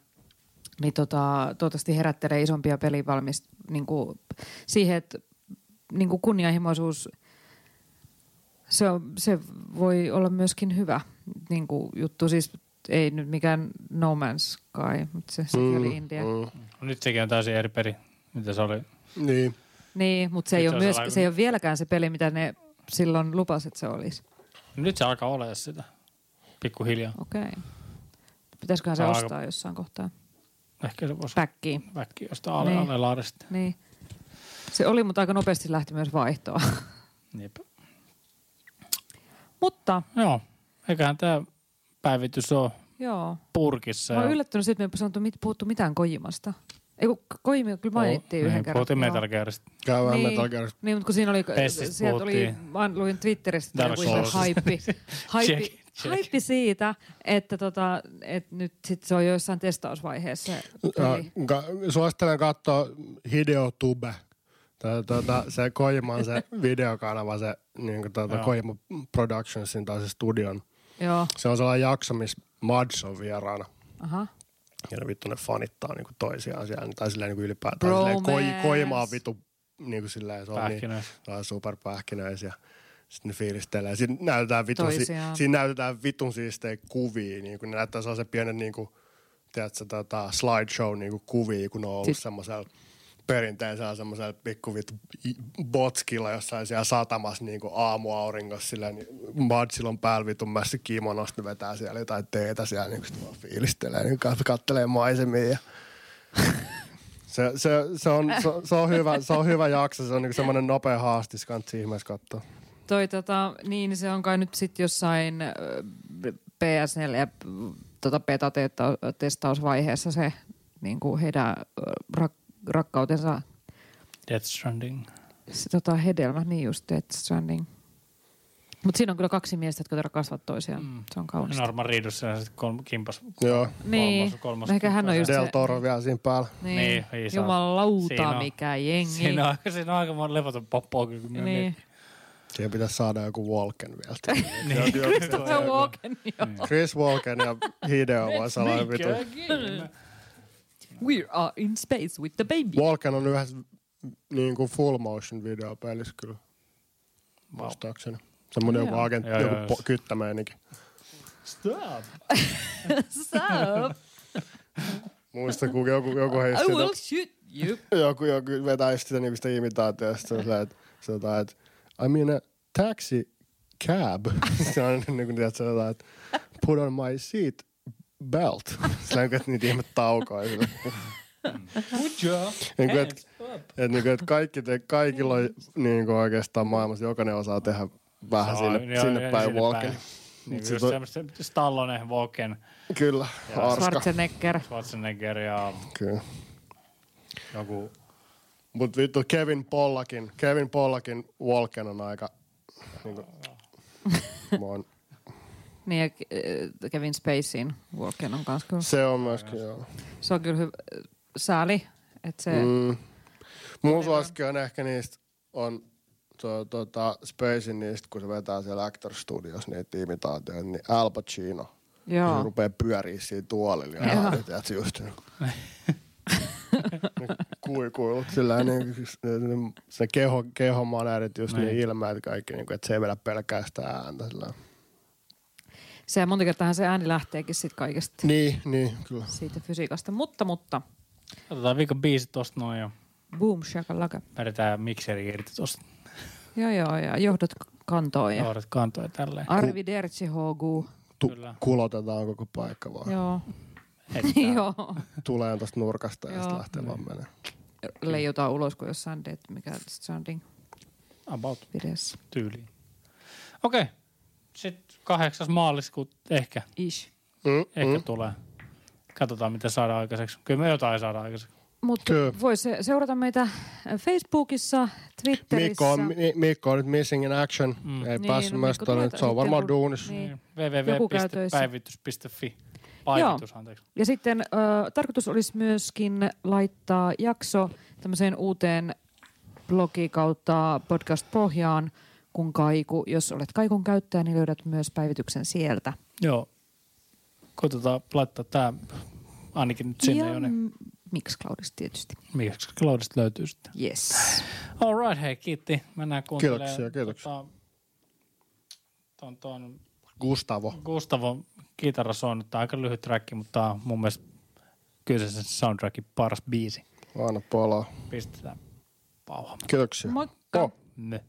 niin tota, toivottavasti herättelee isompia pelivalmis niin kuin siihen, että niin kuin kunnianhimoisuus, se, on, se voi olla myöskin hyvä niin kuin juttu. Siis ei nyt mikään No Man's Sky, mutta se, sekin oli India. Mm. mm. Nyt sekin on täysin eri peli, mitä se oli. Niin. Niin, mutta se ei, Nyt ole se on myös, se ei ole vieläkään se peli, mitä ne silloin lupasivat, että se olisi. Nyt se alkaa olemaan sitä. Pikkuhiljaa. Okei. Okay. Pitäisiköhän se Aika- ostaa jossain kohtaa? Ehkä se voisi Päkkiin. väkki jostain ale, Niin. niin. alelaarista. Niin. Se oli, mutta aika nopeasti lähti myös vaihtoa. Jep. mutta Joo, eiköhän tämä päivitys ole joo, purkissa. Mä oon ja- yllättynyt siitä, että me ei sanottu mit, puhuttu mitään Kojimasta. Ei kun Kojimi kyllä mainittiin niin, yhden kerran. Puhuttiin. Metal Gearista. Käy vähän Niin. Metal Gear. Niin, mutta kun siinä oli, sieltä oli, mä luin Twitteristä, että Dark Souls. haippi, [laughs] haippi, haippi siitä, että, tota, että nyt sit se on joissain testausvaiheessa se. Ja, ka- suosittelen katsoa Hideo Tube. Tää, tuota, se Kojima on se [laughs] videokanava, se niin kuin, tuota. Kojima Productionsin tai se studion. Joo, Se on sellainen jakso, missä Mads on vieraana. aha. Ja ne vittu ne fanittaa niinku toisiaan siellä. Tai silleen niinku ylipäätään. Silleen koi, koima on vittu niinku silleen. Se on niin, Pähkinöissä. se on superpähkinöis ja sitten ne fiilistelee. Siinä näytetään vitun, si, siinä näytetään vitun siistejä kuvia. Niinku, ne näyttää sellaisen pienen niinku, tiedätkö, tota, slideshow niinku kuvia, kun ne on ollut Sit- semmoisella perinteisellä semmoisella pikku vittu botskilla jossain siellä satamassa niinku aamuauringossa silleen, niin Madsilla on päällä vitun mässä kimonosta, vetää siellä jotain teetä siellä, niin sitten vaan fiilistelee, niin kat- kattelee maisemia ja [laughs] se, se, se, on, se, se, on hyvä, se on hyvä jakso, se on niinku [laughs] semmoinen nopea haastis, kannattaa ihmeessä katsoa. Toi tota, niin se on kai nyt sitten jossain ö, PS4 ja tota beta-testausvaiheessa se niin kuin heidän rak, rakkautensa Death Stranding. se, tota, hedelmä, niin just Death Stranding. Mutta siinä on kyllä kaksi miestä, jotka rakastavat toisiaan. Mm. Se on kaunista. Norman Reedus ja sitten kolm, kimpas. Joo, Niin, kolmas, kolmas ehkä hän on just Del se- Toro vielä siinä päällä. Niin, Niin. Jumalauta, Siinä on- mikä jengi. Siinä on, siinä on aika monta levoton mä niin. mietin. Siihen pitäisi saada joku Walken vielä. [laughs] Niin. Christopher Walken, joo. Chris Walken ja Hideo voisi olla vitu. We are in space with the baby. Walken on yhdessä niin kuin full motion videopelissä kyllä. Wow. Vastaakseni. Semmoinen joku agentti, joku po- joo. kyttämeininki. Stop. Stop. [laughs] Muista, kun joku, joku heistä I will shoot you. [laughs] joku, joku vetää just sitä nimistä imitaatiosta. Se silleen, että I mean a taxi cab. [laughs] se on niin kuin tiedät, se on jotain, että put on my seat belt. [laughs] Sillä on että niitä ihme taukoja. sillä. Good job. Niin kuin, että, että, niin kuin, että kaikki te, kaikilla on niin kuin oikeastaan maailmassa, jokainen osaa tehdä vähän sinne, Joo, sinne päin walkin. Niin just to- semmoista Stallonen, Walken, Kyllä, arska. Schwarzenegger. Schwarzenegger ja Kyllä. joku... Mut vittu Kevin Pollakin, Kevin Pollakin Walken on aika, niin kuin, [laughs] mä oon, Niin ja äh, Kevin Spaceyin Walken on kanssa kyllä. se on myöskin, joo. Se on kyllä hyvä. Sääli, että se... Mm. Mun suosikki on ehkä niistä, on to, tota, Spacein niistä, kun se vetää siellä Actor Studios niitä imitaatioita, niin Al Pacino. Kun se Joo. rupeaa pyöriä siinä tuolilla ja Joo. ja tiedätkö, just [laughs] kuikuilut sillä niin, se keho, kehomaneerit just niin, Niin. ilmeet kaikki, niin kuin, että se ei vedä pelkästään ääntä sillä. Se monta kertaa se ääni lähteekin sit kaikesta Niin, niin, kyllä. siitä fysiikasta. Mutta, mutta, Otetaan viikon biisit tosta noin ja boom, shakalaka. vedetään mikseri irti tosta. Joo, joo, ja johdot kantoon ja Johdat kantoja tälleen. Arvi Dertsi Hogu. Tu- Kyllä. kulotetaan koko paikka vaan. Joo. [laughs] Joo. Tulee tosta nurkasta ja sitten lähtee vaan menee. Leijutaan ulos kuin jossain Dead Mikä Stranding About videossa. tyyliin. Okei. Okay. Sitten kahdeksas maaliskuuta ehkä, Ish. Mm, ehkä mm. tulee. Katsotaan, mitä saadaan aikaiseksi. Kyllä me jotain saadaan aikaiseksi. Mutta voi se, seurata meitä Facebookissa, Twitterissä. Mikko on, Mi- Mikko on nyt missing in action. Mm. Ei Niin, päässyt no myös tuonne. Se on varmaan kun- duunissa. Niin. Niin. Www.päivitys.fi. Päivitys, anteeksi. Ja sitten ö, tarkoitus olisi myöskin laittaa jakso tämmöiseen uuteen blogi kautta podcast-pohjaan kun Kaiku. Jos olet Kaikun käyttäjä, niin löydät myös päivityksen sieltä. Joo. Koitetaan laittaa tää ainakin nyt sinne ja jo. Niin Mixcloudista tietysti. miksi Cloudista löytyy sitten. Yes. All right, hei, kiitti. Mennään kuuntelemaan. Kiitoksia, kiitoksia. Tota, ton, ton Gustavo. Gustavo kitara on aika lyhyt track, mutta on mun mielestä kyseisen soundtrackin paras biisi. Anna palaa. Pistetään pauhamaan. Kiitoksia. Moikka. Oh. Ne.